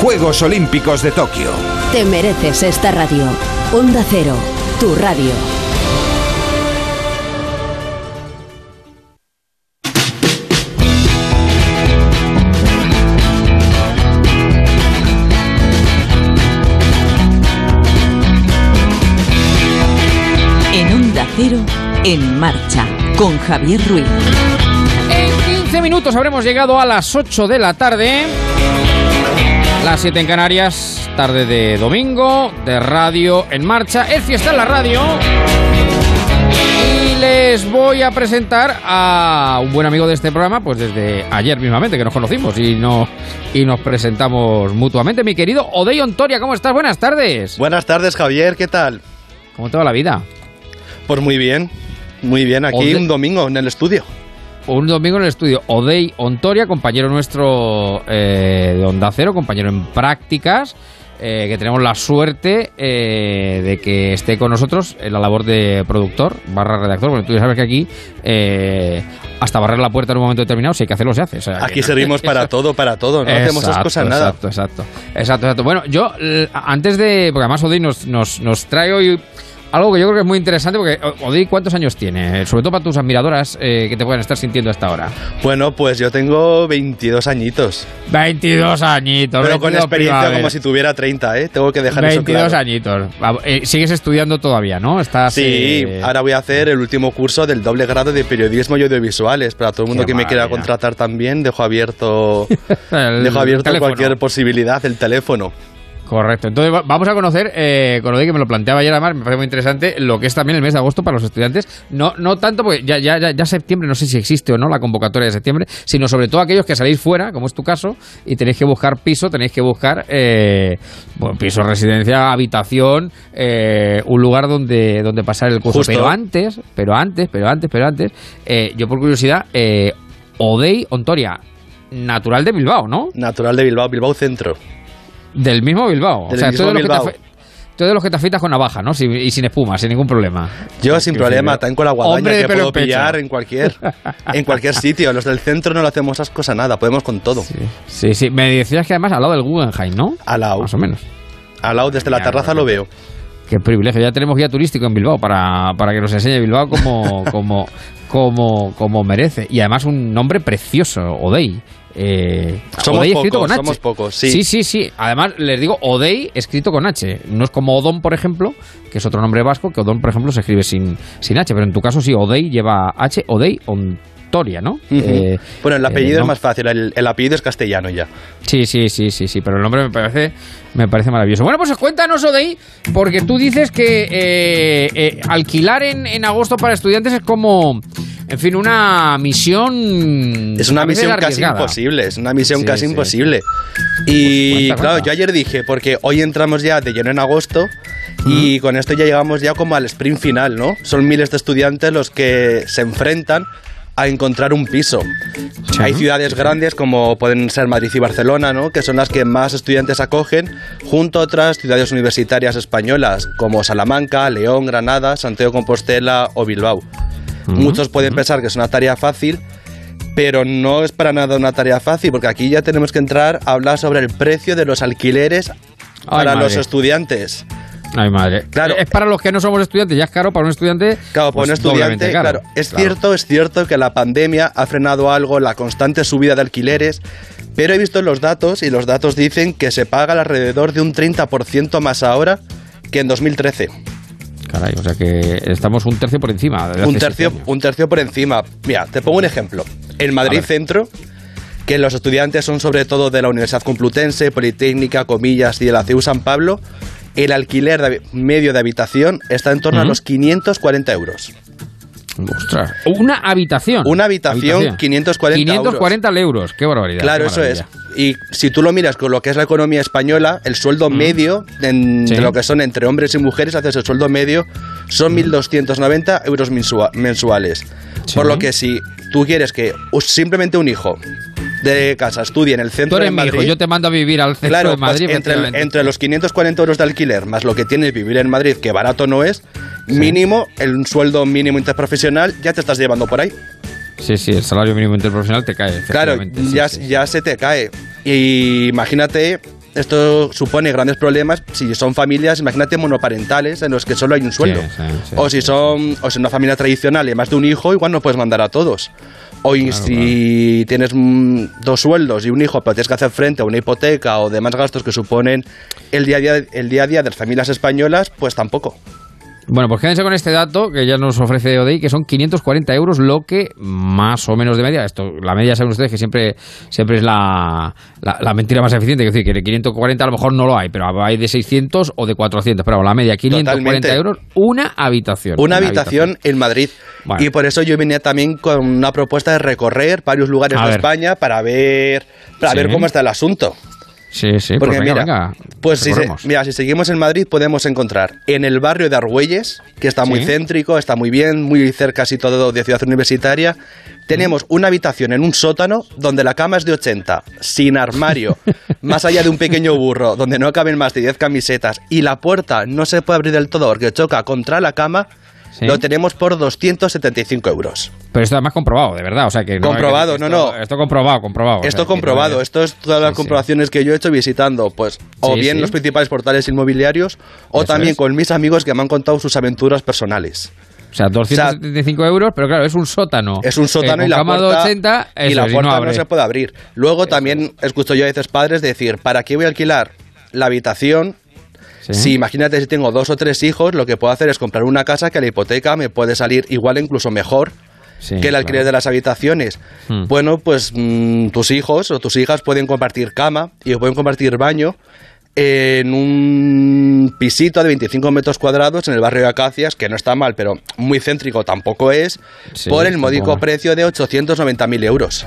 Juegos Olímpicos de Tokio. Te mereces esta radio. Onda Cero, tu radio. En Onda Cero, en marcha, con Javier Ruiz. En 15 minutos habremos llegado a las 8 de la tarde. Las 7 en Canarias, tarde de domingo, de radio en marcha. Es fiesta en la radio. Y les voy a presentar a un buen amigo de este programa, pues desde ayer mismamente que nos conocimos y, no, y nos presentamos mutuamente. Mi querido Odey Ontoria, ¿cómo estás? Buenas tardes. Buenas tardes, Javier, ¿qué tal? ¿Cómo te va la vida? Pues muy bien, muy bien, aquí un domingo en el estudio. Un domingo en el estudio, Odey Ontoria, compañero nuestro eh, de Onda Cero, compañero en prácticas, eh, que tenemos la suerte eh, de que esté con nosotros en la labor de productor barra redactor. Bueno, tú ya sabes que aquí eh, hasta barrer la puerta en un momento determinado, si hay que hacerlo, se hace. O sea, Aquí que- servimos para todo, para todo, no hacemos esas cosas nada. Exacto, exacto, exacto, exacto. Bueno, yo antes de, porque además Odey nos, nos, nos trae hoy algo que yo creo que es muy interesante, porque O- Odey, ¿cuántos años tiene? Sobre todo para tus admiradoras eh, que te puedan estar sintiendo hasta ahora. Bueno, pues yo tengo 22 añitos. 22 añitos. Pero con 22 experiencia primavera. como si tuviera 30, ¿eh? Tengo que dejar eso 22 claro. añitos. Eh, sigues estudiando todavía, ¿no? Estás, Sí, eh, ahora voy a hacer el último curso del doble grado de periodismo y audiovisuales. Para todo el mundo Qué que me quiera maravilla. contratar también, dejo abierto, dejo abierto teléfono. cualquier posibilidad, el teléfono. Correcto. Entonces va- vamos a conocer, eh, con Odey, que me lo planteaba ayer además, me parece muy interesante, lo que es también el mes de agosto para los estudiantes. No, no tanto porque ya, ya, ya, ya septiembre, no sé si existe o no la convocatoria de septiembre, sino sobre todo aquellos que salís fuera, como es tu caso, y tenéis que buscar piso, tenéis que buscar eh, bueno, piso, residencia, habitación, eh, un lugar donde, donde pasar el curso. Justo. Pero antes, pero antes, pero antes, pero antes, eh, yo por curiosidad, eh, Odey Ontoria, natural de Bilbao, ¿no? Natural de Bilbao, Bilbao Centro. Del mismo Bilbao. Del o sea, mismo tú de los que te Bilbao. de los que te afeitas con navaja, ¿no? Sin- y sin espuma, sin ningún problema. Yo sin problema, también con la guadaña hombre de que pelo puedo en pecho. pillar en cualquier, en cualquier sitio. Los del centro no le hacemos esas cosas nada, podemos con todo. Sí, sí. Me decías que además al lado del Guggenheim, ¿no? Al lado. Más o menos. Al lado, desde la terraza lo veo. Qué privilegio. Ya tenemos guía turístico en Bilbao para, para que nos enseñe Bilbao como, como, como, como merece. Y además un nombre precioso, Odey. Eh, Somos Odey escrito pocos, con H. somos pocos, sí. Sí, sí, sí. Además, les digo Odey escrito con H. No es como Odón, por ejemplo, que es otro nombre vasco, que Odón, por ejemplo, se escribe sin, sin H. Pero en tu caso sí, Odey lleva H, Odey Ontoria, ¿no? Eh, bueno, el eh, apellido no- es más fácil, el, el apellido es castellano ya. Sí, sí, sí, sí, sí, pero el nombre me parece, me parece maravilloso. Bueno, pues cuéntanos, Odey, porque tú dices que eh, eh, alquilar en, en agosto para estudiantes es como, en fin, una misión... Es una misión casi imposible, es una misión Sí, casi sí. imposible. Y cuenta, claro, yo ayer dije, porque hoy entramos ya de lleno en agosto y con esto ya llegamos ya como al sprint final, ¿no? Son miles de estudiantes los que se enfrentan a encontrar un piso. Hay ciudades grandes como pueden ser Madrid y Barcelona, ¿no? que son las que más estudiantes acogen, junto a otras ciudades universitarias españolas como Salamanca, León, Granada, Santiago Compostela o Bilbao. Muchos pueden pensar que es una tarea fácil, pero no es para nada una tarea fácil, porque aquí ya tenemos que entrar a hablar sobre el precio de los alquileres para los estudiantes. Ay, madre. Claro. Es para los que no somos estudiantes, ya es caro para un estudiante. Claro, para pues, un estudiante, doblemente caro. claro. Es Claro. cierto, es cierto que la pandemia ha frenado algo la constante subida de alquileres, pero he visto los datos y los datos dicen que se paga alrededor de un 30% más ahora que en 2013. Caray, o sea que estamos un tercio por encima. de Un tercio, un tercio por encima. Mira, te pongo un ejemplo. En Madrid. Centro, que los estudiantes son sobre todo de la Universidad Complutense, Politécnica, Comillas y de la CEU San Pablo, el alquiler de- medio de habitación está en torno a los 540 euros. Ostras. Una habitación. Una habitación, 540 euros. 540 euros. Qué barbaridad. Claro, qué eso es. Y si tú lo miras con lo que es la economía española, el sueldo medio en- Sí. de lo que son entre hombres y mujeres, haces el sueldo medio, son 1.290 euros mensua- mensuales. Por lo que si tú quieres que simplemente un hijo de casa estudie en el Tú centro eres de mi Madrid... hijo, yo te mando a vivir al centro Claro, de Madrid. pues entre, el- entre los 540 euros de alquiler más lo que tienes vivir en Madrid, que barato no es, mínimo, el sueldo mínimo interprofesional ya te estás llevando por ahí. Sí, sí, el salario mínimo interprofesional te cae. Claro, sí, ya, sí. ya se te cae. Y imagínate, esto supone grandes problemas si son familias, imagínate monoparentales en los que solo hay un sueldo. Sí, sí, sí, o si son, o si una familia tradicional y más de un hijo, igual no puedes mandar a todos. O si tienes mm, dos sueldos y un hijo, pero tienes que hacer frente a una hipoteca o demás gastos que suponen el día a día, el día, a día de las familias españolas, pues tampoco. Bueno, pues quédense con este dato que ya nos ofrece ODI, que son 540 euros, lo que más o menos de media. Esto, la media saben ustedes que siempre, siempre es la, la, la mentira más eficiente. Es decir, que de 540 a lo mejor no lo hay, pero hay de 600 o de 400. Pero la media, 540 Totalmente. euros, una habitación. Una habitación en Madrid. Bueno. Y por eso yo venía también con una propuesta de recorrer varios lugares A de ver. España para ver, para Sí. ver cómo está el asunto. Sí, sí, Porque pues venga, mira, venga, pues si, se- mira, si seguimos en Madrid podemos encontrar en el barrio de Argüelles, que está muy Sí. céntrico, está muy bien, muy cerca así todo de ciudad universitaria, tenemos una habitación en un sótano donde la cama es de 80, sin armario, más allá de un pequeño burro, donde no caben más de 10 camisetas y la puerta no se puede abrir del todo porque choca contra la cama, Sí. lo tenemos por 275 euros. Pero esto además comprobado, de verdad. O sea que no- Comprobado, esto- no, no. Esto comprobado, comprobado. o sea, Esto comprobado, no- esto es todas las comprobaciones que yo he hecho visitando, pues, o bien los principales portales inmobiliarios, o Eso también es. con mis amigos que me han contado sus aventuras personales. O sea, 275 euros, pero claro, es un sótano. Es un sótano Eh, y la puerta, 80, y eso la puerta no, abre. se puede abrir. Luego también escucho yo a veces padres decir, ¿para qué voy a alquilar la habitación? Si imagínate si tengo dos o tres hijos, lo que puedo hacer es comprar una casa que la hipoteca me puede salir igual incluso mejor Sí, que el alquiler claro. de las habitaciones. Hmm. Bueno, pues mm, tus hijos o tus hijas pueden compartir cama y pueden compartir baño en un pisito de 25 metros cuadrados en el barrio de Acacias, que no está mal, pero muy céntrico tampoco es, Sí, por el módico precio de 890.000 euros.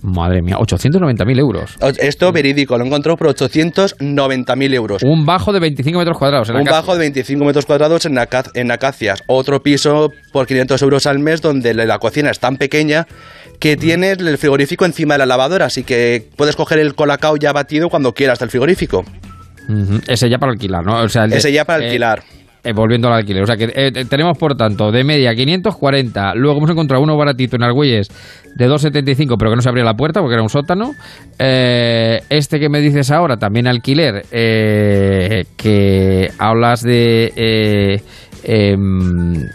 Madre mía, 890.000 euros. Esto verídico, lo encontró por 890.000 euros. Un bajo de 25 metros cuadrados. en Un bajo de 25 metros cuadrados en, Aca- en Acacias. Otro piso por 500 euros al mes donde la cocina es tan pequeña que tienes el frigorífico encima de la lavadora, así que puedes coger el colacao ya batido cuando quieras del frigorífico. Ese ya para alquilar, ¿no? O sea, el de- Ese ya para eh, alquilar. eh, volviendo al alquiler. O sea que eh, eh, tenemos, por tanto, de media 540. Luego hemos encontrado uno baratito en Argüelles de 275, pero que no se abría la puerta porque era un sótano. Eh, este que me dices ahora, también alquiler, eh, que hablas de. Eh,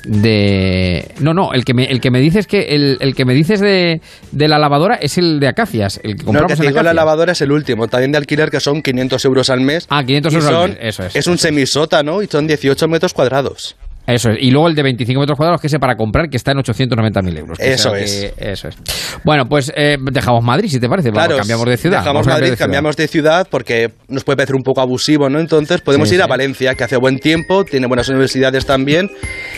de no no el que me el que me dices que el, el que me dices de, de la lavadora es el de acacias el que No, el que compramos te en digo la lavadora es el último, también de alquiler que son 500 euros al mes. Ah, 500 Y euros al mes, eso es, un semisótano y son 18 metros cuadrados. Eso es. Y luego el de 25 metros cuadrados, que ese para comprar, que está en 890.000 euros. que Eso que- es. Eso es. Bueno, pues eh, dejamos Madrid, si te parece. Vamos, Claro, cambiamos de ciudad. Dejamos Vamos Madrid, de ciudad. cambiamos de ciudad porque nos puede parecer un poco abusivo, ¿no? Entonces podemos Sí, ir a. Valencia, que hace buen tiempo, tiene buenas universidades también.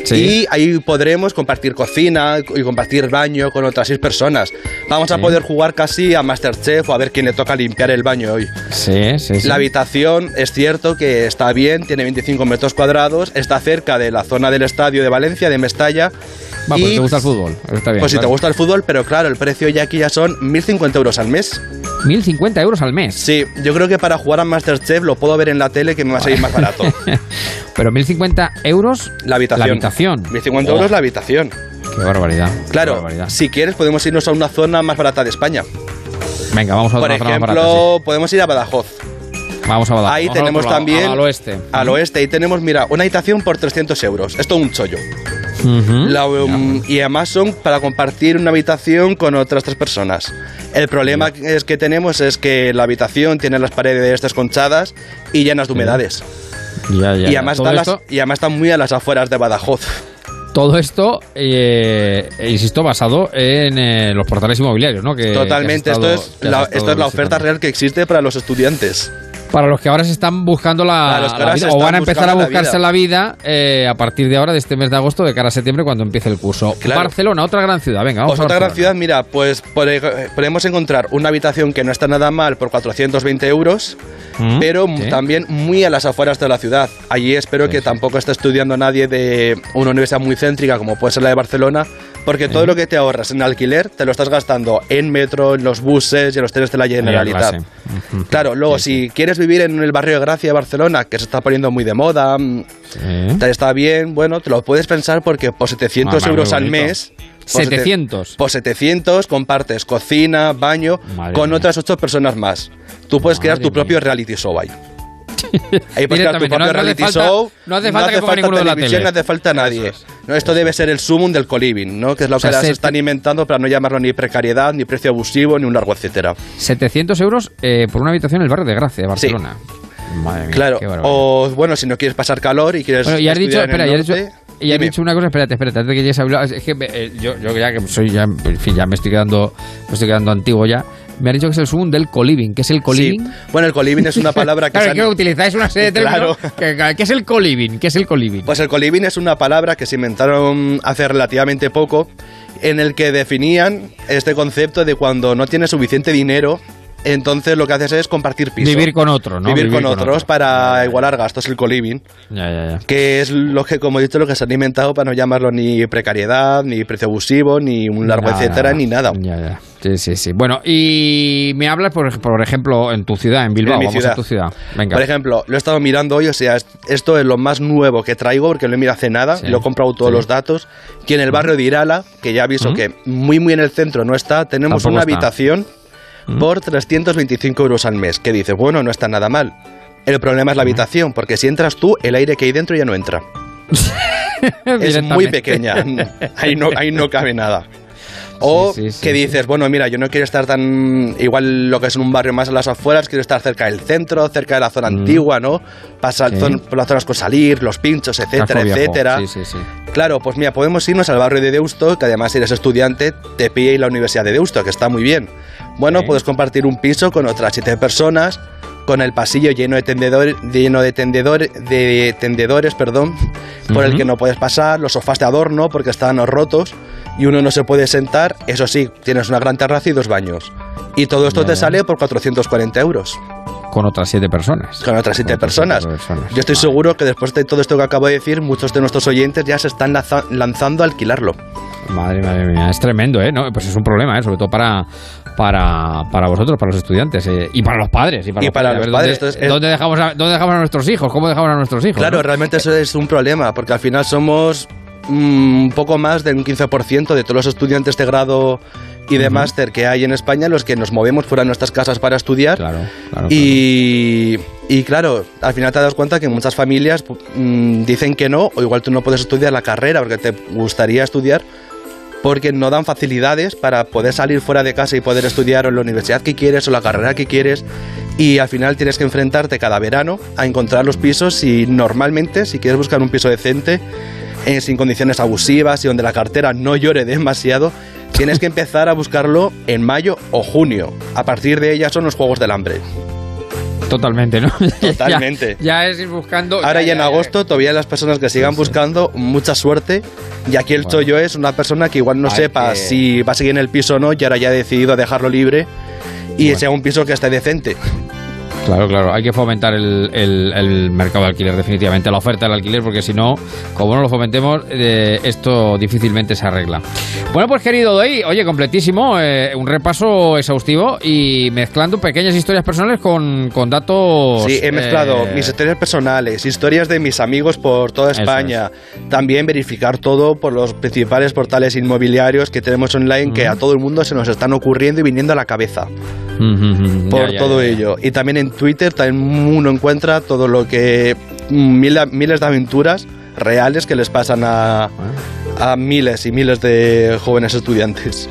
Sí. Y ahí podremos compartir cocina y compartir baño con otras seis personas. Vamos a poder jugar casi a Masterchef o a ver quién le toca limpiar el baño hoy. Sí, sí, sí. La habitación es cierto que está bien, tiene 25 metros cuadrados, está cerca de la zona del estadio de Valencia, de Mestalla. Va, pues y- te gusta el fútbol. Está bien. pues si te gusta el fútbol, pero claro, el precio ya aquí ya son 1.050 euros al mes. 1.050 euros al mes. Sí, yo creo que para jugar a Masterchef lo puedo ver en la tele que me va a salir más barato. Pero 1.050 euros La habitación. La habitación. 1.050 Oh, euros la habitación. Qué barbaridad. Claro, Qué barbaridad. si quieres podemos irnos a una zona más barata de España. Venga, vamos a Por otra zona más ejemplo, barata, podemos ir a Badajoz. Vamos a Badajoz. Ahí Vamos tenemos lado, también... Al oeste. Al oeste. Ahí tenemos, mira, una habitación por 300 euros. Esto es un chollo. Ujú. La, um, y además son para compartir una habitación con otras tres personas. El problema es que tenemos es que la habitación tiene las paredes desconchadas y llenas de humedades. Ya, ya, y, además está las- y además están muy a las afueras de Badajoz. Todo esto, eh, insisto, basado en eh, los portales inmobiliarios, ¿no? Que, Totalmente, que has esto estado- es la, estado esto es la oferta real que existe para los estudiantes. Para los que ahora se están buscando la, vida, o van a empezar a la buscarse la vida, eh, a partir de ahora, de este mes de agosto, de cara a septiembre, cuando empiece el curso. Claro. Barcelona, otra gran ciudad, venga, vamos Pues a otra gran ciudad, mira, pues pode- podemos encontrar una habitación que no está nada mal por 420 euros, Mm, pero sí. también muy a las afueras de la ciudad. Allí espero que tampoco esté estudiando nadie de una universidad muy céntrica como puede ser la de Barcelona, porque todo lo que te ahorras en alquiler te lo estás gastando en metro, en los buses y en los trenes de la Generalitat. Claro, luego si quieres vivir en el barrio de Gracia de Barcelona, que se está poniendo muy de moda, mm, te está bien, bueno, te lo puedes pensar porque por 700 Mamá, muy euros al mes... por sete- 700. Por 700 compartes cocina, baño, Madre con otras 8 personas más. Tú puedes crear tu propio reality show ahí. Ahí puedes crear tu no- propio no hace reality falta- show. no hace falta que ponga ninguno de la tele. no hace falta nadie. No, esto debe ser el sumum del coliving, ¿no? Que es lo O sea, que se- están inventando para no llamarlo ni precariedad, ni precio abusivo, ni un largo etcétera. 700 euros eh, por una habitación en el barrio de Gracia, de Barcelona. Madre mía, Claro. O, bueno, si no quieres pasar calor y quieres. Bueno, y has dicho, espera, y has dicho, norte, y dime. dicho una cosa, espérate, espérate, antes de que llegues a hablar, es que eh, yo, yo ya que soy ya, en fin, ya me estoy quedando, me estoy quedando antiguo ya. Me has dicho que es el sumum del coliving, ¿qué es el coliving? Sí. Bueno, el coliving es una palabra que Claro, se es que han- utilizáis una serie de términos. que- ¿Qué es el coliving? ¿Qué es el coliving? Pues el coliving es una palabra que se inventaron hace relativamente poco, en el que definían este concepto de cuando no tienes suficiente dinero, entonces lo que haces es compartir piso. Vivir con otro, ¿no? Vivir, Vivir con, con otros otro. para igualar gastos, el coliving. Ya, ya, ya. Que es lo que, como he dicho, lo que se han inventado para no llamarlo ni precariedad, ni precio abusivo, ni un largo Nada, etcétera, nada. ni nada. Ya, ya. Sí, sí, sí. Bueno, y me hablas, por, por ejemplo, en tu ciudad, en Bilbao. En mi Vamos ciudad. a tu ciudad. Venga. Por ejemplo, lo he estado mirando hoy, o sea, es- esto es lo más nuevo que traigo porque lo he mirado hace nada, Sí. lo he comprado todos Sí. los datos. Que en el barrio de Irala, que ya aviso ¿Mm? que muy muy en el centro no está, tenemos Tampoco una está. habitación ¿Mm? por 325 euros al mes. Que dices, bueno, no está nada mal. El problema ¿Mm? es la habitación, porque si entras tú, el aire que hay dentro ya no entra. es muy pequeña, ahí no, ahí no cabe nada. O Sí, sí, que dices, bueno, mira, yo no quiero estar tan igual lo que es en un barrio más a las afueras, quiero estar cerca del centro, cerca de la zona antigua, ¿no? Pasar Mm. Por las zonas con salir, los pinchos, etcétera, viejo. etcétera. Sí, sí, sí. Claro, pues mira, podemos irnos al barrio de Deusto, que además si eres estudiante, te pilla ahí la Universidad de Deusto, que está muy bien. Bueno, puedes compartir un piso con otras siete personas, con el pasillo lleno de tendedores, lleno de tendedores, de tendedores, perdón, por el Ujú. que no puedes pasar, los sofás de adorno porque están rotos y uno no se puede sentar. Eso sí, tienes una gran terraza y dos baños. Y todo esto Ya, te ya. sale por 440 euros. Con otras siete personas. Con otras siete Con otras personas. siete personas. Yo estoy seguro que después de todo esto que acabo de decir, muchos de nuestros oyentes ya se están lanzando a alquilarlo. Madre, madre mía, es tremendo, ¿eh? No, pues es un problema, ¿eh? Sobre todo para, para, para vosotros, para los estudiantes eh, y para los padres. Y para, Y los, para padres. los padres, ¿dónde, entonces, es- dónde dejamos a, ¿Dónde dejamos a nuestros hijos? ¿Cómo dejamos a nuestros hijos? Claro, no? realmente eso es un problema, porque al final somos un poco más de un 15% de todos los estudiantes de grado y de máster que hay en España los que nos movemos fuera de nuestras casas para estudiar. Claro, claro. Y, y claro, al final te das cuenta que muchas familias mm, dicen que no, o igual tú no puedes estudiar la carrera porque te gustaría estudiar, porque no dan facilidades para poder salir fuera de casa y poder estudiar en la universidad que quieres o la carrera que quieres. Y al final tienes que enfrentarte cada verano a encontrar los pisos y normalmente, si quieres buscar un piso decente, eh, sin condiciones abusivas y donde la cartera no llore demasiado, tienes que empezar a buscarlo en mayo o junio. A partir de ella son los Juegos del Hambre. Totalmente, ¿no? Totalmente. ya, ya es ir buscando. Ahora ya, en ya, agosto todavía las personas que sigan buscando, mucha suerte. Y aquí el Bueno. chollo es una persona que igual no Hay sepa que- si va a seguir en el piso o no y ahora ya ha decidido dejarlo libre y Bueno. sea un piso que esté decente. Claro, claro. Hay que fomentar el, el- el mercado de alquiler, definitivamente, la oferta del alquiler, porque si no, como no lo fomentemos, eh, esto difícilmente se arregla. Bueno, pues querido Doy, oye, completísimo, eh, un repaso exhaustivo y mezclando pequeñas historias personales con, con datos. Sí, he mezclado eh, mis historias personales, historias de mis amigos por toda España. También verificar todo por los principales portales inmobiliarios que tenemos online que a todo el mundo se nos están ocurriendo y viniendo a la cabeza. Mm, por ya, ya, todo ya. ello. Y también en Twitter también uno encuentra todo lo que mil- miles de aventuras reales que les pasan a, a miles y miles de jóvenes estudiantes.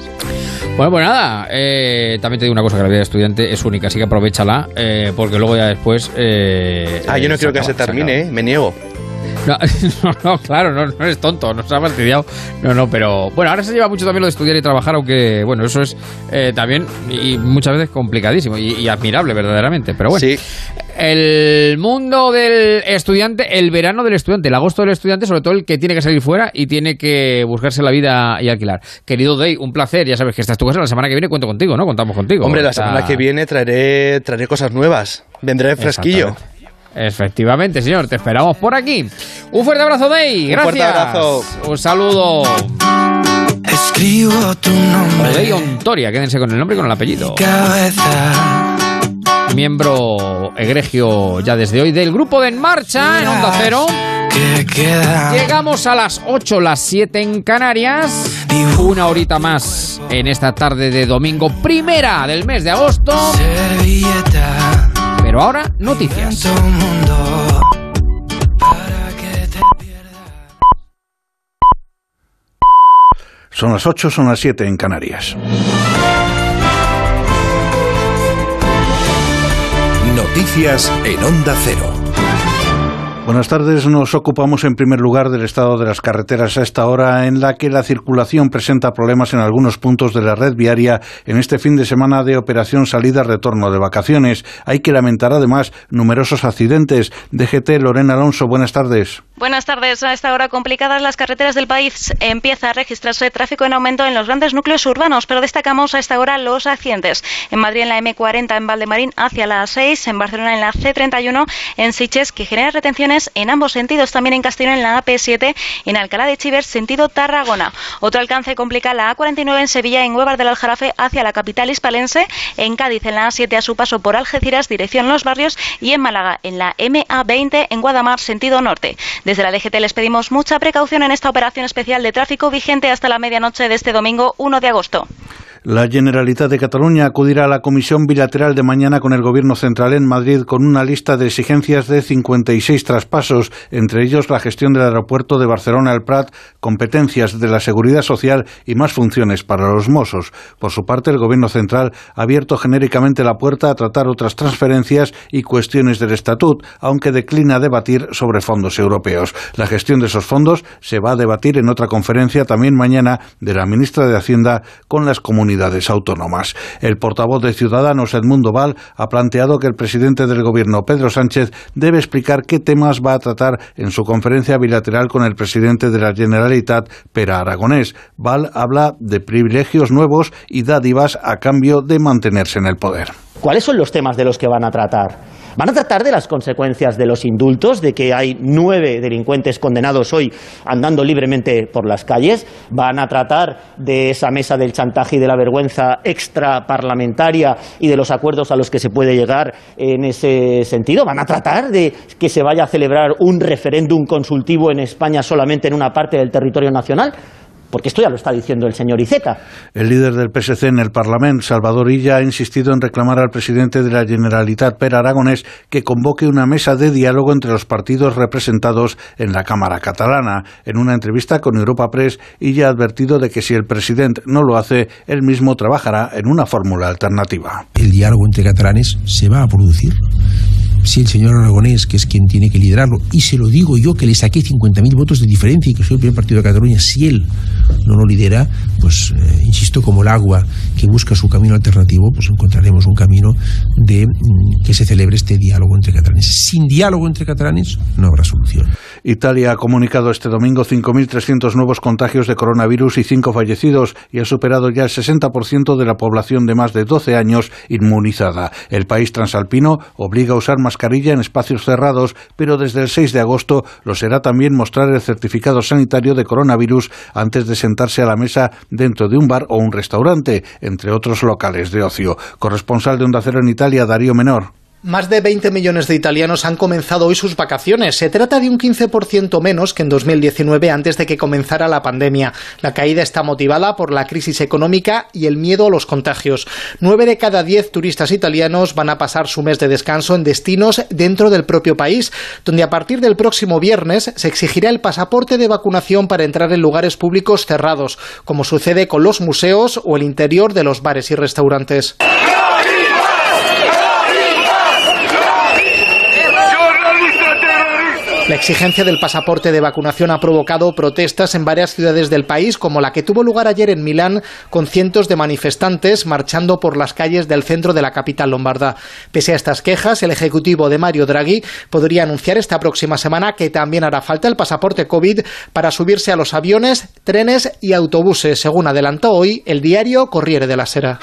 Bueno, pues nada, eh, también te digo una cosa, que la vida de estudiante es única, así que aprovechala, eh, porque luego ya después... eh, Ah, yo no quiero que se termine, acaba. ¿eh? me niego. No, no, no, claro, no, no eres tonto, no se ha fastidiado. No, no, pero bueno, ahora se lleva mucho también lo de estudiar y trabajar, aunque bueno, eso es eh, también y muchas veces complicadísimo y, y admirable verdaderamente. Pero bueno, Sí. el mundo del estudiante, el verano del estudiante, el agosto del estudiante, sobre todo el que tiene que salir fuera y tiene que buscarse la vida y alquilar. Querido Day, un placer, ya sabes que estás tu casa la semana que viene, cuento contigo, ¿no? Contamos contigo. Hombre, la Está- semana que viene traeré, traeré cosas nuevas. Vendré fresquillo. Efectivamente, señor, te esperamos por aquí. Un fuerte abrazo, Day. Un Gracias. fuerte abrazo. Un saludo. Escribo tu nombre. Day Ontoria, quédense con el nombre y con el apellido. Cabeza. Miembro egregio ya desde hoy del grupo de En Marcha en Onda Cero. Llegamos a las 8, las 7 en Canarias. Una horita más en esta tarde de domingo primera del mes de agosto. Servilleta. Pero ahora, noticias. Son las 8, son las 7 en Canarias. Noticias en Onda Cero. Buenas tardes. Nos ocupamos en primer lugar del estado de las carreteras a esta hora en la que la circulación presenta problemas en algunos puntos de la red viaria en este fin de semana de operación salida-retorno de vacaciones. Hay que lamentar además numerosos accidentes. DGT Lorena Alonso, buenas tardes. Buenas tardes. A esta hora complicadas las carreteras del país. Empieza a registrarse tráfico en aumento en los grandes núcleos urbanos, pero destacamos a esta hora los accidentes. En Madrid en la M40 en Valdemarín hacia la A6, en Barcelona en la C31 en Siches, que genera retenciones en ambos sentidos. También en Castellón en la AP7 en Alcalá de Chivers, sentido Tarragona. Otro alcance complica la A49 en Sevilla en Huevar del Aljarafe hacia la capital hispalense. En Cádiz en la A7 a su paso por Algeciras, dirección Los Barrios. Y en Málaga en la MA20 en Guadamar, sentido norte. Desde la DGT les pedimos mucha precaución en esta operación especial de tráfico vigente hasta la medianoche de este domingo 1 de agosto. La Generalitat de Cataluña acudirá a la comisión bilateral de mañana con el Gobierno central en Madrid con una lista de exigencias de 56 traspasos, entre ellos la gestión del aeropuerto de Barcelona El Prat, competencias de la seguridad social y más funciones para los Mossos. Por su parte, el Gobierno central ha abierto genéricamente la puerta a tratar otras transferencias y cuestiones del estatut, aunque declina debatir sobre fondos europeos. La gestión de esos fondos se va a debatir en otra conferencia también mañana de la ministra de Hacienda con las comunidades autónomas. El portavoz de Ciudadanos, Edmundo Val, ha planteado que el presidente del Gobierno, Pedro Sánchez, debe explicar qué temas va a tratar en su conferencia bilateral con el presidente de la Generalitat, Pera Aragonés. Val habla de privilegios nuevos y dádivas a cambio de mantenerse en el poder. ¿Cuáles son los temas de los que van a tratar? Van a tratar de las consecuencias de los indultos, de que hay nueve delincuentes condenados hoy andando libremente por las calles. Van a tratar de esa mesa del chantaje y de la vergüenza extraparlamentaria y de los acuerdos a los que se puede llegar en ese sentido. Van a tratar de que se vaya a celebrar un referéndum consultivo en España solamente en una parte del territorio nacional. Porque esto ya lo está diciendo el señor Iceta. El líder del PSC en el Parlamento, Salvador Illa, ha insistido en reclamar al presidente de la Generalitat, Per Aragonés, que convoque una mesa de diálogo entre los partidos representados en la Cámara catalana. En una entrevista con Europa Press, Illa ha advertido de que si el presidente no lo hace, él mismo trabajará en una fórmula alternativa. El diálogo entre catalanes se va a producir si el señor Aragonés, que es quien tiene que liderarlo, y se lo digo yo que le saqué 50.000 votos de diferencia y que soy el primer partido de Cataluña, si él no lo lidera, pues eh, insisto, como el agua que busca su camino alternativo, pues encontraremos un camino de mm, que se celebre este diálogo entre catalanes. Sin diálogo entre catalanes no habrá solución. Italia ha comunicado este domingo 5.300 nuevos contagios de coronavirus y 5 fallecidos y ha superado ya el 60% de la población de más de 12 años inmunizada. El país transalpino obliga a usar mascarilla en espacios cerrados, pero desde el 6 de agosto lo será también mostrar el certificado sanitario de coronavirus antes de sentarse a la mesa dentro de un bar o un restaurante, entre otros locales de ocio. Corresponsal de Onda Cero en Italia, Darío Menor. Más de 20 millones de italianos han comenzado hoy sus vacaciones. Se trata de un 15% menos que en 2019 antes de que comenzara la pandemia. La caída está motivada por la crisis económica y el miedo a los contagios. Nueve de cada diez turistas italianos van a pasar su mes de descanso en destinos dentro del propio país, donde a partir del próximo viernes se exigirá el pasaporte de vacunación para entrar en lugares públicos cerrados, como sucede con los museos o el interior de los bares y restaurantes. La exigencia del pasaporte de vacunación ha provocado protestas en varias ciudades del país, como la que tuvo lugar ayer en Milán, con cientos de manifestantes marchando por las calles del centro de la capital lombarda. Pese a estas quejas, el ejecutivo de Mario Draghi podría anunciar esta próxima semana que también hará falta el pasaporte COVID para subirse a los aviones, trenes y autobuses, según adelantó hoy el diario Corriere de la Sera.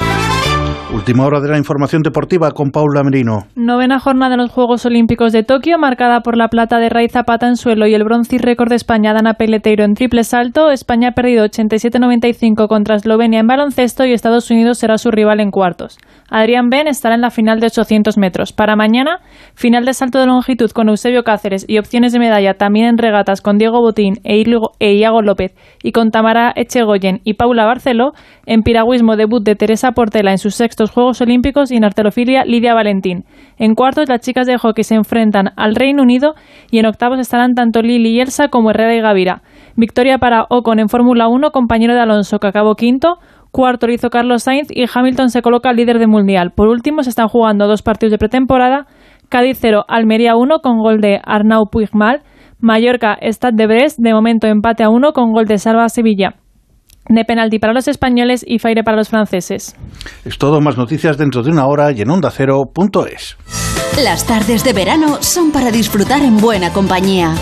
Última hora de la información deportiva con Paula Merino. Novena jornada de los Juegos Olímpicos de Tokio, marcada por la plata de Ray Zapata en suelo y el bronce y récord de España Dana Peleteiro en triple salto. España ha perdido 87-95 contra Eslovenia en baloncesto y Estados Unidos será su rival en cuartos. Adrián Ben estará en la final de 800 metros. Para mañana, final de salto de longitud con Eusebio Cáceres y opciones de medalla también en regatas con Diego Botín e, e Iago López y con Tamara Echegoyen y Paula Barceló. En piragüismo, debut de Teresa Portela en sus sextos Juegos Olímpicos y en arterofilia Lidia Valentín. En cuartos, las chicas de hockey se enfrentan al Reino Unido y en octavos estarán tanto Lili y Elsa como Herrera y Gavira. Victoria para Ocon en Fórmula 1, compañero de Alonso, que acabó quinto. Cuarto lo hizo Carlos Sainz y Hamilton se coloca líder de mundial. Por último, se están jugando dos partidos de pretemporada. Cádiz 0, Almería 1 con gol de Arnau Puigmal. Mallorca, Stade de Brest, de momento empate a 1 con gol de Salva Sevilla de penalti para los españoles y Faire para los franceses. Es todo, más noticias dentro de una hora y en ondacero.es. Las tardes de verano son para disfrutar en buena compañía.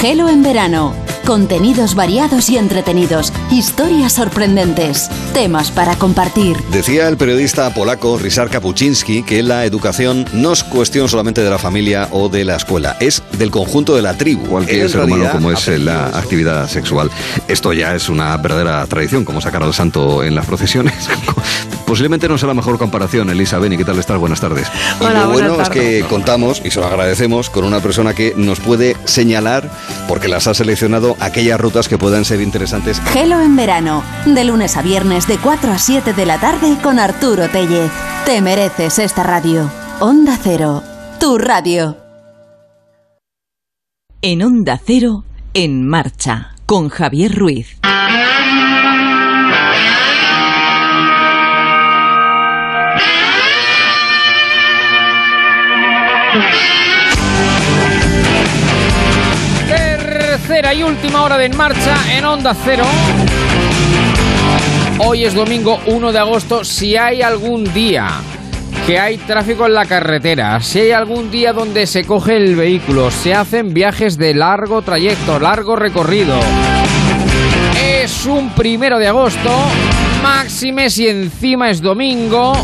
Gelo en verano. Contenidos variados y entretenidos, historias sorprendentes, temas para compartir. Decía el periodista polaco Ryszard Kapuczynski que la educación no es cuestión solamente de la familia o de la escuela, es del conjunto de la tribu. Cualquier ser humano como es la actividad sexual. Esto ya es una verdadera tradición, como sacar al santo en las procesiones. Posiblemente no sea la mejor comparación, Elisa Beni, ¿qué tal estás? Buenas tardes. y lo bueno es que contamos, y se lo agradecemos, con una persona que nos puede señalar, porque las ha seleccionado, aquellas rutas que puedan ser interesantes. Gelo en verano, de lunes a viernes de 4 a 7 de la tarde con Arturo Tellez. Te mereces esta radio. Onda Cero, tu radio. En Onda Cero, en marcha, con Javier Ruiz. Tercera y última hora de En Marcha en Onda Cero. Hoy es domingo 1 de agosto. Si hay algún día que hay tráfico en la carretera, si hay algún día donde se coge el vehículo, se hacen viajes de largo trayecto, largo recorrido. Es un primero de agosto, máxime si encima es domingo.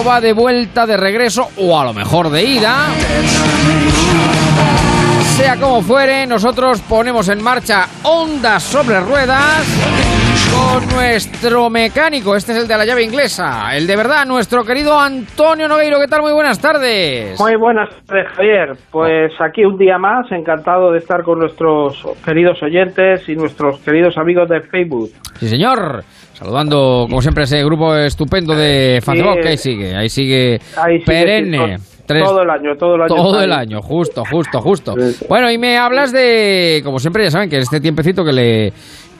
Va de vuelta, de regreso o a lo mejor de ida. Sea como fuere, nosotros ponemos en marcha ondas sobre ruedas con nuestro mecánico. Este es el de la llave inglesa, el de verdad, nuestro querido Antonio Nogueiro. ¿Qué tal? Muy buenas tardes. Muy buenas tardes, Javier. Pues aquí un día más, encantado de estar con nuestros queridos oyentes y nuestros queridos amigos de Facebook. Sí, señor. Saludando, como siempre, ese grupo estupendo de Facebook. que ahí sigue, ahí sigue, Ahí sigue, perenne. sí, todo el año, todo el año. Todo el año, justo, justo, justo. Bueno, y me hablas de, como siempre, ya saben que este tiempecito que le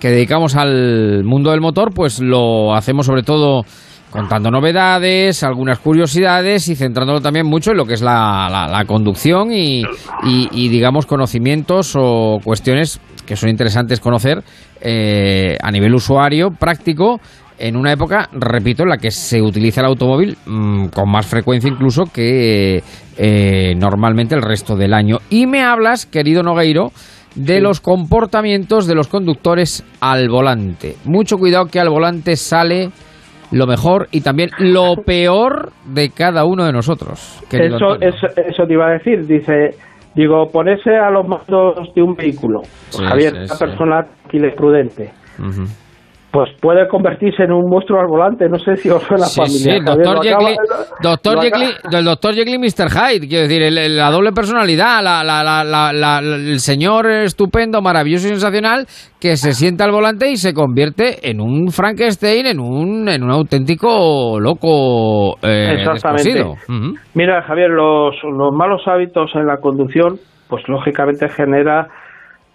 que dedicamos al mundo del motor, pues lo hacemos sobre todo contando novedades, algunas curiosidades y centrándolo también mucho en lo que es la, conducción y, y- y, digamos, conocimientos o cuestiones que son interesantes conocer eh, a nivel usuario, práctico, en una época, repito, en la que se utiliza el automóvil mm, con más frecuencia incluso que eh, normalmente el resto del año. Y me hablas, querido Nogueiro, de los comportamientos de los conductores al volante. Mucho cuidado que al volante sale lo mejor y también lo peor de cada uno de nosotros. Eso, eso, eso te iba a decir, dice, digo, ponerse a los mandos de un vehículo. Pues, Sí, Javier, sí, una persona prudente. Pues puede convertirse en un monstruo al volante, no sé si os suena Sí, familiar. sí, doctor Jekyll, doctor del doctor Jekyll y Mr. Hyde, quiero decir, el- el- la doble personalidad, la- la- la- la- la- el señor estupendo, maravilloso y sensacional que se sienta al volante y se convierte en un Frankenstein, en un, en un auténtico loco eh, Exactamente. Mira, Javier, los, los malos hábitos en la conducción, pues lógicamente genera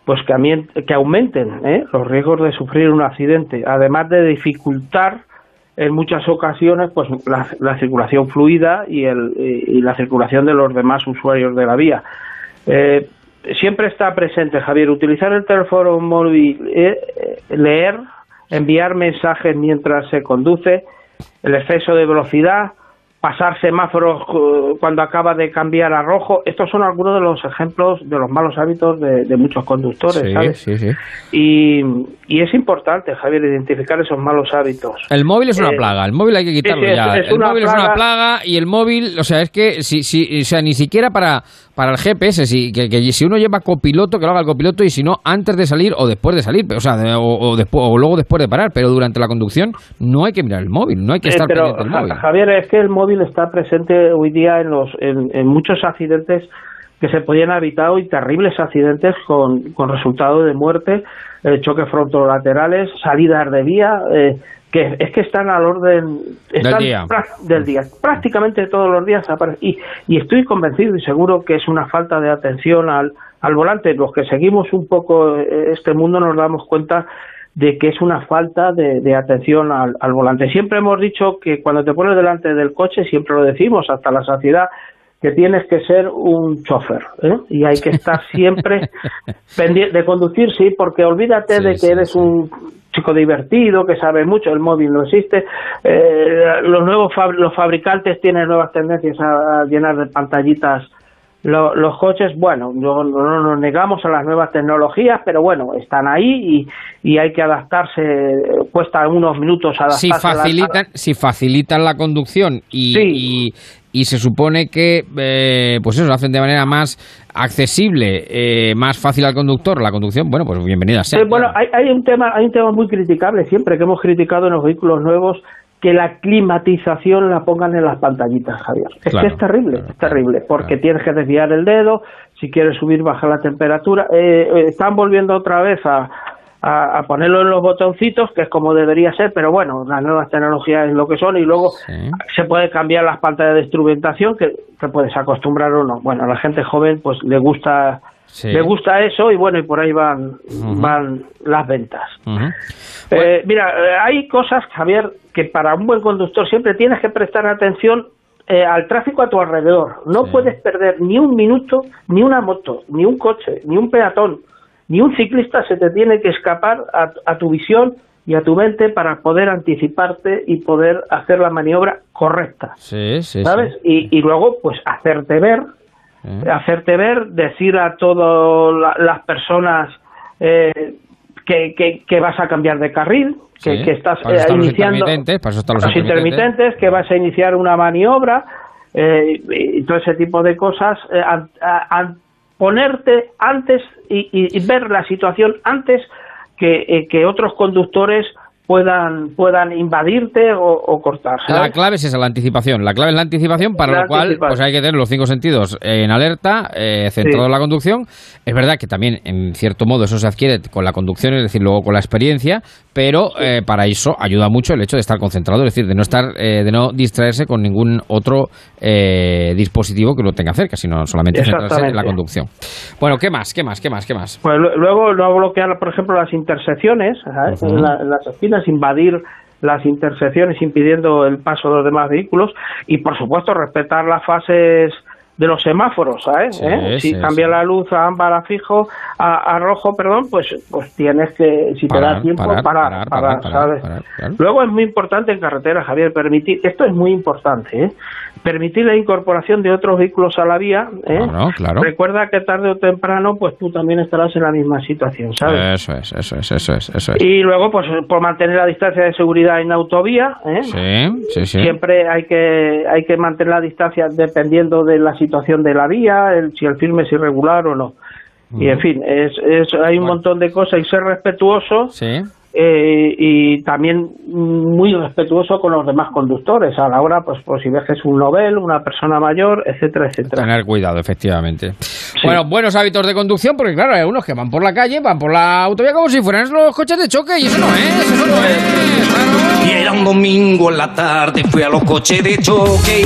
pues que, aumenten ¿eh? los riesgos de sufrir un accidente, además de dificultar en muchas ocasiones pues la, la circulación fluida y, el, y la circulación de los demás usuarios de la vía. Eh, siempre está presente, Javier, utilizar el teléfono móvil, eh, eh, leer, enviar mensajes mientras se conduce, el exceso de velocidad, pasar semáforos eh, cuando acaba de cambiar a rojo. Estos son algunos de los ejemplos de los malos hábitos de, de muchos conductores, Sí, ¿sabes? sí, sí. Y, y es importante, Javier, identificar esos malos hábitos. El móvil es una Eh, plaga, el móvil hay que quitarlo es- ya. es el móvil es una plaga y el móvil, o sea, es que si, si, o sea, ni siquiera para, para el GPS, si, que, que si uno lleva copiloto, que lo haga el copiloto y si no, antes de salir o después de salir, o sea, de- o, o después, o luego después de parar, pero durante la conducción no hay que mirar el móvil, no hay que Eh, estar pero, pendiente del Ja- móvil. Javier, es que el móvil está presente hoy día en, los, en, en muchos accidentes que se podían haber evitado y terribles accidentes con, con resultado de muerte, eh, choques frontolaterales, salidas de vía, eh, que es que están al orden están día. del día. Prácticamente todos los días aparecen. Y, y estoy convencido y seguro que es una falta de atención al, al volante. Los que seguimos un poco eh, este mundo nos damos cuenta de que es una falta de, de atención al, al volante. Siempre hemos dicho que cuando te pones delante del coche, siempre lo decimos hasta la saciedad, que tienes que ser un chofer ¿eh? y hay que estar siempre pendiente de conducir, sí, porque olvídate de que eres un chico divertido, que sabe mucho, el móvil no existe, eh, los nuevos fab- los fabricantes tienen nuevas tendencias a, a llenar de pantallitas lo- los coches, bueno, no, no nos negamos a las nuevas tecnologías, pero bueno, están ahí y, y hay que adaptarse, cuesta unos minutos adaptarse si a la- a la- facilitan, si facilitan la conducción y, y, y se supone que eh, pues eso lo hacen de manera más accesible, eh, más fácil al conductor la conducción, bueno, pues bienvenida sea. Bueno, hay, hay un tema, hay un tema muy criticable siempre que hemos criticado en los vehículos nuevos que la climatización la pongan en las pantallitas, Javier. Es Claro, que es terrible, es terrible, porque tienes que desviar el dedo, si quieres subir, bajar la temperatura. Eh, eh, están volviendo otra vez a, a, a ponerlo en los botoncitos, que es como debería ser, pero bueno, las nuevas tecnologías es lo que son, y luego se puede cambiar las pantallas de instrumentación, que te puedes acostumbrar o no. Bueno, a la gente joven pues le gusta Sí. le gusta eso y bueno, y por ahí van, van las ventas. Eh, mira, eh, hay cosas, Javier, que para un buen conductor siempre tienes que prestar atención eh, al tráfico a tu alrededor. No puedes perder ni un minuto, ni una moto, ni un coche, ni un peatón, ni un ciclista se te tiene que escapar a, a tu visión y a tu mente para poder anticiparte y poder hacer la maniobra correcta. Sí, sí, ¿Sabes? sí. Y, y luego, pues, hacerte ver, Eh. hacerte ver, decir a todas la- las personas eh, que, que, que vas a cambiar de carril, que, estás para eh, iniciando intermitentes, para los los intermitentes, que vas a iniciar una maniobra eh, y todo ese tipo de cosas, eh, ponerte antes y, y- ver la situación antes que, eh, que otros conductores puedan puedan invadirte o, o cortar. La clave es esa, la anticipación. La clave es la anticipación, para La lo cual pues hay que tener los cinco sentidos en alerta, eh, centrado Sí. en la conducción. Es verdad que también, en cierto modo, eso se adquiere con la conducción, es decir, luego con la experiencia, pero eh, para eso ayuda mucho el hecho de estar concentrado, es decir, de no estar, eh, de no distraerse con ningún otro eh, dispositivo que lo tenga cerca, sino solamente centrarse en la conducción. Bueno, ¿qué más? ¿Qué más? ¿Qué más? ¿Qué más? Pues lu- luego no bloquear, por ejemplo, las intersecciones, ¿sabes? Ujú. en, la- en las esquinas, invadir las intersecciones impidiendo el paso de los demás vehículos y, por supuesto, respetar las fases de los semáforos, ¿sabes? Sí, ¿Eh? Si sí, cambia sí. la luz a ámbar a fijo, a, a rojo, perdón, pues pues tienes que, si te da tiempo, parar, parar, parar, parar, parar, ¿sabes? claro. Luego es muy importante en carretera, Javier, permitir, esto es muy importante, ¿eh? Permitir la incorporación de otros vehículos a la vía. ¿eh? Claro, claro. Recuerda que tarde o temprano, pues tú también estarás en la misma situación, ¿sabes? Eso es, eso es, eso es, eso es. Y luego, pues por mantener la distancia de seguridad en autovía, ¿eh? Sí, sí, sí. siempre hay que hay que mantener la distancia dependiendo de la situación de la vía, el, si el firme es irregular o no. Y en fin, es, es, hay un montón de cosas y ser respetuoso Sí. Eh, y también muy respetuoso con los demás conductores a la hora, pues, pues si ves que es un novel, una persona mayor, etcétera, etcétera. Tener cuidado, efectivamente. Bueno, buenos hábitos de conducción, porque claro, hay unos que van por la calle, van por la autovía como si fueran los coches de choque, y eso no es, eso no es. Y era un domingo en la tarde, fui a los coches de choque.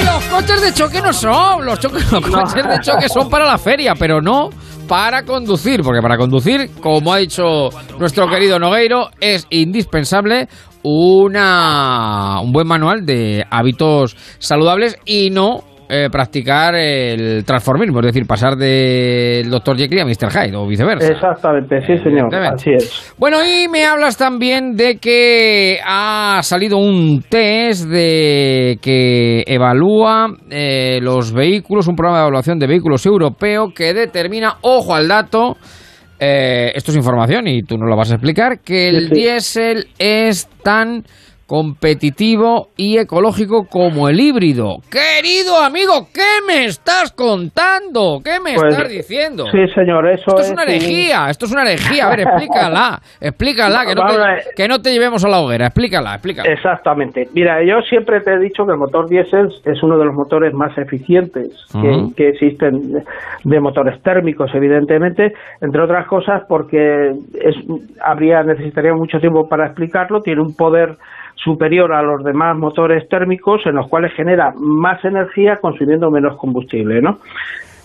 Y los coches de choque no son, los, choques- los coches de choque son para la feria, pero no para conducir, porque para conducir, como ha dicho nuestro querido Nogueiro, es indispensable una un buen manual de hábitos saludables y no eh, practicar el transformismo, es decir, pasar del Dr. Jekyll a Mr. Hyde o viceversa. Exactamente, sí, señor. Así es. Bueno, y me hablas también de que ha salido un test de que evalúa eh, los vehículos, un programa de evaluación de vehículos europeo que determina, ojo al dato, eh, esto es información y tú nos lo vas a explicar, que el Sí, sí. diésel es tan competitivo y ecológico como el híbrido. Querido amigo, ¿qué me estás contando? ¿Qué me Pues, estás diciendo? Sí, señor, eso Esto es es una un- herejía, esto es una herejía. A ver, explícala, explícala, que no, te, que no te llevemos a la hoguera, explícala, explícala. Exactamente. Mira, yo siempre te he dicho que el motor diésel es uno de los motores más eficientes que, que existen de- de motores térmicos, evidentemente, entre otras cosas porque es, habría necesitaría mucho tiempo para explicarlo. Tiene un poder superior a los demás motores térmicos en los cuales genera más energía consumiendo menos combustible, ¿no?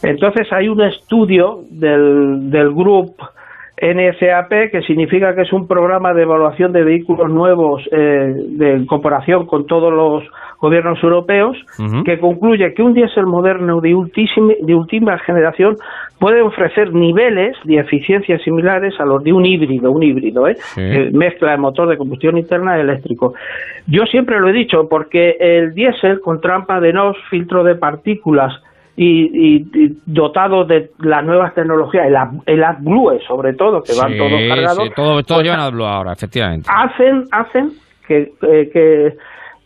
Entonces hay un estudio del, del grupo NSAP, que significa que es un programa de evaluación de vehículos nuevos eh, de cooperación con todos los gobiernos europeos, que concluye que un diésel moderno de, ultísima- de última generación puede ofrecer niveles de eficiencia similares a los de un híbrido, un híbrido, ¿eh? que mezcla el motor de combustión interna y eléctrico. Yo siempre lo he dicho, porque el diésel con trampa de NOx, filtro de partículas, y, y- y dotado de las nuevas tecnologías, el, el AdBlue sobre todo, que van todos cargados, sí, todo, todo pues, llevan AdBlue ahora, efectivamente. hacen, hacen que, eh, que,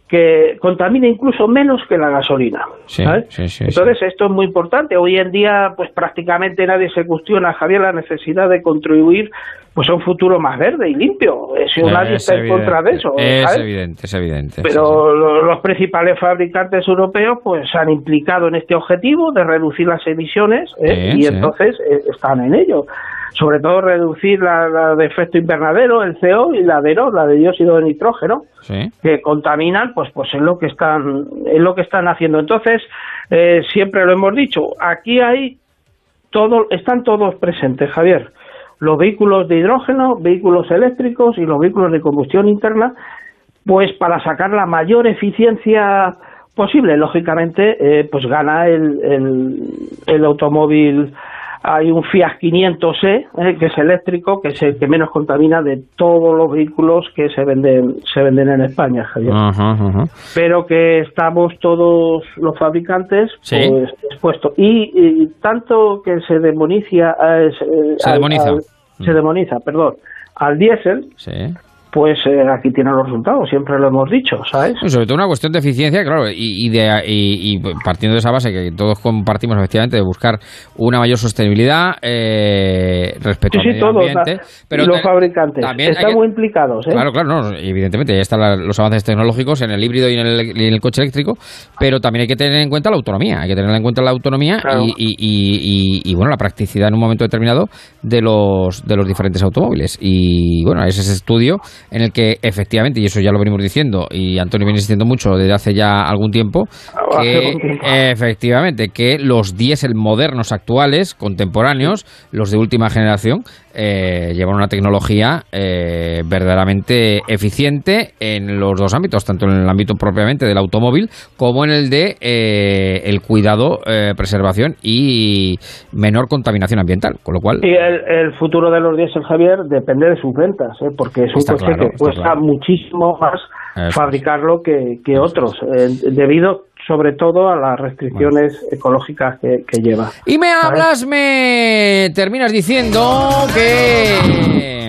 que contamine incluso menos que la gasolina. Sí, ¿sabes? sí, sí, Entonces esto es muy importante. Hoy en día, pues prácticamente nadie se cuestiona, Javier, la necesidad de contribuir pues a un futuro más verde y limpio. Eso nadie Es está en evidente, contra de eso. Es ¿sabes? evidente, es evidente. Pero lo- los principales fabricantes europeos pues se han implicado en este objetivo de reducir las emisiones ¿eh? Y entonces eh, están en ello. Sobre todo reducir la, la de efecto invernadero, el CO y la de NOx, la de dióxido de nitrógeno, Sí. que contaminan, pues pues es lo que están es lo que están haciendo. Entonces eh, siempre lo hemos dicho, aquí hay todo, están todos presentes, Javier. Los vehículos de hidrógeno, vehículos eléctricos y los vehículos de combustión interna, pues para sacar la mayor eficiencia posible. Lógicamente, eh, pues gana el, el, el automóvil. Hay un Fiat 500e, eh, que es eléctrico, que es el que menos contamina de todos los vehículos que se venden se venden en España, Javier pero que estamos todos los fabricantes Sí. pues expuestos y, y tanto que se demoniza eh, se, Se al- demoniza. al- se demoniza perdón al diésel Sí. Pues eh, aquí tienen los resultados siempre lo hemos dicho sabes Y sobre todo una cuestión de eficiencia, claro, y, y de, y, y partiendo de esa base que todos compartimos efectivamente de buscar una mayor sostenibilidad, eh, respeto sí al sí medio todos ambiente, la- pero y los te- fabricantes también están que- muy implicados ¿eh? Claro, claro, no, evidentemente, ya están la- los avances tecnológicos en el híbrido y en el, y en el coche eléctrico, pero también hay que tener en cuenta la autonomía, hay que tener en cuenta la autonomía Claro. y, y- bueno, la practicidad en un momento determinado de los, de los diferentes automóviles. Y bueno, es ese estudio en el que efectivamente, y eso ya lo venimos diciendo, y Antonio viene insistiendo mucho desde hace ya algún tiempo, Hace que tiempo. efectivamente, que los diésel modernos actuales, contemporáneos, los de última generación, eh, llevan una tecnología eh, verdaderamente eficiente en los dos ámbitos, tanto en el ámbito propiamente del automóvil como en el de eh, el cuidado, eh, preservación y menor contaminación ambiental, con lo cual Y el, el futuro de los diésel, Javier, depende de sus ventas, ¿eh? porque es un coche claro, que cuesta claro. muchísimo más Eso fabricarlo que, que otros, debido sobre todo a las restricciones ecológicas que, que lleva. Y me hablas, me terminas diciendo que...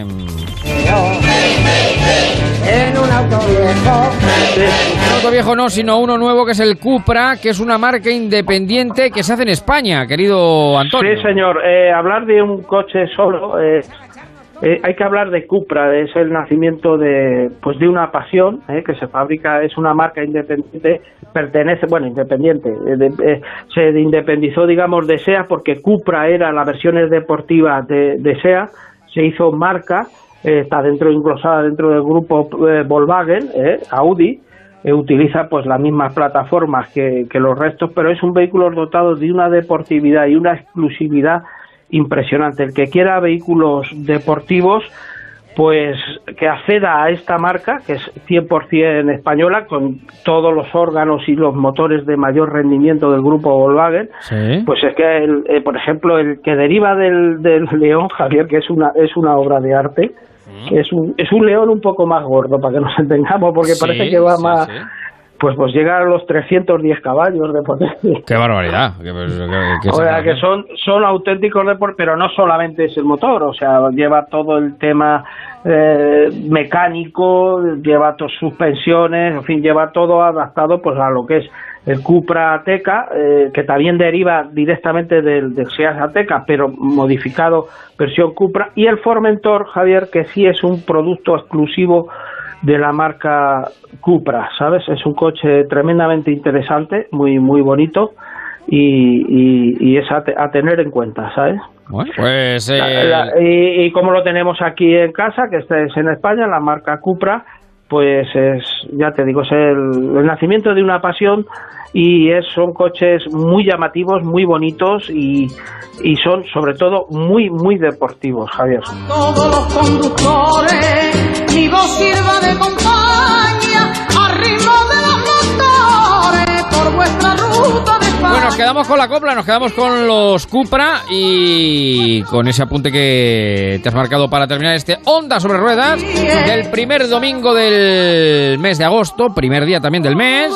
En un auto viejo. Un auto viejo no, sino uno nuevo que es el Cupra, que es una marca independiente que se hace en España, querido Antonio. Sí, señor. Eh, hablar de un coche solo, eh, eh, hay que hablar de Cupra. Es el nacimiento de, pues, de una pasión eh, que se fabrica. Es una marca independiente. Pertenece, bueno, independiente. eh, eh, se independizó, digamos, de SEA porque Cupra era las versiones deportivas de, de SEA. Se hizo marca. eh, está dentro englosada dentro del grupo Volkswagen, Audi. utiliza pues las mismas plataformas que los restos, pero es un vehículo dotado de una deportividad y una exclusividad impresionante. El que quiera vehículos deportivos, pues que acceda a esta marca, que es 100% española, con todos los órganos y los motores de mayor rendimiento del grupo Volkswagen, pues es que, el, eh, por ejemplo, el que deriva del, del León, Javier, que es una, es una obra de arte, que es un, es un león un poco más gordo, para que nos entendamos, porque Sí, parece que va más... Pues, pues llega a los 310 caballos de potencia. Qué barbaridad. Qué- qué- qué O sea, que son, son auténticos deportes, pero no solamente es el motor, o sea, lleva todo el tema eh, mecánico, lleva tus suspensiones, en fin, lleva todo adaptado pues a lo que es el Cupra Ateca, eh, que también deriva directamente del, del Seat Ateca, pero modificado versión Cupra, y el Formentor, Javier, que sí es un producto exclusivo de la marca Cupra, ¿sabes? Es un coche tremendamente interesante, muy muy bonito y, y, y es a, te- a tener en cuenta, ¿sabes? Bueno, pues... eh, La- la- y, y como lo tenemos aquí en casa, que este es en España, la marca Cupra, pues es, ya te digo, es el, el nacimiento de una pasión y es, son coches muy llamativos, muy bonitos y, y son sobre todo muy, muy deportivos, Javier. todos los conductores, mi voz sirva de compañía, al ritmo de los motores, por vuestra quedamos con la copla, nos quedamos con los Cupra y con ese apunte que te has marcado para terminar este Onda sobre Ruedas del primer domingo del mes de agosto, primer día también del mes.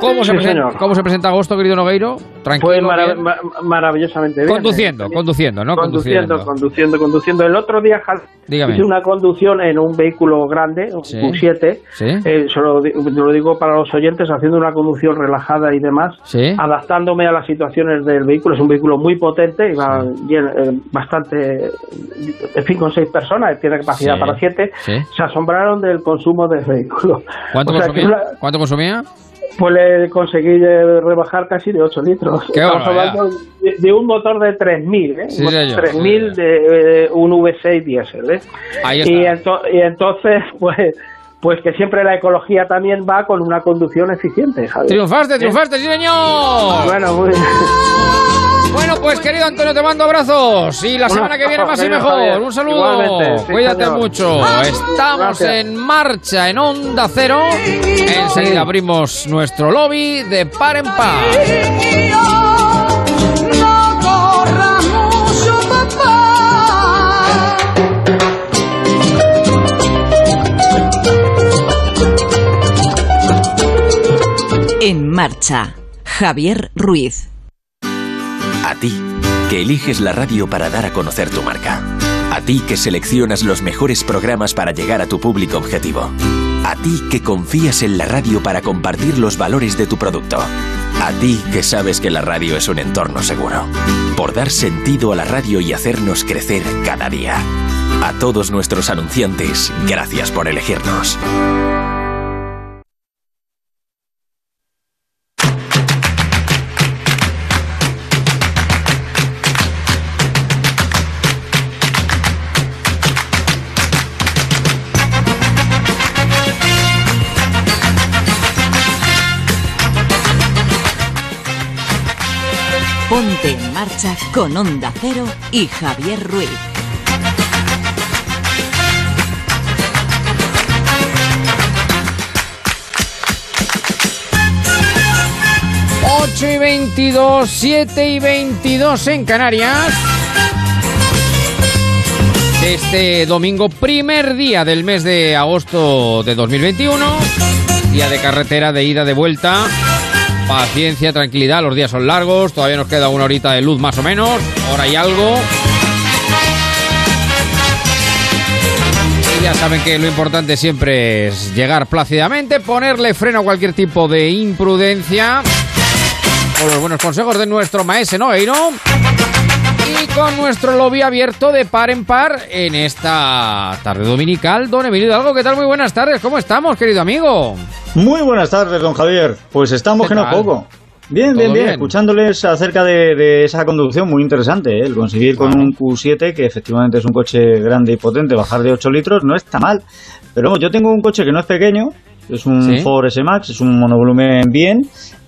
¿Cómo, se, presenta, señor. ¿cómo se presenta agosto, querido Nogueiro? Tranquilo. Fue marav- bien. maravillosamente bien. Conduciendo, conduciendo, ¿no? Conduciendo, conduciendo, conduciendo. El otro día Dígame. hice una conducción en un vehículo grande, un Sí. Q7. Sí. Eh, se lo, di- lo digo para los oyentes, haciendo una conducción relajada y demás, adaptándome a las situaciones del vehículo. Es un vehículo muy potente, y va llen- eh, bastante, en fin, con seis personas, tiene capacidad Sí. para siete. Sí. Se asombraron del consumo del vehículo. ¿Cuánto, O sea, que consumía? una- ¿Cuánto consumía? pues le conseguí eh, rebajar casi de 8 litros. Qué Estamos barbaridad. hablando de, de un motor de 3000, ¿eh? Sí, Un señor. 3000 de eh, un V6 diésel, ¿eh? Ahí Y, está. ento- y entonces, pues pues que siempre la ecología también va con una conducción eficiente, Javier. Triunfaste, triunfaste, sí, señor. Bueno, muy bien. Bueno, pues querido Antonio, te mando abrazos. Y la semana que viene más y mejor. Un saludo. Sí, Cuídate señor. mucho. Estamos Gracias. en marcha en Onda Cero. Enseguida abrimos nuestro lobby de par en par. En marcha. Javier Ruiz. A ti, que eliges la radio para dar a conocer tu marca. A ti que seleccionas los mejores programas para llegar a tu público objetivo. A ti que confías en la radio para compartir los valores de tu producto. A ti que sabes que la radio es un entorno seguro. Por dar sentido a la radio y hacernos crecer cada día. A todos nuestros anunciantes, gracias por elegirnos. Con Onda Cero y Javier Ruiz. Ocho y 22, 7 y 22 en Canarias. Este domingo, primer día del mes de agosto de 2021. Día de carretera de ida, de vuelta. Paciencia, tranquilidad, los días son largos. Todavía nos queda una horita de luz más o menos. Hora y algo. Ya saben que lo importante siempre es llegar plácidamente, ponerle freno a cualquier tipo de imprudencia. Con los buenos consejos de nuestro maese Noeiro. Y con nuestro lobby abierto de par en par en esta tarde dominical. Don Emilio Hidalgo, ¿qué tal? Muy buenas tardes. ¿Cómo estamos, querido amigo? Muy buenas tardes, don Javier. Pues estamos ¿Qué que no poco. Bien, ¿Todo bien, bien, bien? Escuchándoles acerca de, de esa conducción muy interesante, ¿eh? el conseguir con un Q7, que efectivamente es un coche grande y potente, bajar de 8 litros no está mal. Pero vamos, yo tengo un coche que no es pequeño, es un ¿Sí? Ford S-Max, es un monovolumen bien,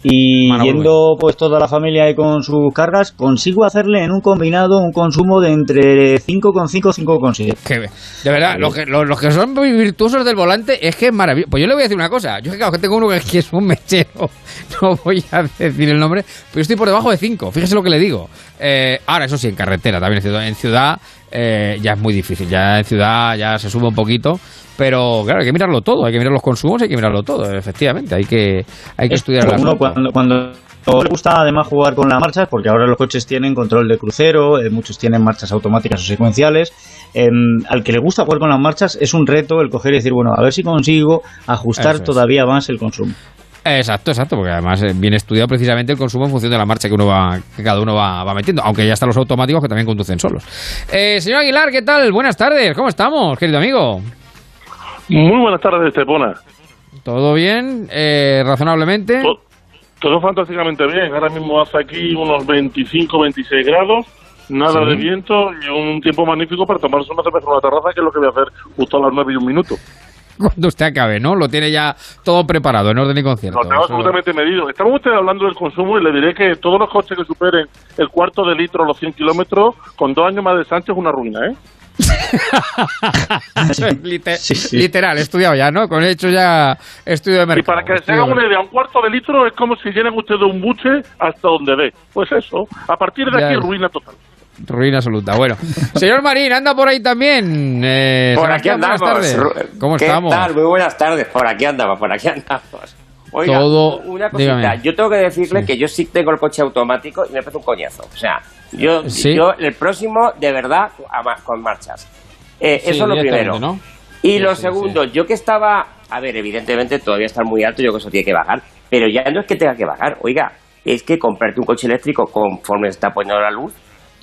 y Mano yendo pues toda la familia ahí con sus cargas, consigo hacerle en un combinado un consumo de entre 5,5 y 5,7. Que, de verdad, los que, los, los que son muy virtuosos del volante es que es maravilloso. Pues yo le voy a decir una cosa. Yo claro, que tengo uno que, es un mechero. No voy a decir el nombre, pero estoy por debajo de 5. Fíjese lo que le digo. Eh, ahora, eso sí, en carretera también. En ciudad, en ciudad eh, ya es muy difícil. Ya en ciudad ya se sube un poquito. Pero claro, hay que mirarlo todo. Hay que mirar los consumos, hay que mirarlo todo. Efectivamente, hay que, hay que estudiar Uno cuando, cuando le gusta además jugar con las marchas, porque ahora los coches tienen control de crucero, eh, muchos tienen marchas automáticas o secuenciales. em, al que le gusta jugar con las marchas es un reto el coger y decir, bueno, a ver si consigo ajustar Eso es. todavía más el consumo. Exacto, exacto, porque además eh, viene estudiado precisamente el consumo en función de la marcha que uno va, que cada uno va, va metiendo, aunque ya están los automáticos que también conducen solos. Eh, señor Aguilar, ¿qué tal? Buenas tardes, ¿cómo estamos, querido amigo? Muy buenas tardes, Estepona. ¿Todo bien? Eh, ¿Razonablemente? Todo fantásticamente bien. Ahora mismo hace aquí unos 25, 26 grados, nada Sí. de viento y un tiempo magnífico para tomarse una cerveza en una terraza, que es lo que voy a hacer justo a las 9 y un minuto. Cuando usted acabe, ¿no? Lo tiene ya todo preparado, en orden y concierto. Lo tengo Eso- absolutamente medido. Estamos ustedes hablando del consumo y le diré que todos los coches que superen el cuarto de litro a los 100 kilómetros, con dos años más de Sánchez, es una ruina, ¿eh? Lite- Literal, he estudiado ya, ¿no? Con he hecho ya estudio de Y mercado. para que se hagan una idea, un cuarto de litro es como si llenan ustedes un buche hasta donde ve. Pues eso, a partir de Ya aquí es. ruina total. Ruina absoluta. Bueno, señor Marín, anda por ahí también. Eh, Por aquí Sebastián, buenas andamos. tardes. ¿Cómo ¿Qué estamos? tal? Muy buenas tardes. Por aquí andamos, por aquí andamos. Oiga, Todo- una cosita. dígame. Yo tengo que decirle que yo sí tengo el coche automático y me parece un coñazo. O sea, yo, Sí. yo el próximo, de verdad, con marchas. Eh, Sí, eso es lo primero. ¿no? Y Sí, lo sí, segundo, yo que estaba... A ver, evidentemente todavía está muy alto, yo que eso tiene que bajar. Pero ya no es que tenga que bajar. Oiga, es que comprarte un coche eléctrico conforme está poniendo la luz,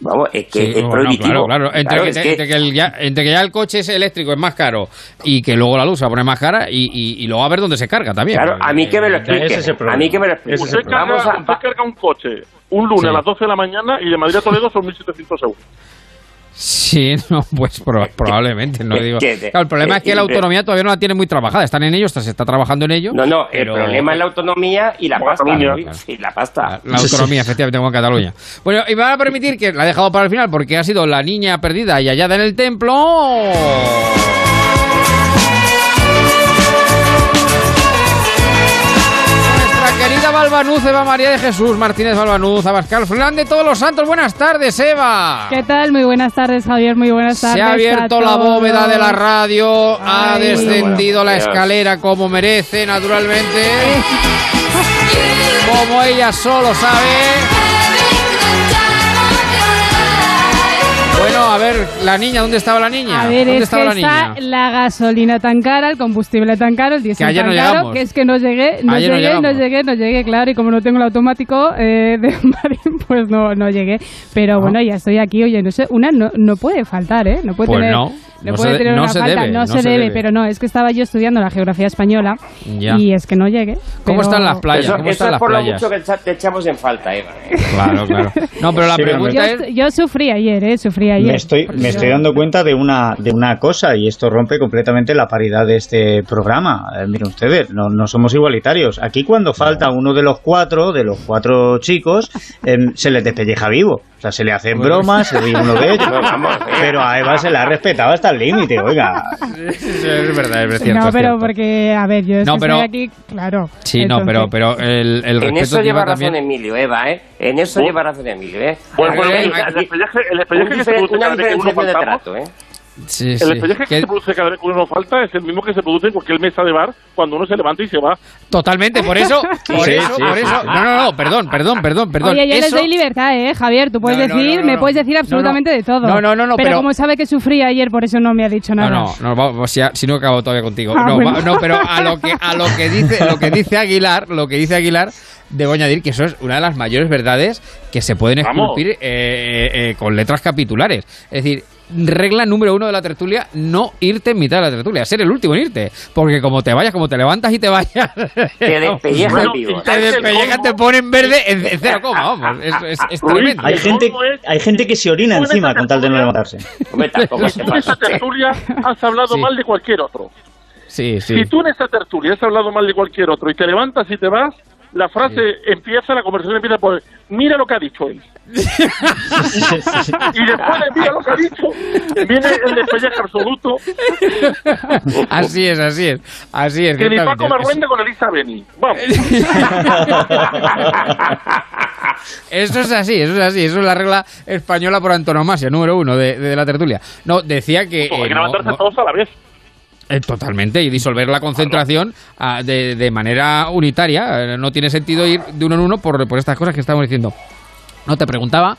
vamos, es que Sí, es bueno, prohibitivo. claro, claro. Entre, Claro, que, te- que- entre que el ya, entre que ya el coche es eléctrico es más caro y que luego la luz se va a poner más cara y, y, y luego a ver dónde se carga también. Claro, a mí que me lo explique. Ese es a mí que me lo explique. Usted carga, Vamos a- usted carga un coche un lunes Sí. a las 12 de la mañana y de Madrid a Toledo son 1.700 euros. Sí, no, pues pro- probablemente, no digo. Claro, el problema que- es que la autonomía todavía no la tiene muy trabajada. Están en ello, está- se está trabajando en ello. No, no, pero- el problema es la autonomía y la pasta. Y la pasta. La autonomía, efectivamente, como en Cataluña. Bueno, y me van a permitir que la he dejado para el final porque ha sido la niña perdida y hallada en el templo. Balbanuz, Eva María de Jesús Martínez Balbanuz, Abascal Flan de todos los santos. Buenas tardes, Eva. ¿Qué tal? Muy buenas tardes, Javier. Muy buenas tardes. Se ha abierto la bóveda de la radio, ha descendido la escalera como merece, naturalmente. Como ella solo sabe. Ver, la niña, ¿dónde estaba la niña? A ver, ¿Dónde es estaba que la niña? está la gasolina tan cara, el combustible tan caro, el diésel tan no caro, llegamos. que es que no llegué, no Ayer llegué, no, llegué, no llegué, claro, y como no tengo el automático eh, de Marín, pues no, no llegué. Pero bueno, ya estoy aquí, oye, no sé, una no, no puede faltar, ¿eh? No puede Pues tener... no, no puede se de- tener no una se falta, debe, no, se, se debe, debe. pero no, es que estaba yo estudiando la geografía española Ya. y es que no llegué. ¿Cómo pero- están las playas? Eso, ¿Cómo eso están es las por lo playas? mucho que te echamos en falta, Eva. ¿eh? Claro, claro. No, pero la Sí, pregunta Yo, es... yo sufrí ayer, ¿eh? Sufrí ayer. Me estoy, me estoy dando cuenta de una, de una cosa y esto rompe completamente la paridad de este programa. Eh, miren ustedes, no, no somos igualitarios. Aquí cuando falta uno de los cuatro, de los cuatro chicos, em, se les despelleja vivo. Sea, se le hacen bromas, se ríe uno de ellos. No, vamos, eh. Pero a Eva se la ha respetado hasta el límite, oiga. Es verdad, es cierto. no, pero cierto. porque, a ver, yo es No, que pero- estoy aquí, claro. Sí, no, pero, entonces- pero el, el En respeto eso lleva razón también... Emilio, Eva, ¿eh? En eso Bueno. lleva razón Emilio, ¿eh? Bueno, bueno, el, el el un despelleje que se una diferenciación de trato, ¿eh? Sí, el sí. despelleje que se produce cada vez que uno falta es el mismo que se produce en cualquier mesa de bar cuando uno se levanta y se va. Totalmente, por eso, por Sí, eso, sí, por sí, eso. sí. No, no, no, perdón, perdón, perdón, perdón. Oye, yo les Eso- doy libertad, ¿eh, Javier? Tú puedes No, decir, no, no, me puedes decir No, no. absolutamente de todo. No, no, no, no, pero, pero- como sabe que sufrí ayer, por eso no me ha dicho No, nada. no, no, vamos, si, si no acabo todavía contigo. Ah, no, bueno. va- no, pero a lo que a lo que dice lo que dice Aguilar, lo que dice Aguilar, debo añadir que eso es una de las mayores verdades que se pueden esculpir eh, eh, eh, con letras capitulares. Es decir, regla número uno de la tertulia, no irte en mitad de la tertulia, ser el último en irte. Porque como te vayas, como te levantas y te vayas... Te despellejan Bueno, vivo. te despellejan, te ponen verde en, en cero coma, vamos. Es, es, es tremendo. Hay gente, hay gente que se orina encima esta con tal de no levantarse. Se Tú en esa pasa. tertulia has hablado Sí. mal de cualquier otro. Sí, sí. Si tú en esa tertulia has hablado mal de cualquier otro y te levantas y te vas, la frase empieza, la conversación empieza por mira lo que ha dicho él. y después de mira lo que ha dicho, viene el despellaje absoluto. Así es, así es. Así es. Que ni. Paco Marruende con Elisa Beni. Vamos. Eso es así, eso es así. Eso es la regla española por antonomasia, número uno de, de la tertulia. No, decía que. Hay eh, que no- levantarse no- todos a la vez. Eh, totalmente, y disolver la concentración ah, de, de manera unitaria. Eh, No tiene sentido ir de uno en uno por, por estas cosas que estamos diciendo. No te preguntaba,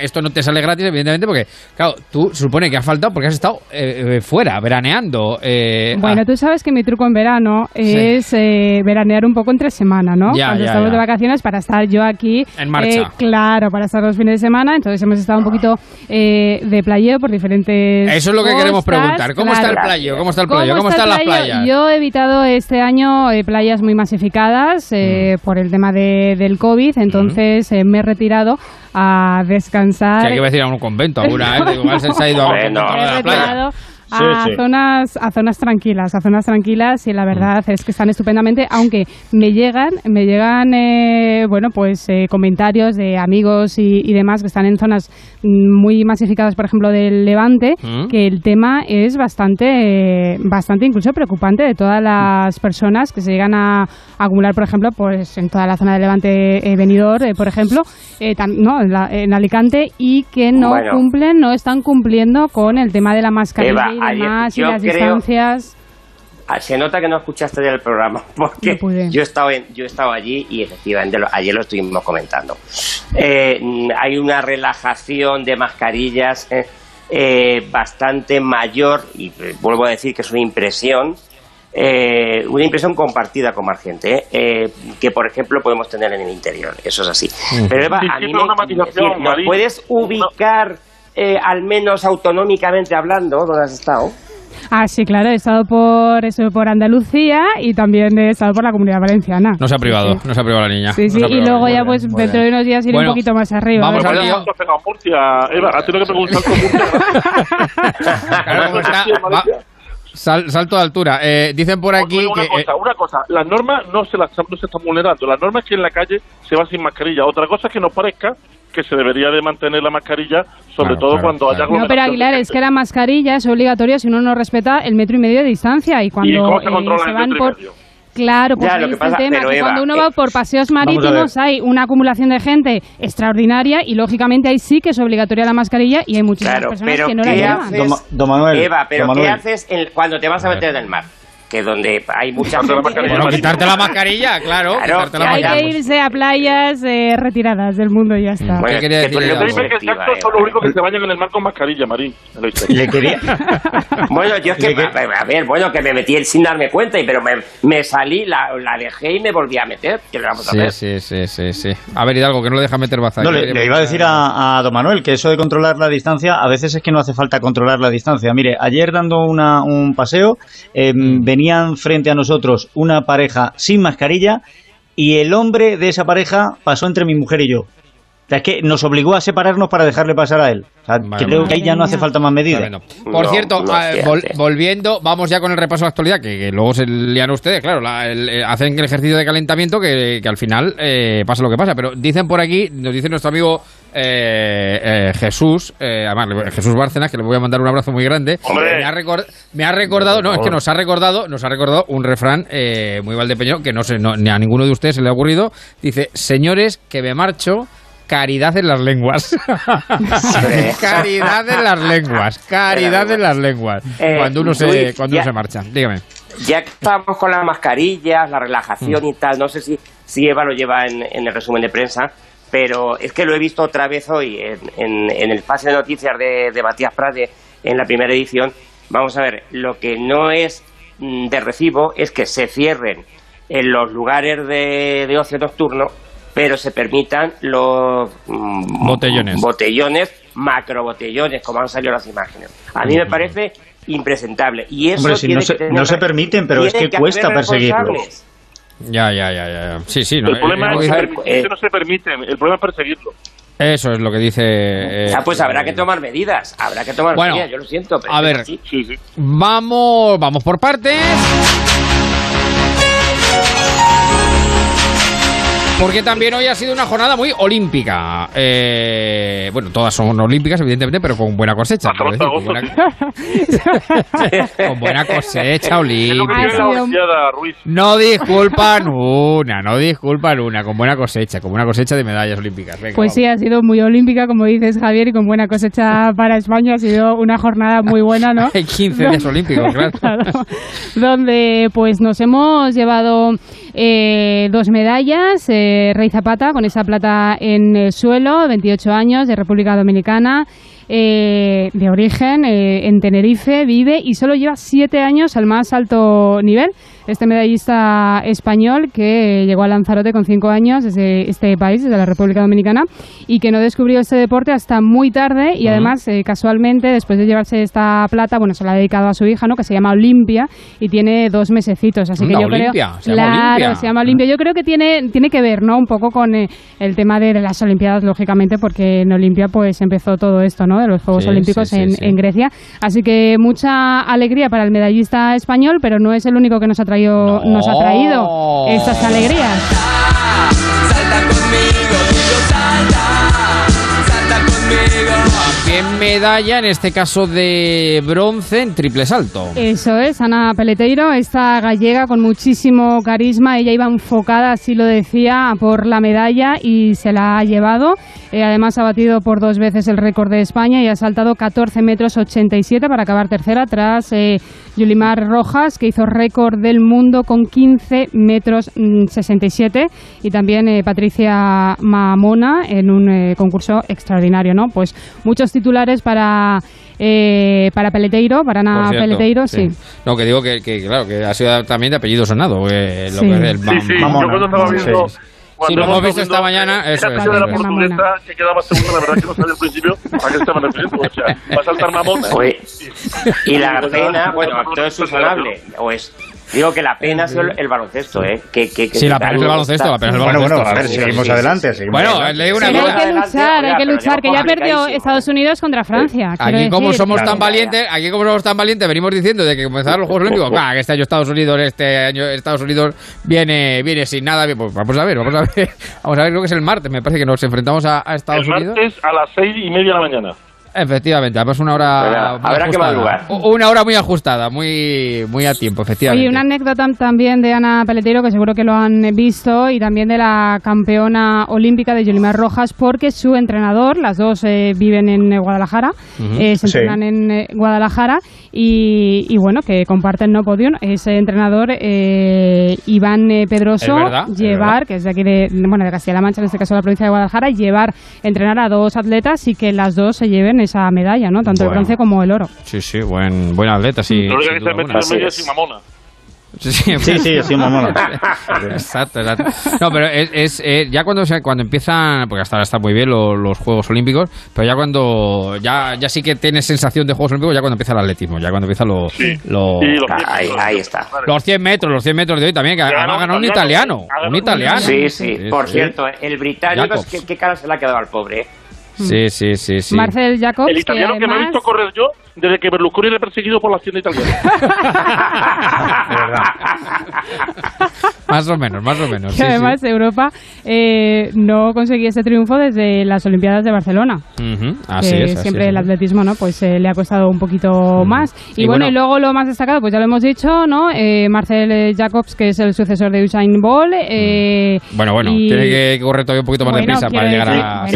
esto no te sale gratis, evidentemente, porque, claro, tú se supone que has faltado porque has estado eh, eh, fuera, veraneando. eh, Bueno, tú sabes que mi truco en verano es eh, veranear un poco entre semana, ¿no? Ya, Cuando ya, estamos ya. de vacaciones para estar yo aquí. En marcha. eh, claro, para estar los fines de semana. Entonces hemos estado un poquito eh, de playeo por diferentes. Eso es lo que queremos preguntar. ¿Cómo está el playo? ¿Cómo está el playo? ¿Cómo, está están las playas? Yo he evitado este año eh, playas muy masificadas eh, Mm. por el tema de, del COVID. Entonces eh, me he retirado a descansar. Si hay que decir a un convento alguna vez, igual se ha ido a un Bueno, convento a la playa. A Sí, sí. zonas a zonas tranquilas a zonas tranquilas y la verdad es que están estupendamente aunque me llegan me llegan eh, bueno pues eh, comentarios de amigos y, y demás que están en zonas mm, muy masificadas por ejemplo del Levante Mm. que el tema es bastante eh, bastante incluso preocupante de todas las personas que se llegan a acumular por ejemplo pues en toda la zona del Levante eh, Benidorm eh, por ejemplo eh, no en, la- en Alicante y que no Bueno. cumplen no están cumpliendo con el tema de la mascarilla Eva, y ayer- demás y las creo- distancias Ah, Se nota que no escuchaste el programa porque No yo he estado en- yo he estado allí y efectivamente lo- ayer lo estuvimos comentando. Eh, mm, hay una relajación de mascarillas eh, eh, bastante mayor y vuelvo a decir que es una impresión. eh, una impresión compartida con más gente eh, eh, que por ejemplo podemos tener en el interior eso es así Mm. pero Eva Sí, a sí, mí pero me, una matización, decir, ¿nos Marín. puedes ubicar eh, al menos autonómicamente hablando dónde has estado ah sí claro he estado por eso por Andalucía y también he estado por la Comunidad Valenciana No se ha privado, no se ha privado la niña. sí sí y luego ya pues dentro de unos días iré Bueno, un poquito más arriba vamos ¿verdad? al lío. ¿Cuánto has pegado en Murcia? Eva, has tenido que pegar un salto en Murcia. Va- sal- salto de altura. Eh, dicen por aquí una que... cosa, una cosa, las normas no se las no se están vulnerando. Las normas es que en la calle se va sin mascarilla. Otra cosa es que nos parezca que se debería de mantener la mascarilla, sobre Claro, todo claro, cuando haya No, pero Aguilar, es que la mascarilla es obligatoria si uno no respeta el metro y medio de distancia y cuando cómo se eh, se el van metro y por medio? Claro, pues Ya, ahí lo que está el pasa- tema, pero, que Eva, cuando uno eh, va por paseos marítimos hay una acumulación de gente extraordinaria y lógicamente ahí sí que es obligatoria la mascarilla y hay muchísimas Claro, personas pero que no la ¿qué llevan. haces? Don Ma- don Manuel, Eva, pero don ¿qué haces cuando te vas a meter en el mar? Que donde hay mucha gente... mascarilla. Bueno, quitarte la mascarilla, claro. Claro, quitarte la Hay ya, que mascarilla. irse a playas eh, retiradas del mundo y ya está. Bueno, ¿Qué decir que selectiva, exacto son los únicos que se bañan en el mar con mascarilla, Marín. Le quería, Bueno, yo es que, a ver, bueno, que me metí sin darme cuenta, y pero me, me salí, la, la dejé y me volví a meter. ¿Qué le vamos a Sí, hacer? sí, sí, sí, sí. A ver, Hidalgo, que no le deja meter baza. No, le, le iba a decir a, a don Manuel que eso de controlar la distancia, a veces es que no hace falta controlar la distancia. Mire, ayer dando una- un paseo, eh, venían frente a nosotros una pareja sin mascarilla y el hombre de esa pareja pasó entre mi mujer y yo. O sea, es que nos obligó a separarnos para dejarle pasar a él. O sea, Vale, creo vale. que ahí ya no hace falta más medidas. Por No, cierto, no, vol- volviendo, vamos ya con el repaso de la actualidad, que, que luego se lían ustedes, claro, la- el- eh, hacen el ejercicio de calentamiento que, que al final eh, pasa lo que pasa. Pero dicen por aquí, nos dice nuestro amigo eh, eh, Jesús, eh, además Jesús Bárcenas, que le voy a mandar un abrazo muy grande. Hombre. Me ha, recor- me ha recordado, no, es que nos ha recordado, nos ha recordado un refrán eh, muy valdepeño que no sé, no- ni a ninguno de ustedes se le ha ocurrido. Dice, señores, que me marcho. Caridad en las lenguas. caridad en las lenguas. Caridad en las lenguas. Eh, cuando uno se, cuando uno se marcha. Dígame. Ya que estamos con las mascarillas, la relajación Mm. y tal, no sé si, si Eva lo lleva en, en el resumen de prensa, pero es que lo he visto otra vez hoy en, en- en el pase de noticias de, de Matías Prade en la primera edición. Vamos a ver, lo que no es mm, de recibo es que se cierren en los lugares de, de ocio nocturno, pero se permitan los mm, Botellones. botellones, macro botellones, como han salido las imágenes. A mí me parece impresentable. Y eso Hombre, si tiene no se- que tener- no se permiten, pero es tienen que cuesta responsables. Ya, ya, ya, ya. ya. Sí, sí. No, El problema eh, es eh, que, eh, que no se permiten, el problema es perseguirlo. Eso es lo que dice. eh, Ah, pues habrá que tomar medidas, habrá que tomar Bueno, medidas, yo lo siento. Pero a ver. así. Vamos, vamos por partes. Porque también hoy ha sido una jornada muy olímpica. Eh, bueno, todas son olímpicas, evidentemente, pero con buena cosecha. decir, con, buena, con buena cosecha olímpica. No disculpan una, no disculpan una, con buena cosecha, con buena cosecha de medallas olímpicas. Venga, Pues sí, ha sido muy olímpica, como dices Javier, y con buena cosecha para España. Ha sido una jornada muy buena, ¿no? Hay 15 días olímpicos, claro. Claro. donde pues nos hemos llevado eh, dos medallas, eh, Rey Zapata con esa plata en el suelo, 28 años, de República Dominicana, eh, de origen, eh, en Tenerife, vive y solo lleva siete años al más alto nivel. Este medallista español que llegó a Lanzarote con cinco años desde este país, desde la República Dominicana, y que no descubrió este deporte hasta muy tarde y además, eh, casualmente, después de llevarse esta plata, bueno, se la ha dedicado a su hija, ¿no? Que se llama Olimpia y tiene dos mesecitos, así que yo Olimpia, creo... se llama claro, Olimpia. se llama Olimpia. Yo creo que tiene, tiene que ver, ¿no? Un poco con eh, el tema de las Olimpiadas, lógicamente, porque en Olimpia pues empezó todo esto, ¿no? De los Juegos Sí, Olímpicos sí, sí, en, en Grecia. Así que mucha alegría para el medallista español, pero no es el único que nos ha traído, nos ha traído estas alegrías. Medalla, en este caso de bronce en triple salto. Eso es, Ana Peleteiro, esta gallega con muchísimo carisma, ella iba enfocada, así lo decía, por la medalla y se la ha llevado. Eh, además ha batido por dos veces el récord de España y ha saltado 14 metros 87 para acabar tercera tras eh, Yulimar Rojas, que hizo récord del mundo con 15 metros mm, 67 y también eh, Patricia Mamona en un eh, concurso extraordinario, ¿no? Pues muchos titulares para eh, para Peleteiro, para cierto, Peleteiro, sí. No, que digo que, que, claro, que ha sido también de apellido sonado. eh, lo Sí. que es el Sí, sí, yo mamona. cuando estaba Sí. viendo... Sí, cuando lo hemos visto esta mañana. Eso Esa es, de la portuguesa que quedaba segunda, la verdad que no sabía al principio a qué estaban refiriendo. O sea, va a saltar mamón. Oye, y la pena, bueno, todo es subsanable. O es, digo que la pena sido el, el baloncesto, ¿eh? Que, que, que Sí, la pena es el baloncesto, la pena es el Bueno, baloncesto. bueno, a ver, seguimos sí, adelante, seguimos Bueno, adelante. le digo una Pero hay cosa. que luchar, hay que luchar, que ya perdió Estados Unidos contra Francia. Aquí como decir. somos tan valientes, aquí como somos tan valientes, venimos diciendo de que comenzaron los Juegos Olímpicos, claro, que este año Estados Unidos, este año Estados Unidos viene, viene sin nada, pues vamos a ver, vamos a ver, vamos a ver, creo que es el martes, me parece que nos enfrentamos a, a Estados El Unidos. martes a las seis y media de la mañana. Efectivamente, además una hora Bueno, muy habrá que madrugar. Una hora muy ajustada, muy, muy a tiempo, efectivamente. Oye, una anécdota también de Ana Peleteiro, que seguro que lo han visto, y también de la campeona olímpica de Yolimar Rojas, porque su entrenador, las dos eh, viven en eh, Guadalajara, eh, se Sí. entrenan en eh, Guadalajara, y, y bueno, que comparten no podium. Ese entrenador, eh, Iván eh, Pedroso, verdad, llevar, que es de aquí de, bueno, de Castilla-La Mancha, en este caso de la provincia de Guadalajara, llevar, entrenar a dos atletas y que las dos se lleven esa medalla, ¿no? Tanto el bronce como el oro. Sí, sí, buen, buen atleta, sí. Sin que duda alguna. es sin mamona. Sí, sí, Sí, sí, sí, mamona. exacto, exacto. No, pero es, es, eh, ya cuando se, cuando empiezan, porque hasta ahora están muy bien lo- los, Juegos Olímpicos, pero ya cuando ya, ya sí que tienes sensación de Juegos Olímpicos ya cuando empieza el atletismo, ya cuando empieza lo, lo- Ahí, ahí está. los 100 metros, los 100 metros de hoy también, que ha, ha ganado un italiano, un italiano. Sí, sí. Por sí. cierto, el británico, Jacobs. ¿qué, qué cara se le ha quedado al pobre? Sí, sí, sí, sí. Marcel Jacobs, El italiano que, me he además- visto correr yo desde que Berlusconi era perseguido por la acción italiana. Más o menos, más o menos. que sí, sí. además Europa eh, no conseguía ese triunfo desde las Olimpiadas de Barcelona. Ujú, Así que es, así siempre es, el atletismo no pues eh, le ha costado un poquito más y, Y bueno, bueno- y luego lo más destacado pues ya lo hemos dicho no eh, Marcel Jacobs que es el sucesor de Usain Bolt eh, Bueno, bueno, y- tiene que correr todavía un poquito más bueno, deprisa para llegar decir, a... bueno,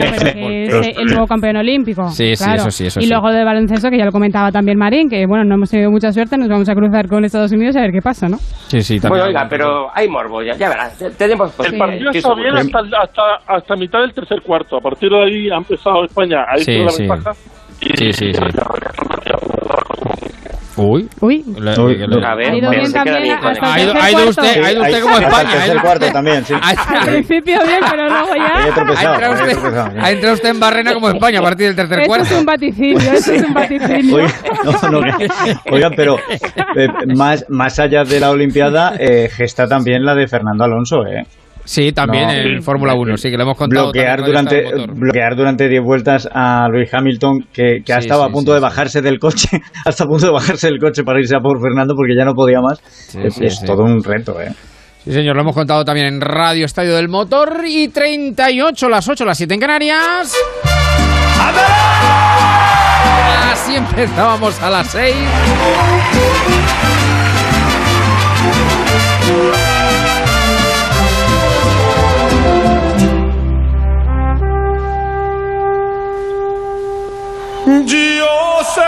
pero que es el nuevo campeón olímpico Sí, sí, claro. eso sí, eso y sí. luego de baloncesto que ya lo comentaba también Marín que bueno no hemos tenido mucha suerte nos vamos a cruzar con Estados Unidos a ver qué pasa ¿no? Sí, sí, Bueno, también. oiga, pero hay morbo, ya, ya verás. te- Tenemos El partido Estoy está bien hasta, hasta, hasta mitad del tercer cuarto. A partir de ahí ha empezado España a ir Sí, con la sí. ventaja. Sí, sí, sí. Uy. Uy. Le- Uy, le- le- A ver, Ha ido bien también Ha ido, ha ido usted, ha ido usted como España. ha ido cuarto también, sí. Al principio bien pero luego ya ha entrado usted, en barrena como España a partir del tercer esto cuarto. es un vaticinio esto es un vaticinio Oigan, no, no, que- oigan, pero eh, más, más allá de la Olimpiada, eh, gesta también la de Fernando Alonso, ¿eh? Sí, también No. en Fórmula 1, sí, que lo hemos contado. bloquear durante bloquear durante 10 vueltas a Luis Hamilton que, que ha Sí, estado sí, a punto sí, de bajarse del coche hasta a punto de bajarse del coche para irse a por Fernando porque ya no podía más es todo un reto eh Sí, señor, lo hemos contado también en Radio Estadio del Motor y 38, las 8, las 7 en Canarias. Así empezábamos a las 6. Yo sé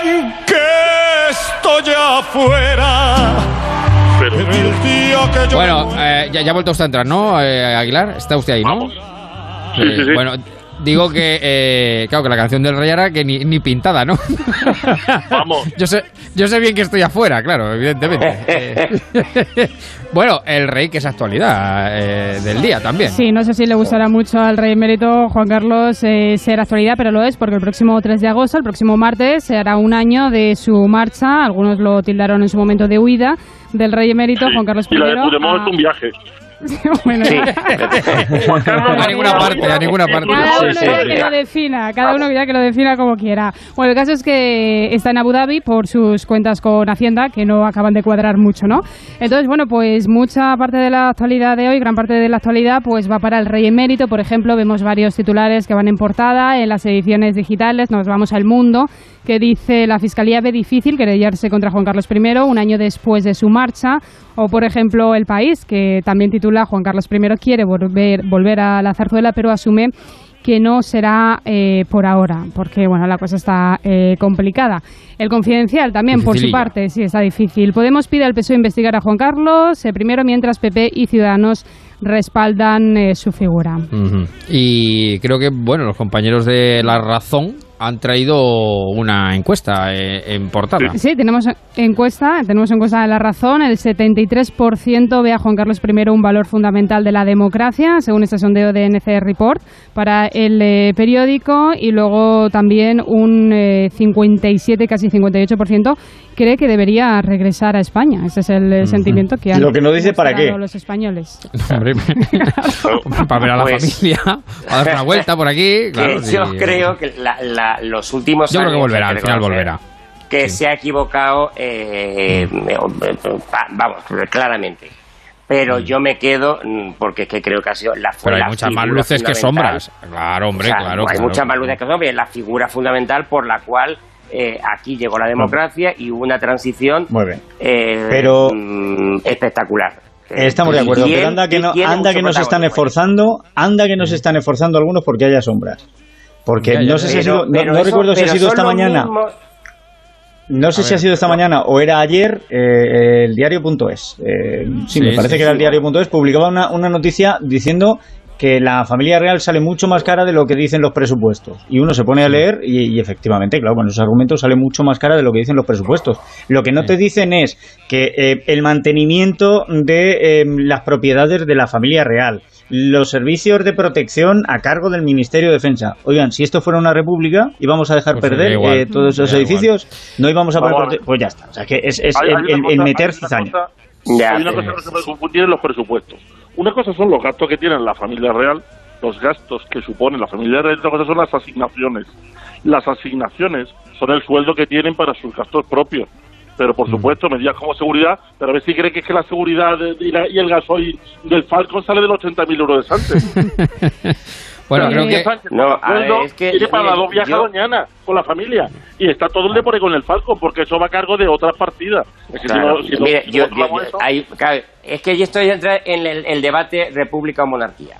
bien que estoy afuera. Pero el día que yo Bueno, eh, ya, ya ha vuelto usted a entrar, ¿no, eh, Aguilar? Está usted ahí, ¿no? Sí, sí, sí. Bueno, digo que, eh, claro, que la canción del Rey era que ni, ni pintada, ¿no? Vamos. Yo sé, yo sé bien que estoy afuera, claro, evidentemente. Eh, bueno, el Rey, que es actualidad eh, del día también. Sí, no sé si le gustará mucho al rey emérito Juan Carlos eh, ser actualidad, pero lo es porque el próximo 3 de agosto, el próximo martes, se hará un año de su marcha. Algunos lo tildaron en su momento de huida del rey emérito Juan Carlos I. Y la de Puigdemont a- es un viaje. bueno, A ninguna parte, a ninguna parte. Cada uno ya que lo defina, cada uno ya que lo defina como quiera. Bueno, el caso es que está en Abu Dhabi por sus cuentas con Hacienda, que no acaban de cuadrar mucho, ¿no? Entonces, bueno, pues mucha parte de la actualidad de hoy, gran parte de la actualidad, pues va para el rey emérito. Por ejemplo, vemos varios titulares que van en portada en las ediciones digitales. Nos vamos al mundo, que dice la Fiscalía ve difícil querellarse contra Juan Carlos I un año después de su marcha. O, por ejemplo, El País, que también titula Juan Carlos I quiere volver, volver a la zarzuela, pero asume que no será eh, por ahora, porque bueno, la cosa está eh, complicada. El confidencial también, por su parte, sí, está difícil. Podemos pide al PSOE investigar a Juan Carlos eh, primero, mientras PP y Ciudadanos respaldan eh, su figura. Y creo que, bueno, los compañeros de La Razón han traído una encuesta eh, en portada. Sí, tenemos encuesta, tenemos encuesta de la razón. El 73% ve a Juan Carlos I un valor fundamental de la democracia, según este sondeo de NCR Report para el eh, periódico. Y luego también un eh, 57, casi 58% cree que debería regresar a España. Ese es el eh, sentimiento que han Lo que no dice para qué. los españoles. Hombre, para ver a la Pues- familia, para dar una vuelta por aquí. Claro, que sí. yo creo que la- la- los últimos Yo creo que años volverá, hay al final reconocer volverá. que se ha equivocado eh, eh, pa- vamos claramente pero yo me quedo mm, porque es que creo que ha sido la Pero hay la muchas más figura luces que fundamental. sombras. Claro, hombre, O sea, claro. hay claro. muchas más luces que sombras la figura fundamental por la cual eh, aquí llegó la democracia y hubo una transición Muy bien. eh, Pero- mm, espectacular Estamos de acuerdo, pero anda que, no, anda que nos están esforzando, anda que nos están esforzando algunos porque haya sombras. Porque Ya, ya, no sé si ha sido, no, pero no eso- recuerdo si ha sido esta mañana. mismos- No sé A si ha sido esta mañana o era ayer eh, el diario.es. Eh, sí, Sí, me parece sí, que era el diario.es. Publicaba una, una noticia diciendo que la familia real sale mucho más cara de lo que dicen los presupuestos. Y uno se pone a leer y, y efectivamente, claro, con esos argumentos sale mucho más cara de lo que dicen los presupuestos. Lo que no te dicen es que eh, el mantenimiento de eh, las propiedades de la familia real, los servicios de protección a cargo del Ministerio de Defensa. Oigan, si esto fuera una república, íbamos a dejar Pues perder igual. eh, todos esos edificios, no íbamos a poder prote- Pues ya está. O sea, que es, es Hay- el, una el- cosa- el hay meter cizaña. cosa- Ya, hay una cosa que no se puede confundir en los presupuestos. Una cosa son los gastos que tiene la familia real, los gastos que supone la familia real, y otra cosa son las asignaciones. Las asignaciones son el sueldo que tienen para sus gastos propios. Pero por supuesto, medidas como seguridad, pero a ver si cree que es que la seguridad y, la- y el gasoil del Falcon sale de los 80.000 euros de Sánchez. Bueno, creo que. Sánchez, No, a ver, es que, tiene para dos viajes yo- a Doñana con la familia. Y está todo el día por ahí con el Falcon, porque eso va a cargo de otras partidas. Es que si Claro. no- si no- Mire, si yo- no controlamos yo- eso- ahí, claro, es que yo estoy en el, el debate república o monarquía.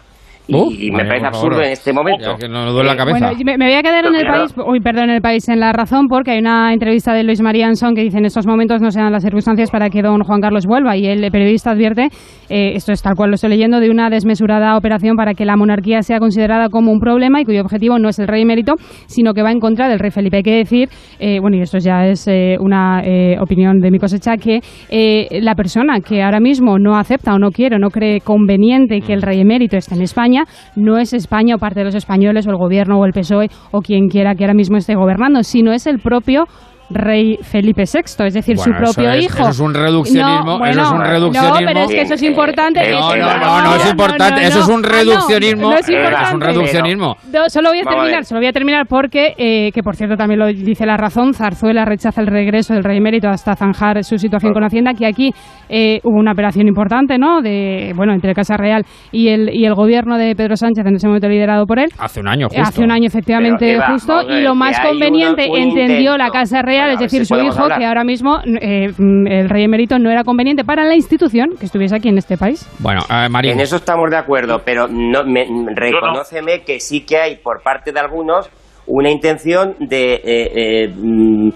Y, Uh, y me vaya, parece absurdo en este momento. Ya que no nos duele la Eh, cabeza. Bueno, me, me voy a quedar en el país, uy, perdón, en el país en la razón, porque hay una entrevista de Luis Marianson que dice en estos momentos no se dan las circunstancias para que don Juan Carlos vuelva y el periodista advierte, eh, esto es tal cual lo estoy leyendo, de una desmesurada operación para que la monarquía sea considerada como un problema y cuyo objetivo no es el rey emérito, sino que va en contra del rey Felipe. Hay que decir, eh, bueno, y esto ya es eh, una eh, opinión de mi cosecha, que eh, la persona que ahora mismo no acepta o no quiere o no cree conveniente que el rey emérito esté en España, no es España o parte de los españoles o el gobierno o el PSOE o quien quiera que ahora mismo esté gobernando, sino es el propio rey Felipe VI, es decir, su eso propio es- hijo. eso es un reduccionismo, No, eso bueno, es un reduccionismo. No, pero es que eso es importante. No, no, no, no es importante, eso es un Ah, no, reduccionismo, no es es un importante. reduccionismo. No, solo voy a terminar, solo voy a terminar porque, eh, que por cierto también lo dice la razón, Zarzuela rechaza el regreso del rey emérito hasta zanjar su situación con Hacienda, que aquí eh, hubo una operación importante, ¿no? De, bueno, entre Casa Real y el, y el gobierno de Pedro Sánchez, en ese momento liderado por él. Hace un año, justo. Hace un año, efectivamente, justo. Y lo más conveniente, entendió la Casa Real, Es decir, si su hijo, hablar. que ahora mismo eh, el rey emérito no era conveniente para la institución que estuviese aquí en este país. Bueno, eh, María. En eso estamos de acuerdo, pero no, me, reconóceme que sí que hay por parte de algunos una intención de eh, eh, mm,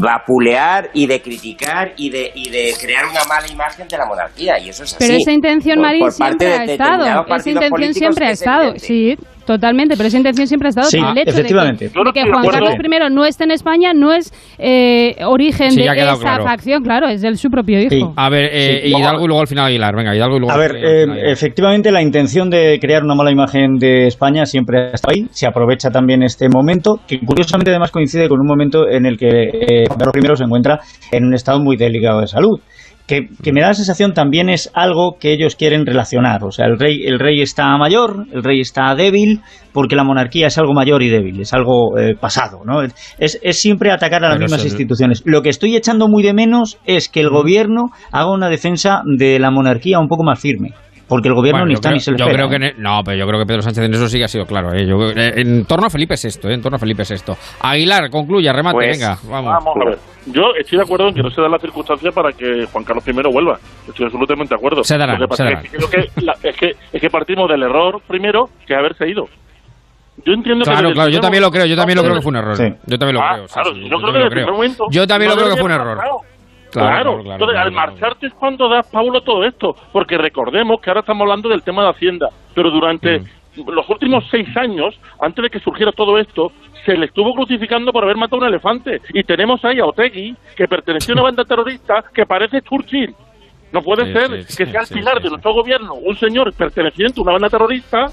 vapulear y de criticar y de, y de crear una mala imagen de la monarquía, y eso es así. Pero esa intención, Por- Marín, por parte siempre de ha estado. Esa intención siempre ha es estado. Sí, totalmente. Pero esa intención siempre ha estado. Sí, el hecho efectivamente. de que, de Juan. Carlos I no esté en España no es eh, origen Sí, de esa claro. facción, claro, es de su propio hijo. A ver, eh, Sí. Hidalgo y luego al final Aguilar. Venga, Hidalgo y luego A ver, eh, efectivamente la intención de crear una mala imagen de España siempre ha estado ahí. Se aprovecha también este momento, que curiosamente además coincide con un momento en el que eh, Juan Carlos I se encuentra en un estado muy delicado de salud. Que, que me da la sensación también es algo que ellos quieren relacionar. O sea, el rey, el rey está mayor, el rey está débil, porque la monarquía es algo mayor y débil, es algo eh, pasado. ¿no? Es, es siempre atacar a las Pero mismas eso instituciones. Lo que estoy echando muy de menos es que el gobierno haga una defensa de la monarquía un poco más firme. Porque el gobierno Bueno, ni yo está creo, ni se le yo espera, creo que ¿eh? no, pero yo creo que Pedro Sánchez en eso sí que ha sido claro. ¿eh? Yo- eh, en torno a Felipe VI, ¿eh? en torno a Felipe VI. Aguilar, concluya, remate, Pues, venga, vamos. a ver. Yo estoy de acuerdo en que no se da la circunstancia para que Juan Carlos I vuelva. Estoy absolutamente de acuerdo. Se que pasa se es que creo que, la- es que es que partimos del error primero que haberse ido. Yo entiendo que Claro, el claro, yo también lo creo, yo también lo creo que fue un error. Yo también lo Ah, creo. sí, yo yo creo que también lo creo. primer momento Yo también no lo creo que fue un error. pasado. Claro, Claro, claro, entonces claro, al marcharte es cuando das Pablo todo esto, porque recordemos que ahora estamos hablando del tema de Hacienda, pero durante Mm. los últimos seis años, antes de que surgiera todo esto, se le estuvo crucificando por haber matado a un elefante. Y tenemos ahí a Otegui, que pertenecía a una banda terrorista que parece Churchill. No puede Sí, ser sí, que sí, sea el sí, pilar de nuestro gobierno un señor perteneciente a una banda terrorista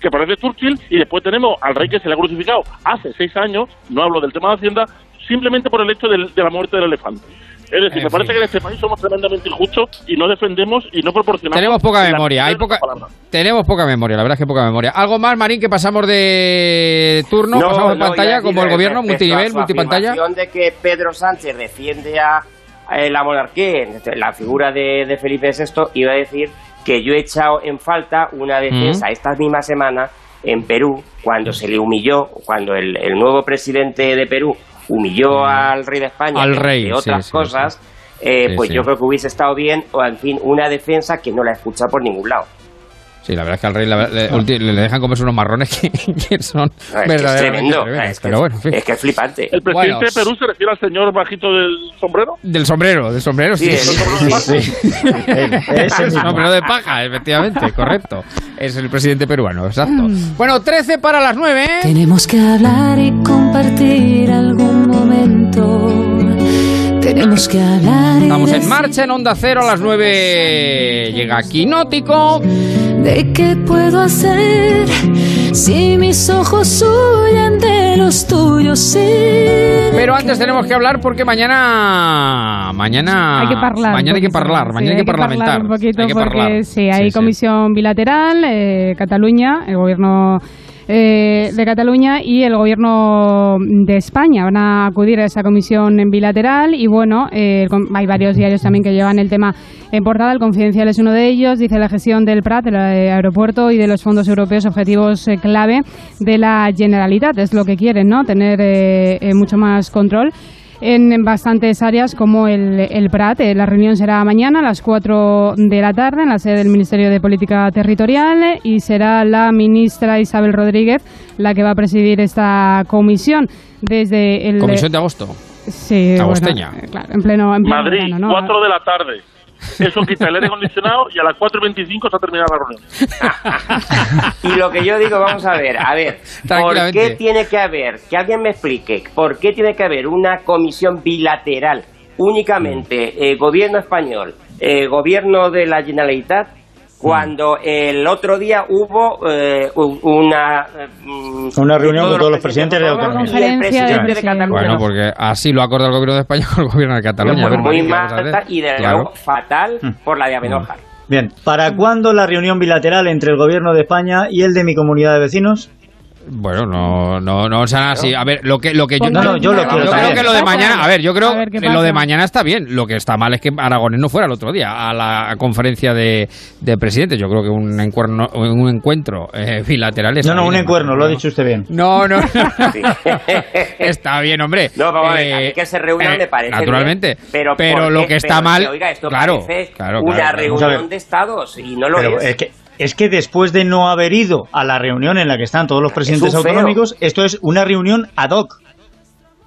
que parece Churchill y después tenemos al rey que se le ha crucificado hace seis años, no hablo del tema de Hacienda, simplemente por el hecho del- de la muerte del elefante. Es decir, En me parece fin. que en este país somos tremendamente injustos y no defendemos y no proporcionamos... Tenemos poca la memoria, hay poca, tenemos poca memoria, la verdad es que poca memoria. ¿Algo más, Marín, que pasamos de turno? No, ¿Pasamos de no, pantalla como el gobierno, multinivel, multipantalla? afirmación de que Pedro Sánchez defiende a, la monarquía, en la figura de, de Felipe VI, iba a decir que yo he echado en falta una defensa Mm. esta misma semana en Perú, cuando se le humilló, cuando el, el nuevo presidente de Perú humilló al rey de España. Al entre rey, sí, otras sí, cosas, eh, Sí, pues yo creo que hubiese estado bien, o en fin, una defensa que no la he escuchado por ningún lado. Sí, la verdad es que al rey la- le, dejan comerse unos marrones que, que son Es que es tremendo, es que, Pero bueno, en fin. es que es flipante. ¿El presidente Bueno. de Perú se refiere al señor bajito del sombrero? Del sombrero, del sombrero, sí. Sí, el sombrero de paja, efectivamente, correcto. Es el presidente peruano, exacto. Bueno, 13 para las 9. Tenemos que hablar y compartir algún momento. Tenemos que hablar y Estamos en marcha en Onda Cero a las 9. Llega Quinótico. De qué puedo hacer si mis ojos huyen de los tuyos. Sí. Pero antes tenemos que hablar porque mañana. Mañana. Hay que hablar. Mañana hay que hablar. Mañana hay que parlamentar. un poquito Hay que porque parlar. sí, hay Sí, sí. comisión bilateral, eh, Cataluña, el gobierno eh, de Cataluña y el gobierno de España. Van a acudir a esa comisión en bilateral y bueno, eh, hay varios diarios también que llevan el tema en portada, el Confidencial es uno de ellos, dice la gestión del Prat, del eh, aeropuerto y de los fondos europeos objetivos eh, clave de la Generalitat, es lo que quieren, ¿no? Tener eh, mucho más control en, en bastantes áreas como el, el Prat. Eh, La reunión será mañana a las 4 de la tarde en la sede del Ministerio de Política Territorial eh, y será la ministra Isabel Rodríguez la que va a presidir esta comisión desde el... Comisión de agosto. Sí, bueno, Agosteña. eh, claro, en pleno, en pleno Madrid, verano, ¿no? 4 de la tarde. Eso quita el aire acondicionado y a las 4 y 25 se ha terminado la reunión. Y lo que yo digo, vamos a ver, a ver, ¿por qué tiene que haber, que alguien me explique, por qué tiene que haber una comisión bilateral únicamente eh, gobierno español, eh, gobierno de la Generalitat, cuando el otro día hubo eh, una... eh, mm, Una reunión todos con todos los presidentes de autónomos autonomía. y el presidente de Cataluña. Bueno, porque así lo ha acordado el gobierno de España con el gobierno de Cataluña. Muy Marín, ¿qué vamos a mal y de Claro. nuevo fatal por la de Abenójar. Bien, ¿para cuándo la reunión bilateral entre el gobierno de España y el de mi comunidad de vecinos? Bueno, no, no, no sean así. A ver, lo que, lo que yo, No, no, yo lo quiero creo también. que lo de mañana, a ver, yo creo ver que lo de mañana está bien. Lo que está mal es que Aragonés no fuera el otro día a la conferencia de, de presidentes. Yo creo que un encuentro, un encuentro eh, bilateral está No, no, un bien. encuerno, lo ha dicho usted bien. No, no, no. está bien, hombre. No, vamos a ver, Eh, a mí que se reúnan eh, me parece naturalmente. bien, pero, Pero ¿por lo que está Pero mal- que, oiga, esto claro, parece claro, una claro, claro. Reunión de estados y no lo Pero es. es que, es que después de no haber ido a la reunión en la que están todos los presidentes autonómicos, esto es una reunión ad hoc.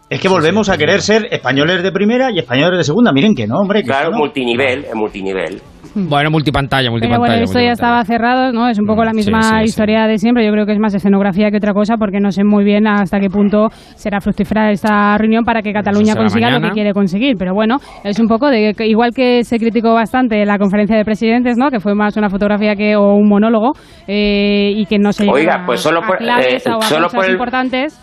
Es que volvemos a querer ser españoles de primera y españoles de segunda. Miren que no, hombre. Que Claro, no. multinivel, es multinivel. Bueno, multipantalla, Pero multipantalla. bueno, esto ya estaba cerrado, ¿no? Es un poco la misma sí, sí. historia de siempre. Yo creo que es más escenografía que otra cosa, porque no sé muy bien hasta qué punto será fructífera esta reunión para que Cataluña será consiga lo que quiere conseguir. Pero bueno, es un poco de que igual que se criticó bastante la conferencia de presidentes, ¿no? Que fue más una fotografía que o un monólogo eh, y que no se Oiga, pues solo a por- claves eh, o a solo cosas por el- importantes.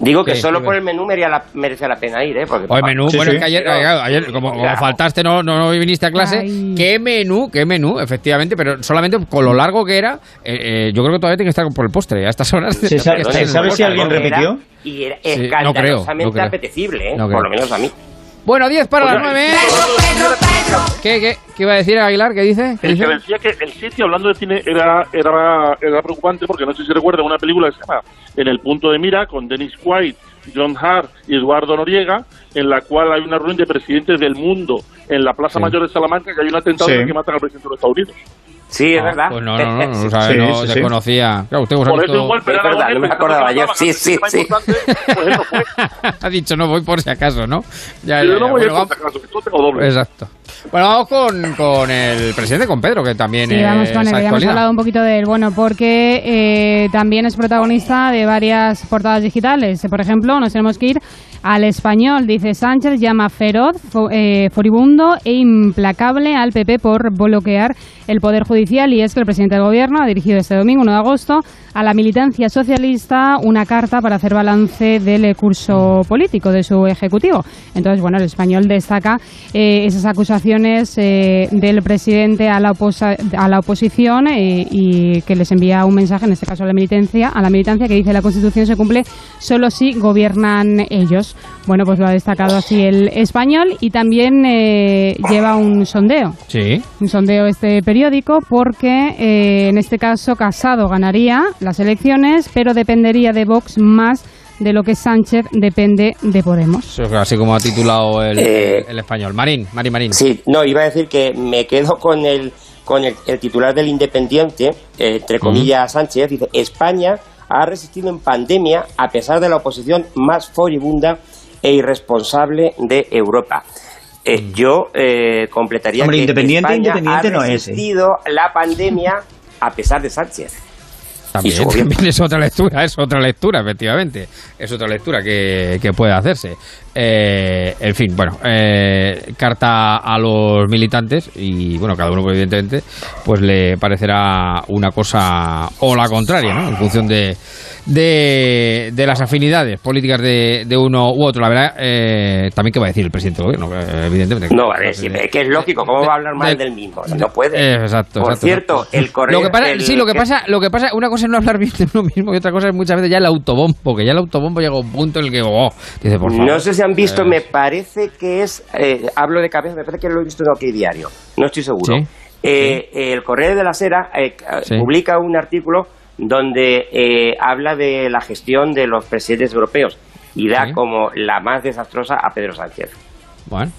Digo que Sí, solo sí, por el menú merecía la, merecía la pena ir, ¿eh? Porque, Hoy menú, Sí, bueno, sí. es que ayer, Pero- ayer como, faltaste, no, no, no viniste a clase. Ay. ¿Qué menú? ¿Qué menú? Efectivamente, pero solamente con lo largo que era, eh, eh, yo creo que todavía tiene que estar por el postre a estas horas. Se sabe- se sabe si alguien Era- repitió? Y era Sí, no creo, escandalosamente no creo. apetecible, ¿eh? No. Por lo menos a mí. Bueno, 10 para las Oye, 9. ¿Qué, qué, qué iba a decir Aguilar? ¿Qué dice? ¿Qué El que decía que el sitio, hablando de cine, era, era, era preocupante porque no sé si recuerda una película que se llama En el punto de mira con Dennis Quaid, John Hart y Eduardo Noriega, en la cual hay una reunión de presidentes del mundo en la Plaza Sí. Mayor de Salamanca que hay un atentado Sí. que matan al presidente de los Estados Unidos. Sí, es Ah, verdad. Pues no, no, no, no, lo sabe, Sí, no sí, se sí. conocía. Claro, usted Por eso igual, pero Es verdad, Aragonés, no me acordaba yo. estaba Sí, sí, sí. pues fue. ha dicho no voy por si acaso, ¿no? Ya, Yo ya, no ya. voy Bueno, por si acaso, esto tengo doble. Exacto. Bueno, vamos con, con el presidente, con Pedro, que también Sí, vamos es con él. Ya hemos hablado un poquito de él, bueno, porque eh, también es protagonista de varias portadas digitales. Por ejemplo, nos tenemos que ir al español. Dice Sánchez llama feroz, fo- eh, furibundo e implacable al PP por bloquear el Poder Judicial. Y es que el presidente del Gobierno ha dirigido este domingo, 1 de agosto, a la militancia socialista una carta para hacer balance del curso político de su ejecutivo. Entonces, bueno, el español destaca eh, esas acusaciones eh, del presidente a la, oposa- a la oposición eh, y que les envía un mensaje, en este caso a la militancia, a la militancia que dice la Constitución se cumple solo si gobiernan ellos. Bueno, pues lo ha destacado así el español y también lleva un sondeo Sí. un sondeo este periódico porque eh, en este caso Casado ganaría las elecciones, pero dependería de Vox más de lo que Sánchez depende de Podemos. Eso, Así como ha titulado el, Eh, el español. Marín, Marín, Marín. Sí, no, iba a decir que me quedo con el con el, el titular del Independiente, eh, entre comillas Sánchez, dice, España ha resistido en pandemia a pesar de la oposición más furibunda e irresponsable de Europa. Eh, yo eh, completaría Hombre, que independiente, España independiente ha no es, ¿eh? resistido la pandemia a pesar de Sánchez. También, también es otra lectura, es otra lectura, efectivamente. Es otra lectura que, que puede hacerse. Eh, en fin, bueno, eh, carta a los militantes y, bueno, cada uno, evidentemente, pues le parecerá una cosa o la contraria, ¿no? En función de, de, de las afinidades políticas de, de uno u otro. La verdad, eh, también, ¿qué va a decir el presidente del gobierno? Eh, Evidentemente. No, a ver, si- es que es lógico, ¿cómo va a hablar mal de- del mismo? No puede. Eh, exacto, Por exacto, cierto, exacto. el correo... Lo que pasa, el- sí, lo que pasa, lo que pasa, una cosa es no hablar bien de uno mismo y otra cosa es muchas veces ya el autobombo, que ya el autobombo llega a un punto en el que, oh, dice, por favor. No sé si han visto, me parece que es, eh, hablo de cabeza, me parece que lo he visto en OK Diario, no estoy seguro. Sí, Eh, El Correo de la Sera eh, Sí. publica un artículo donde eh, habla de la gestión de los presidentes europeos y da como la más desastrosa a Pedro Sánchez. Bueno,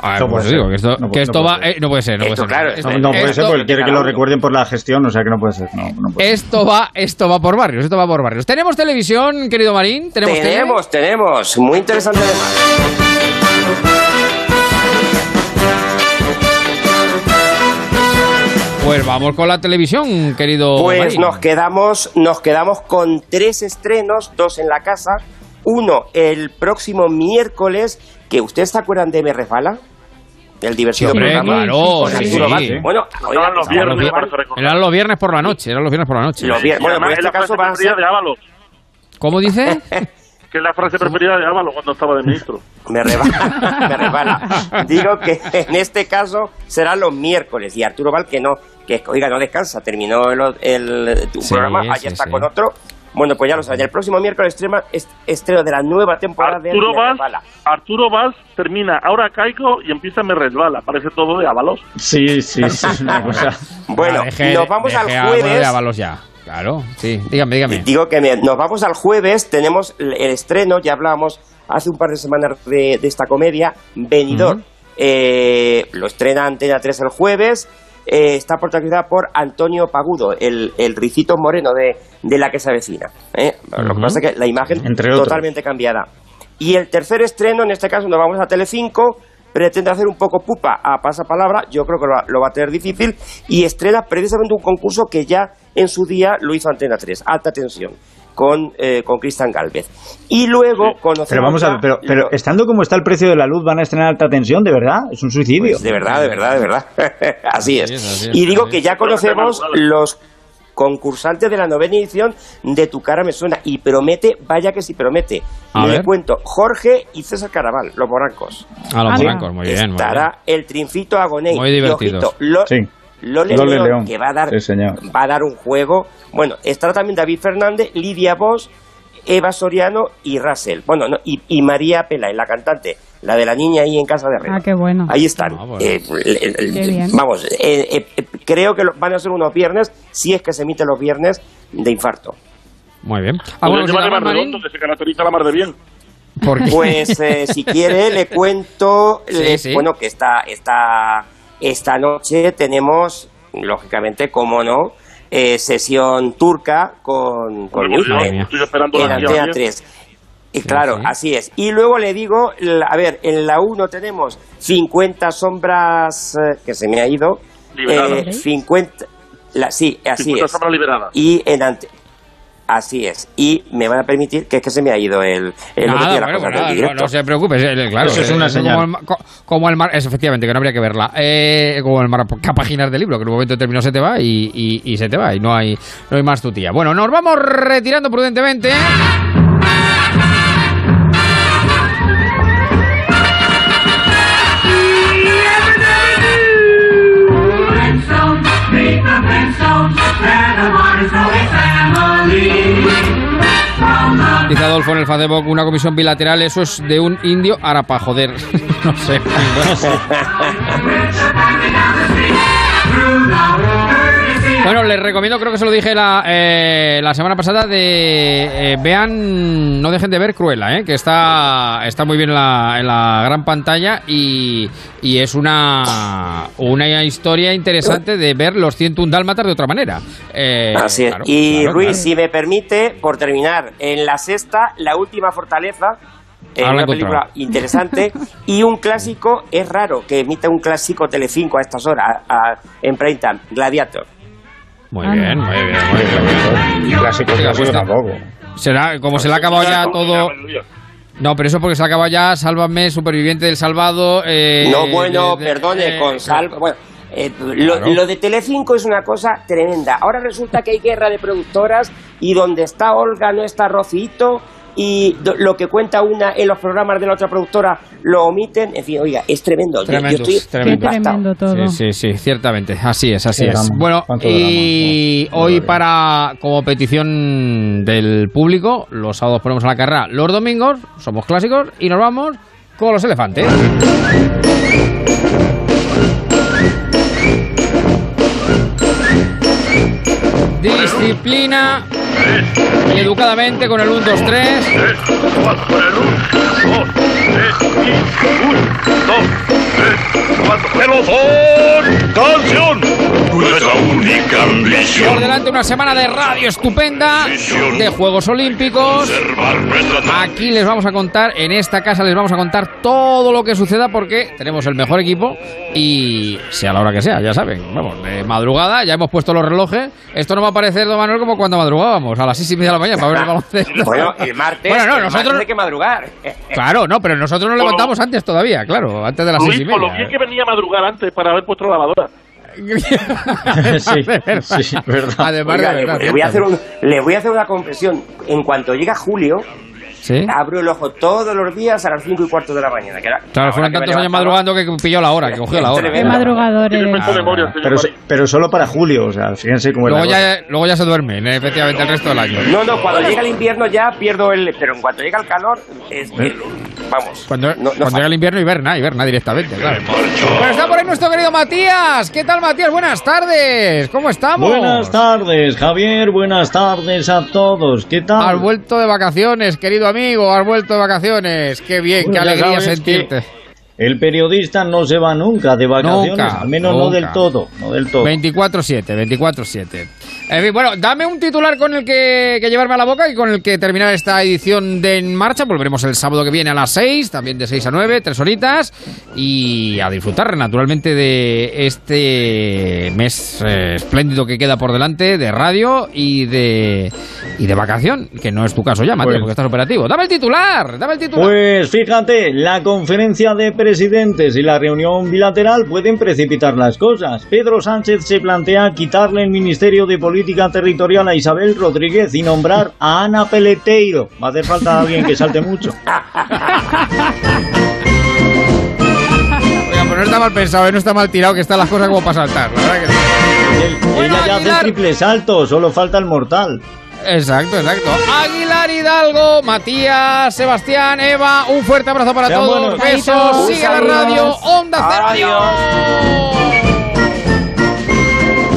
a ver, No pues puede digo ser. que esto, No que puede- esto no va, eh, no puede ser, no Esto, puede ser. claro, Esto- No, no puede ser porque quiere que lo recuerden por la gestión, o sea que no puede ser. No, no puede ser. Esto va, esto va por barrios, esto va por barrios. ¿Tenemos televisión, querido Marín? ¿Tenemos, tele? Tenemos, tenemos, muy interesante además. Pues vamos con la televisión, querido Pues Marín. nos quedamos, nos quedamos con tres estrenos, dos en la casa. Uno el próximo miércoles, que ustedes se acuerdan de Me Refala. el divertido Sí, hombre, programa claro, con sí, Arturo sí. Bueno, Eran los viernes. Eran los viernes por la noche, eran los viernes por la noche. Los viernes. Bueno, en este caso va a ser... de Ábalos, ¿Cómo dice? que es la frase preferida de Ábalos cuando estaba de ministro. Me rebala, me rebala. Digo que en este caso serán los miércoles y Arturo Val que no, que oiga, no descansa, terminó el, el- tu programa, sí, allá está sí. con otro. Bueno, pues ya lo saben, el próximo miércoles estrema, est- estreno de la nueva temporada de Arturo Me Valls, Resbala. Arturo Valls termina, ahora caigo y empieza Me Resbala. Parece todo de Ábalos. Sí, sí, sí, es una cosa. Bueno, deje- nos vamos al de jueves. Ábalos ya. Claro, sí. Dígame, dígame. Digo que me- nos vamos al jueves, tenemos el el estreno, ya hablábamos hace un par de semanas de, de esta comedia, Venidor. Eh, lo estrena Antena 3 el jueves, eh, está protagonizada por Antonio Pagudo, el, el ricito moreno de, de la que se avecina. ¿eh? Lo que pasa es que la imagen Entre otros. totalmente cambiada. Y el tercer estreno, en este caso nos vamos a Telecinco, pretende hacer un poco pupa a pasapalabra, yo creo que lo, va- lo va a tener difícil, y estrena precisamente un concurso que ya en su día lo hizo Antena 3, Alta Tensión, con, eh, con Cristian Galvez. Y luego conocemos... Pero vamos a ver, pero, pero lo- estando como está el precio de la luz, ¿van a estrenar alta tensión? ¿De verdad? Es un suicidio. Pues de verdad, de verdad, de verdad. así es. es, así es, y digo que ya conocemos los concursantes de la novena edición de Tu cara me suena y promete, vaya que sí promete. A Le ver. cuento, Jorge y César Caraval, los morancos. A los Sí. blancos, muy bien, muy Estará el Trincito Agoney. Muy Lo- Sí. Lole, Lole León, León. que va a dar Sí, señor. va a dar un juego. Bueno, estará también David Fernández, Lidia Bosch, Eva Soriano y Russell. Bueno, no, y, y María Pela, la cantante, la de la niña ahí en casa de arriba. Ah, qué bueno. Ahí están. Ah, Eh, Qué bien. Vamos, eh, eh, eh, creo que lo- van a ser unos viernes, si es que se emiten los viernes, de infarto. Muy bien. Podría ¿Alguna llevarle cosita más, más Marín? redondo, que se caracteriza la mar de bien. Pues eh, si quiere le cuento, Sí, le- sí. bueno, que esta, esta, esta noche tenemos, lógicamente, como no, eh, sesión turca con, con Luis yo en- estoy esperando en la Antena guía 3. Y claro, así es. Y luego le digo, a ver, en la 1 tenemos 50 sombras eh, que se me ha ido. Liberadas. eh, 50, la, sí, así 50 es. sombras liberadas. Y en ante- Así es. Y me van a permitir que es que se me ha ido el, el Nada, orden de las bueno, cosas nada, del no, directo. no se preocupe, eh, claro. Eso es una eh, señal. Como el, como el mar, es efectivamente, que no habría que verla. Eh, como el mar, páginas del libro, que en un momento determinado se te va y, y- y se te va y no hay, no hay más tu tía. Bueno, nos vamos retirando prudentemente. Dice Adolfo en el Facebook, una comisión bilateral, eso es de un indio ahora para joder. no sé. Bueno, les recomiendo, creo que se lo dije la, eh, la semana pasada, de eh, vean, no dejen de ver Cruella, eh, que está, está muy bien en la, en la gran pantalla y, y es una, una historia interesante de ver los 101 dálmatas de otra manera. Eh, Así es. claro, y claro, Ruiz, claro. si me permite, por terminar, en la sexta, la última fortaleza, eh, la he una película interesante y un clásico, es raro que emita un clásico Telecinco a estas horas, a- en prime time, Gladiator. Muy bien, muy bien, muy bien. Y clásico, Oiga, clásico pues, tampoco. Será, como se le ha acabado ya todo. No, pero eso porque se ha acabado ya, sálvame, superviviente del salvado. eh, no, bueno, de- de- perdone, eh, con sal... Bueno, eh, lo, Claro. lo de Telecinco es una cosa tremenda. Ahora resulta que hay guerra de productoras y donde está Olga no está Rocito y lo que cuenta una en los programas de la otra productora lo omiten. En fin, oiga, es tremendo. Yo- Tremendo, yo estoy tremendo. Todo. Sí, sí, sí, ciertamente. Así es, así es. drama, Bueno, y hoy para, como petición del público, los sábados ponemos a la carrera los domingos, somos clásicos y nos vamos con los elefantes. Disciplina y educadamente con el 1, 2, 3. ¡Pelotón! ¡Canción! Nuestra única Por delante una semana de radio estupenda, de Juegos Olímpicos. Aquí les vamos a contar, en esta casa les vamos a contar todo lo que suceda porque tenemos el mejor equipo y sea la hora que sea, ya saben. Vamos, de madrugada, ya hemos puesto los relojes. Esto no va a parecer, don Manuel, como cuando madrugábamos, a las seis y media de la mañana para ver el baloncesto. Bueno, el martes, Bueno, no, el nosotros- martes hay que madrugar. Claro, no, pero nosotros nos levantamos antes todavía, claro, antes de las seis y por lo bien que venía a madrugar antes para haber puesto la lavadora. sí, sí, verdad. Además Oiga, de le, verdad, le voy a hacer un- le voy a hacer una confesión. En cuanto llega julio, abro el ojo todos los días a las 5 y cuarto de la mañana. Que era, Claro, fueron tantos años madrugando que pilló la hora, que cogió la hora. Qué madrugador eres. Pero, pero solo para julio, o sea, fíjense cómo Luego ya, luego ya se duermen, eh, efectivamente, el resto del año. No, no, cuando llega el invierno ya pierdo el... Pero en cuanto llega el calor, es que... Vamos. Cuando, cuando llega el invierno, hiberna, hiberna directamente, claro. Bueno, está por ahí nuestro querido Matías. ¿Qué tal, Matías? Buenas tardes. ¿Cómo estamos? Buenas tardes, Javier. Buenas tardes a todos. ¿Qué tal? Has vuelto de vacaciones, querido amigo. Has vuelto de vacaciones. Qué bien, Bueno, qué alegría sentirte. El periodista no se va nunca de vacaciones, Nunca, al menos no nunca. del todo, no del todo. 24-7, 24-7. En fin, bueno, dame un titular con el que, que llevarme a la boca y con el que terminar esta edición de En Marcha. Volveremos el sábado que viene a las 6, también de 6 a 9, tres horitas. Y a disfrutar, naturalmente, de este mes eh, espléndido que queda por delante de radio y de, y de vacación, que no es tu caso ya, Matías, Pues- porque estás operativo. Dame el titular, dame el titular. Pues fíjate, la conferencia de presidentes y la reunión bilateral pueden precipitar las cosas. Pedro Sánchez se plantea quitarle el Ministerio de Política Territorial a Isabel Rodríguez y nombrar a Ana Peleteiro. Va a hacer falta alguien que salte mucho. Oiga, pero no está mal pensado, eh, no está mal tirado, que están las cosas como para saltar. La verdad que sí. Ella ya hace el triple salto, solo falta el mortal. Exacto, exacto. Aguilar Hidalgo, Matías, Sebastián, Eva, un fuerte abrazo para Sean todos. buenos. Besos, sigue la radio, Onda Cero. Adiós.